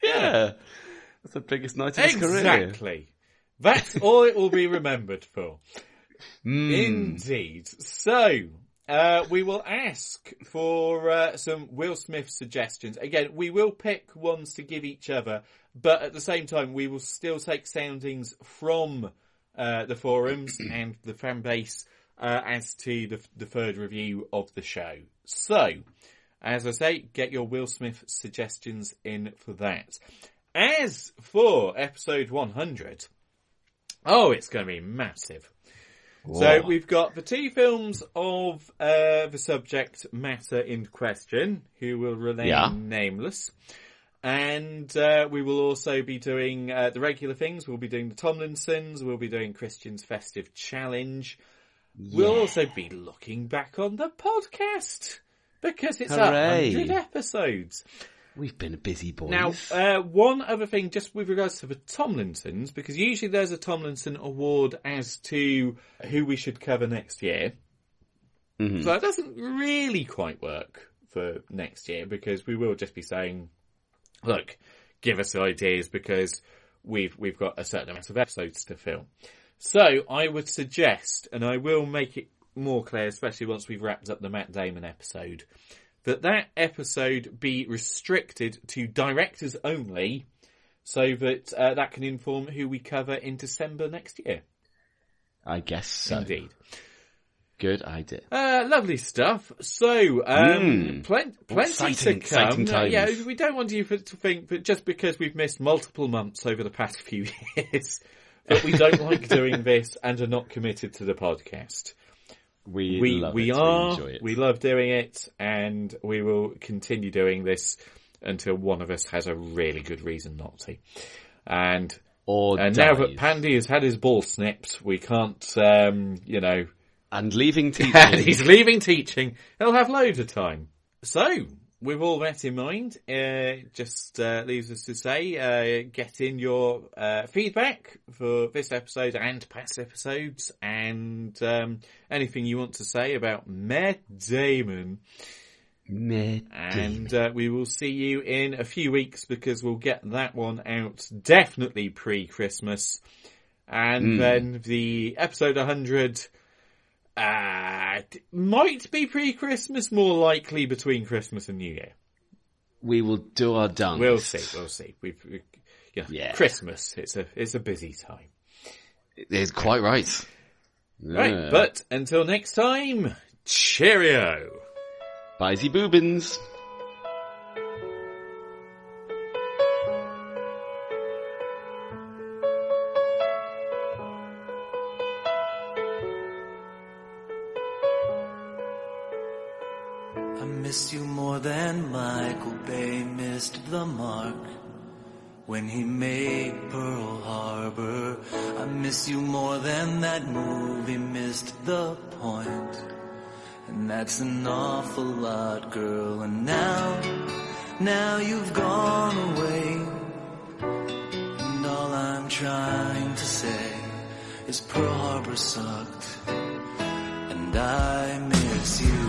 Speaker 4: Yeah. That's the biggest night of his career.
Speaker 2: exactly. That's all it will be remembered for.
Speaker 4: Mm.
Speaker 2: Indeed. So, uh, we will ask for uh, some Will Smith suggestions. Again, we will pick ones to give each other, but at the same time, we will still take soundings from uh, the forums and the fan base uh, as to the, the third review of the show. So, as I say, get your Will Smith suggestions in for that. As for episode 100, oh, it's going to be massive. So we've got the two films of uh, the subject matter in question, who will remain
Speaker 4: Yeah.
Speaker 2: nameless. And uh, we will also be doing uh, the regular things. We'll be doing the Tomlinsons. We'll be doing Christian's Festive Challenge. We'll also be looking back on the podcast because it's a
Speaker 4: Hooray.
Speaker 2: hundred episodes.
Speaker 4: We've been busy boys.
Speaker 2: Now, uh, one other thing, just with regards to the Tomlinsons, because usually there's a Tomlinson award as to who we should cover next year.
Speaker 4: Mhm.
Speaker 2: So that doesn't really quite work for next year because we will just be saying, look, give us ideas because we've we've got a certain amount of episodes to fill. So I would suggest, and I will make it more clear, especially once we've wrapped up the Matt Damon episode, that that episode be restricted to directors only, so that uh, that can inform who we cover in December next year.
Speaker 4: I guess so.
Speaker 2: Indeed.
Speaker 4: Good idea.
Speaker 2: Uh, lovely stuff. So, um,
Speaker 4: Mm.
Speaker 2: plen- plenty
Speaker 4: Exciting,
Speaker 2: to come. Yeah, we don't want you to think that just because we've missed multiple months over the past few years, that we don't like doing this and are not committed to the podcast.
Speaker 4: We,
Speaker 2: we
Speaker 4: love
Speaker 2: we
Speaker 4: it.
Speaker 2: are.
Speaker 4: We.
Speaker 2: We love doing it, and we will continue doing this until one of us has a really good reason not to. And
Speaker 4: or
Speaker 2: and now that. Pandy has had his ball snipped, we can't, um, you know,
Speaker 4: and leaving
Speaker 2: and he's leaving teaching. He'll have loads of time. So, with all that in mind, uh, just uh, leaves us to say, uh, get in your uh, feedback for this episode and past episodes, and um, anything you want to say about Matt Damon.
Speaker 4: Matt
Speaker 2: And uh, we will see you in a few weeks because we'll get that one out definitely pre-Christmas. And
Speaker 4: Mm.
Speaker 2: then the episode 100 uh, might be pre-Christmas, more likely between Christmas and New Year.
Speaker 4: We will do our darndest.
Speaker 2: We'll see, we'll see. We've, we, you know,
Speaker 4: Yeah.
Speaker 2: Christmas, it's a, it's a busy time.
Speaker 4: It's quite right.
Speaker 2: Right,
Speaker 4: Yeah.
Speaker 2: but until next time, cheerio!
Speaker 4: Bisey Boobins.
Speaker 24: When he made Pearl Harbor. I miss you more than that movie missed the point. And that's an awful lot, girl. And now, now you've gone away. And all I'm trying to say is Pearl Harbor sucked. And I miss you.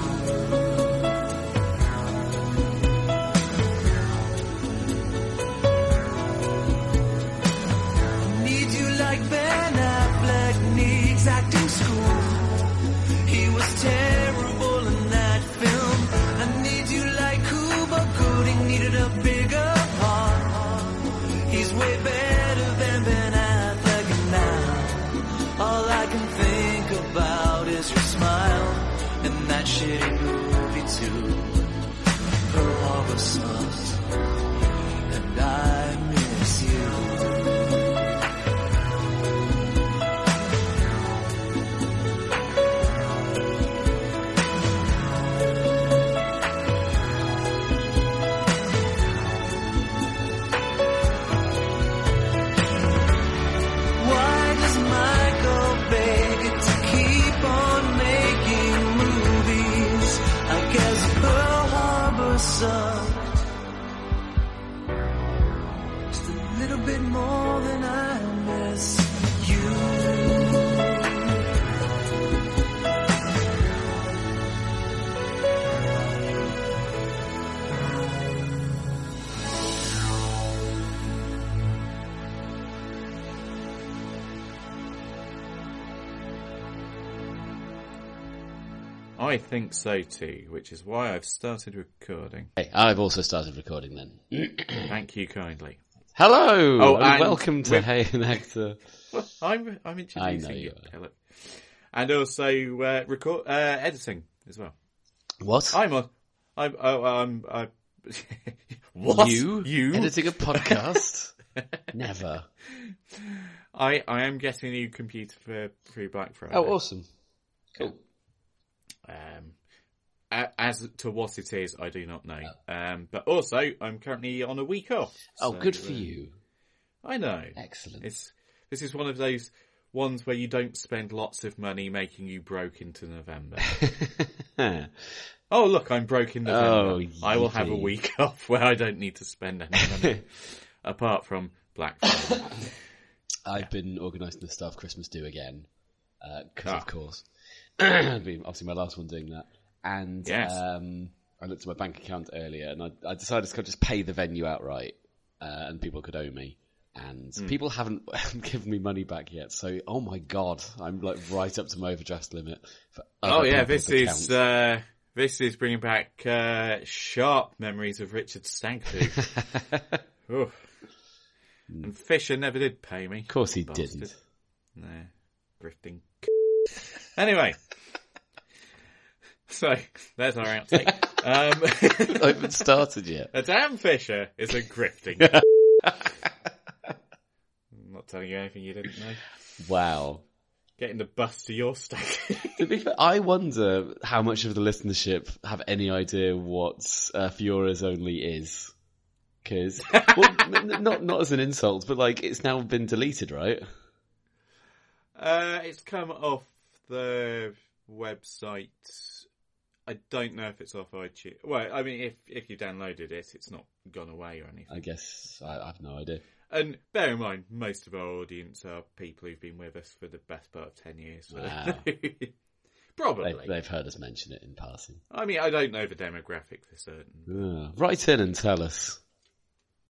Speaker 24: I think
Speaker 2: so too, which is why I've started recording.
Speaker 4: Hey, I've also started recording then.
Speaker 2: Thank you kindly.
Speaker 4: Hello,
Speaker 2: Oh,
Speaker 4: and welcome to Hey.
Speaker 2: Well, I'm I'm introducing I
Speaker 4: know
Speaker 2: you,
Speaker 4: you are.
Speaker 2: And also uh, record uh, editing as well.
Speaker 4: What?
Speaker 2: I'm on. I'm. Oh, I'm. I. what
Speaker 4: You?
Speaker 2: You
Speaker 4: Editing a podcast? Never.
Speaker 2: I I am getting a new computer for free Black Friday.
Speaker 4: Oh, awesome. Cool.
Speaker 2: Um, as to what it is, I do not know. Um, but also, I'm currently on a week off.
Speaker 4: Oh,
Speaker 2: so,
Speaker 4: good for
Speaker 2: uh,
Speaker 4: you.
Speaker 2: I know.
Speaker 4: Excellent.
Speaker 2: It's this is one of those ones where you don't spend lots of money making you broke into November. oh, look, I'm broke in November.
Speaker 4: Oh,
Speaker 2: I will have a week off where I don't need to spend any money apart from Black Friday.
Speaker 4: I've been organising the staff Christmas do again, because
Speaker 2: Ah.
Speaker 4: of course. Obviously my last one doing that. And
Speaker 2: Yes.
Speaker 4: um, I looked at my bank account earlier and I, I decided to just pay the venue outright uh, and people could owe me. And
Speaker 2: Hmm.
Speaker 4: people haven't given me money back yet. So, oh my god, I'm like right up to my overdraft limit.
Speaker 2: Oh yeah, this is uh, this is bringing back uh, sharp memories of Richard Stagtooth. Oof. And Fisher never did pay me.
Speaker 4: Of course he
Speaker 2: Bastard.
Speaker 4: didn't.
Speaker 2: No, grifting. Anyway, so there's our outtake. Um,
Speaker 4: I haven't started yet.
Speaker 2: A damn Fisher is a grifting. I'm not telling you anything you didn't know.
Speaker 4: Wow.
Speaker 2: Getting the bus to your stake.
Speaker 4: To be fair, I wonder how much of the listenership have any idea what uh, Fiora's only is. Because, well, n- not not as an insult, but like it's now been deleted, right?
Speaker 2: Uh, it's come off the website. I don't know if it's off iTunes. Well, I mean, if if you downloaded it, it's not gone away or anything.
Speaker 4: I guess I, I have no idea.
Speaker 2: And bear in mind, most of our audience are people who've been with us for the best part of ten years. so-
Speaker 4: Wow.
Speaker 2: Probably.
Speaker 4: They've, they've heard us mention it in passing.
Speaker 2: I mean, I don't know the demographic for certain.
Speaker 4: Ah, write in and tell us.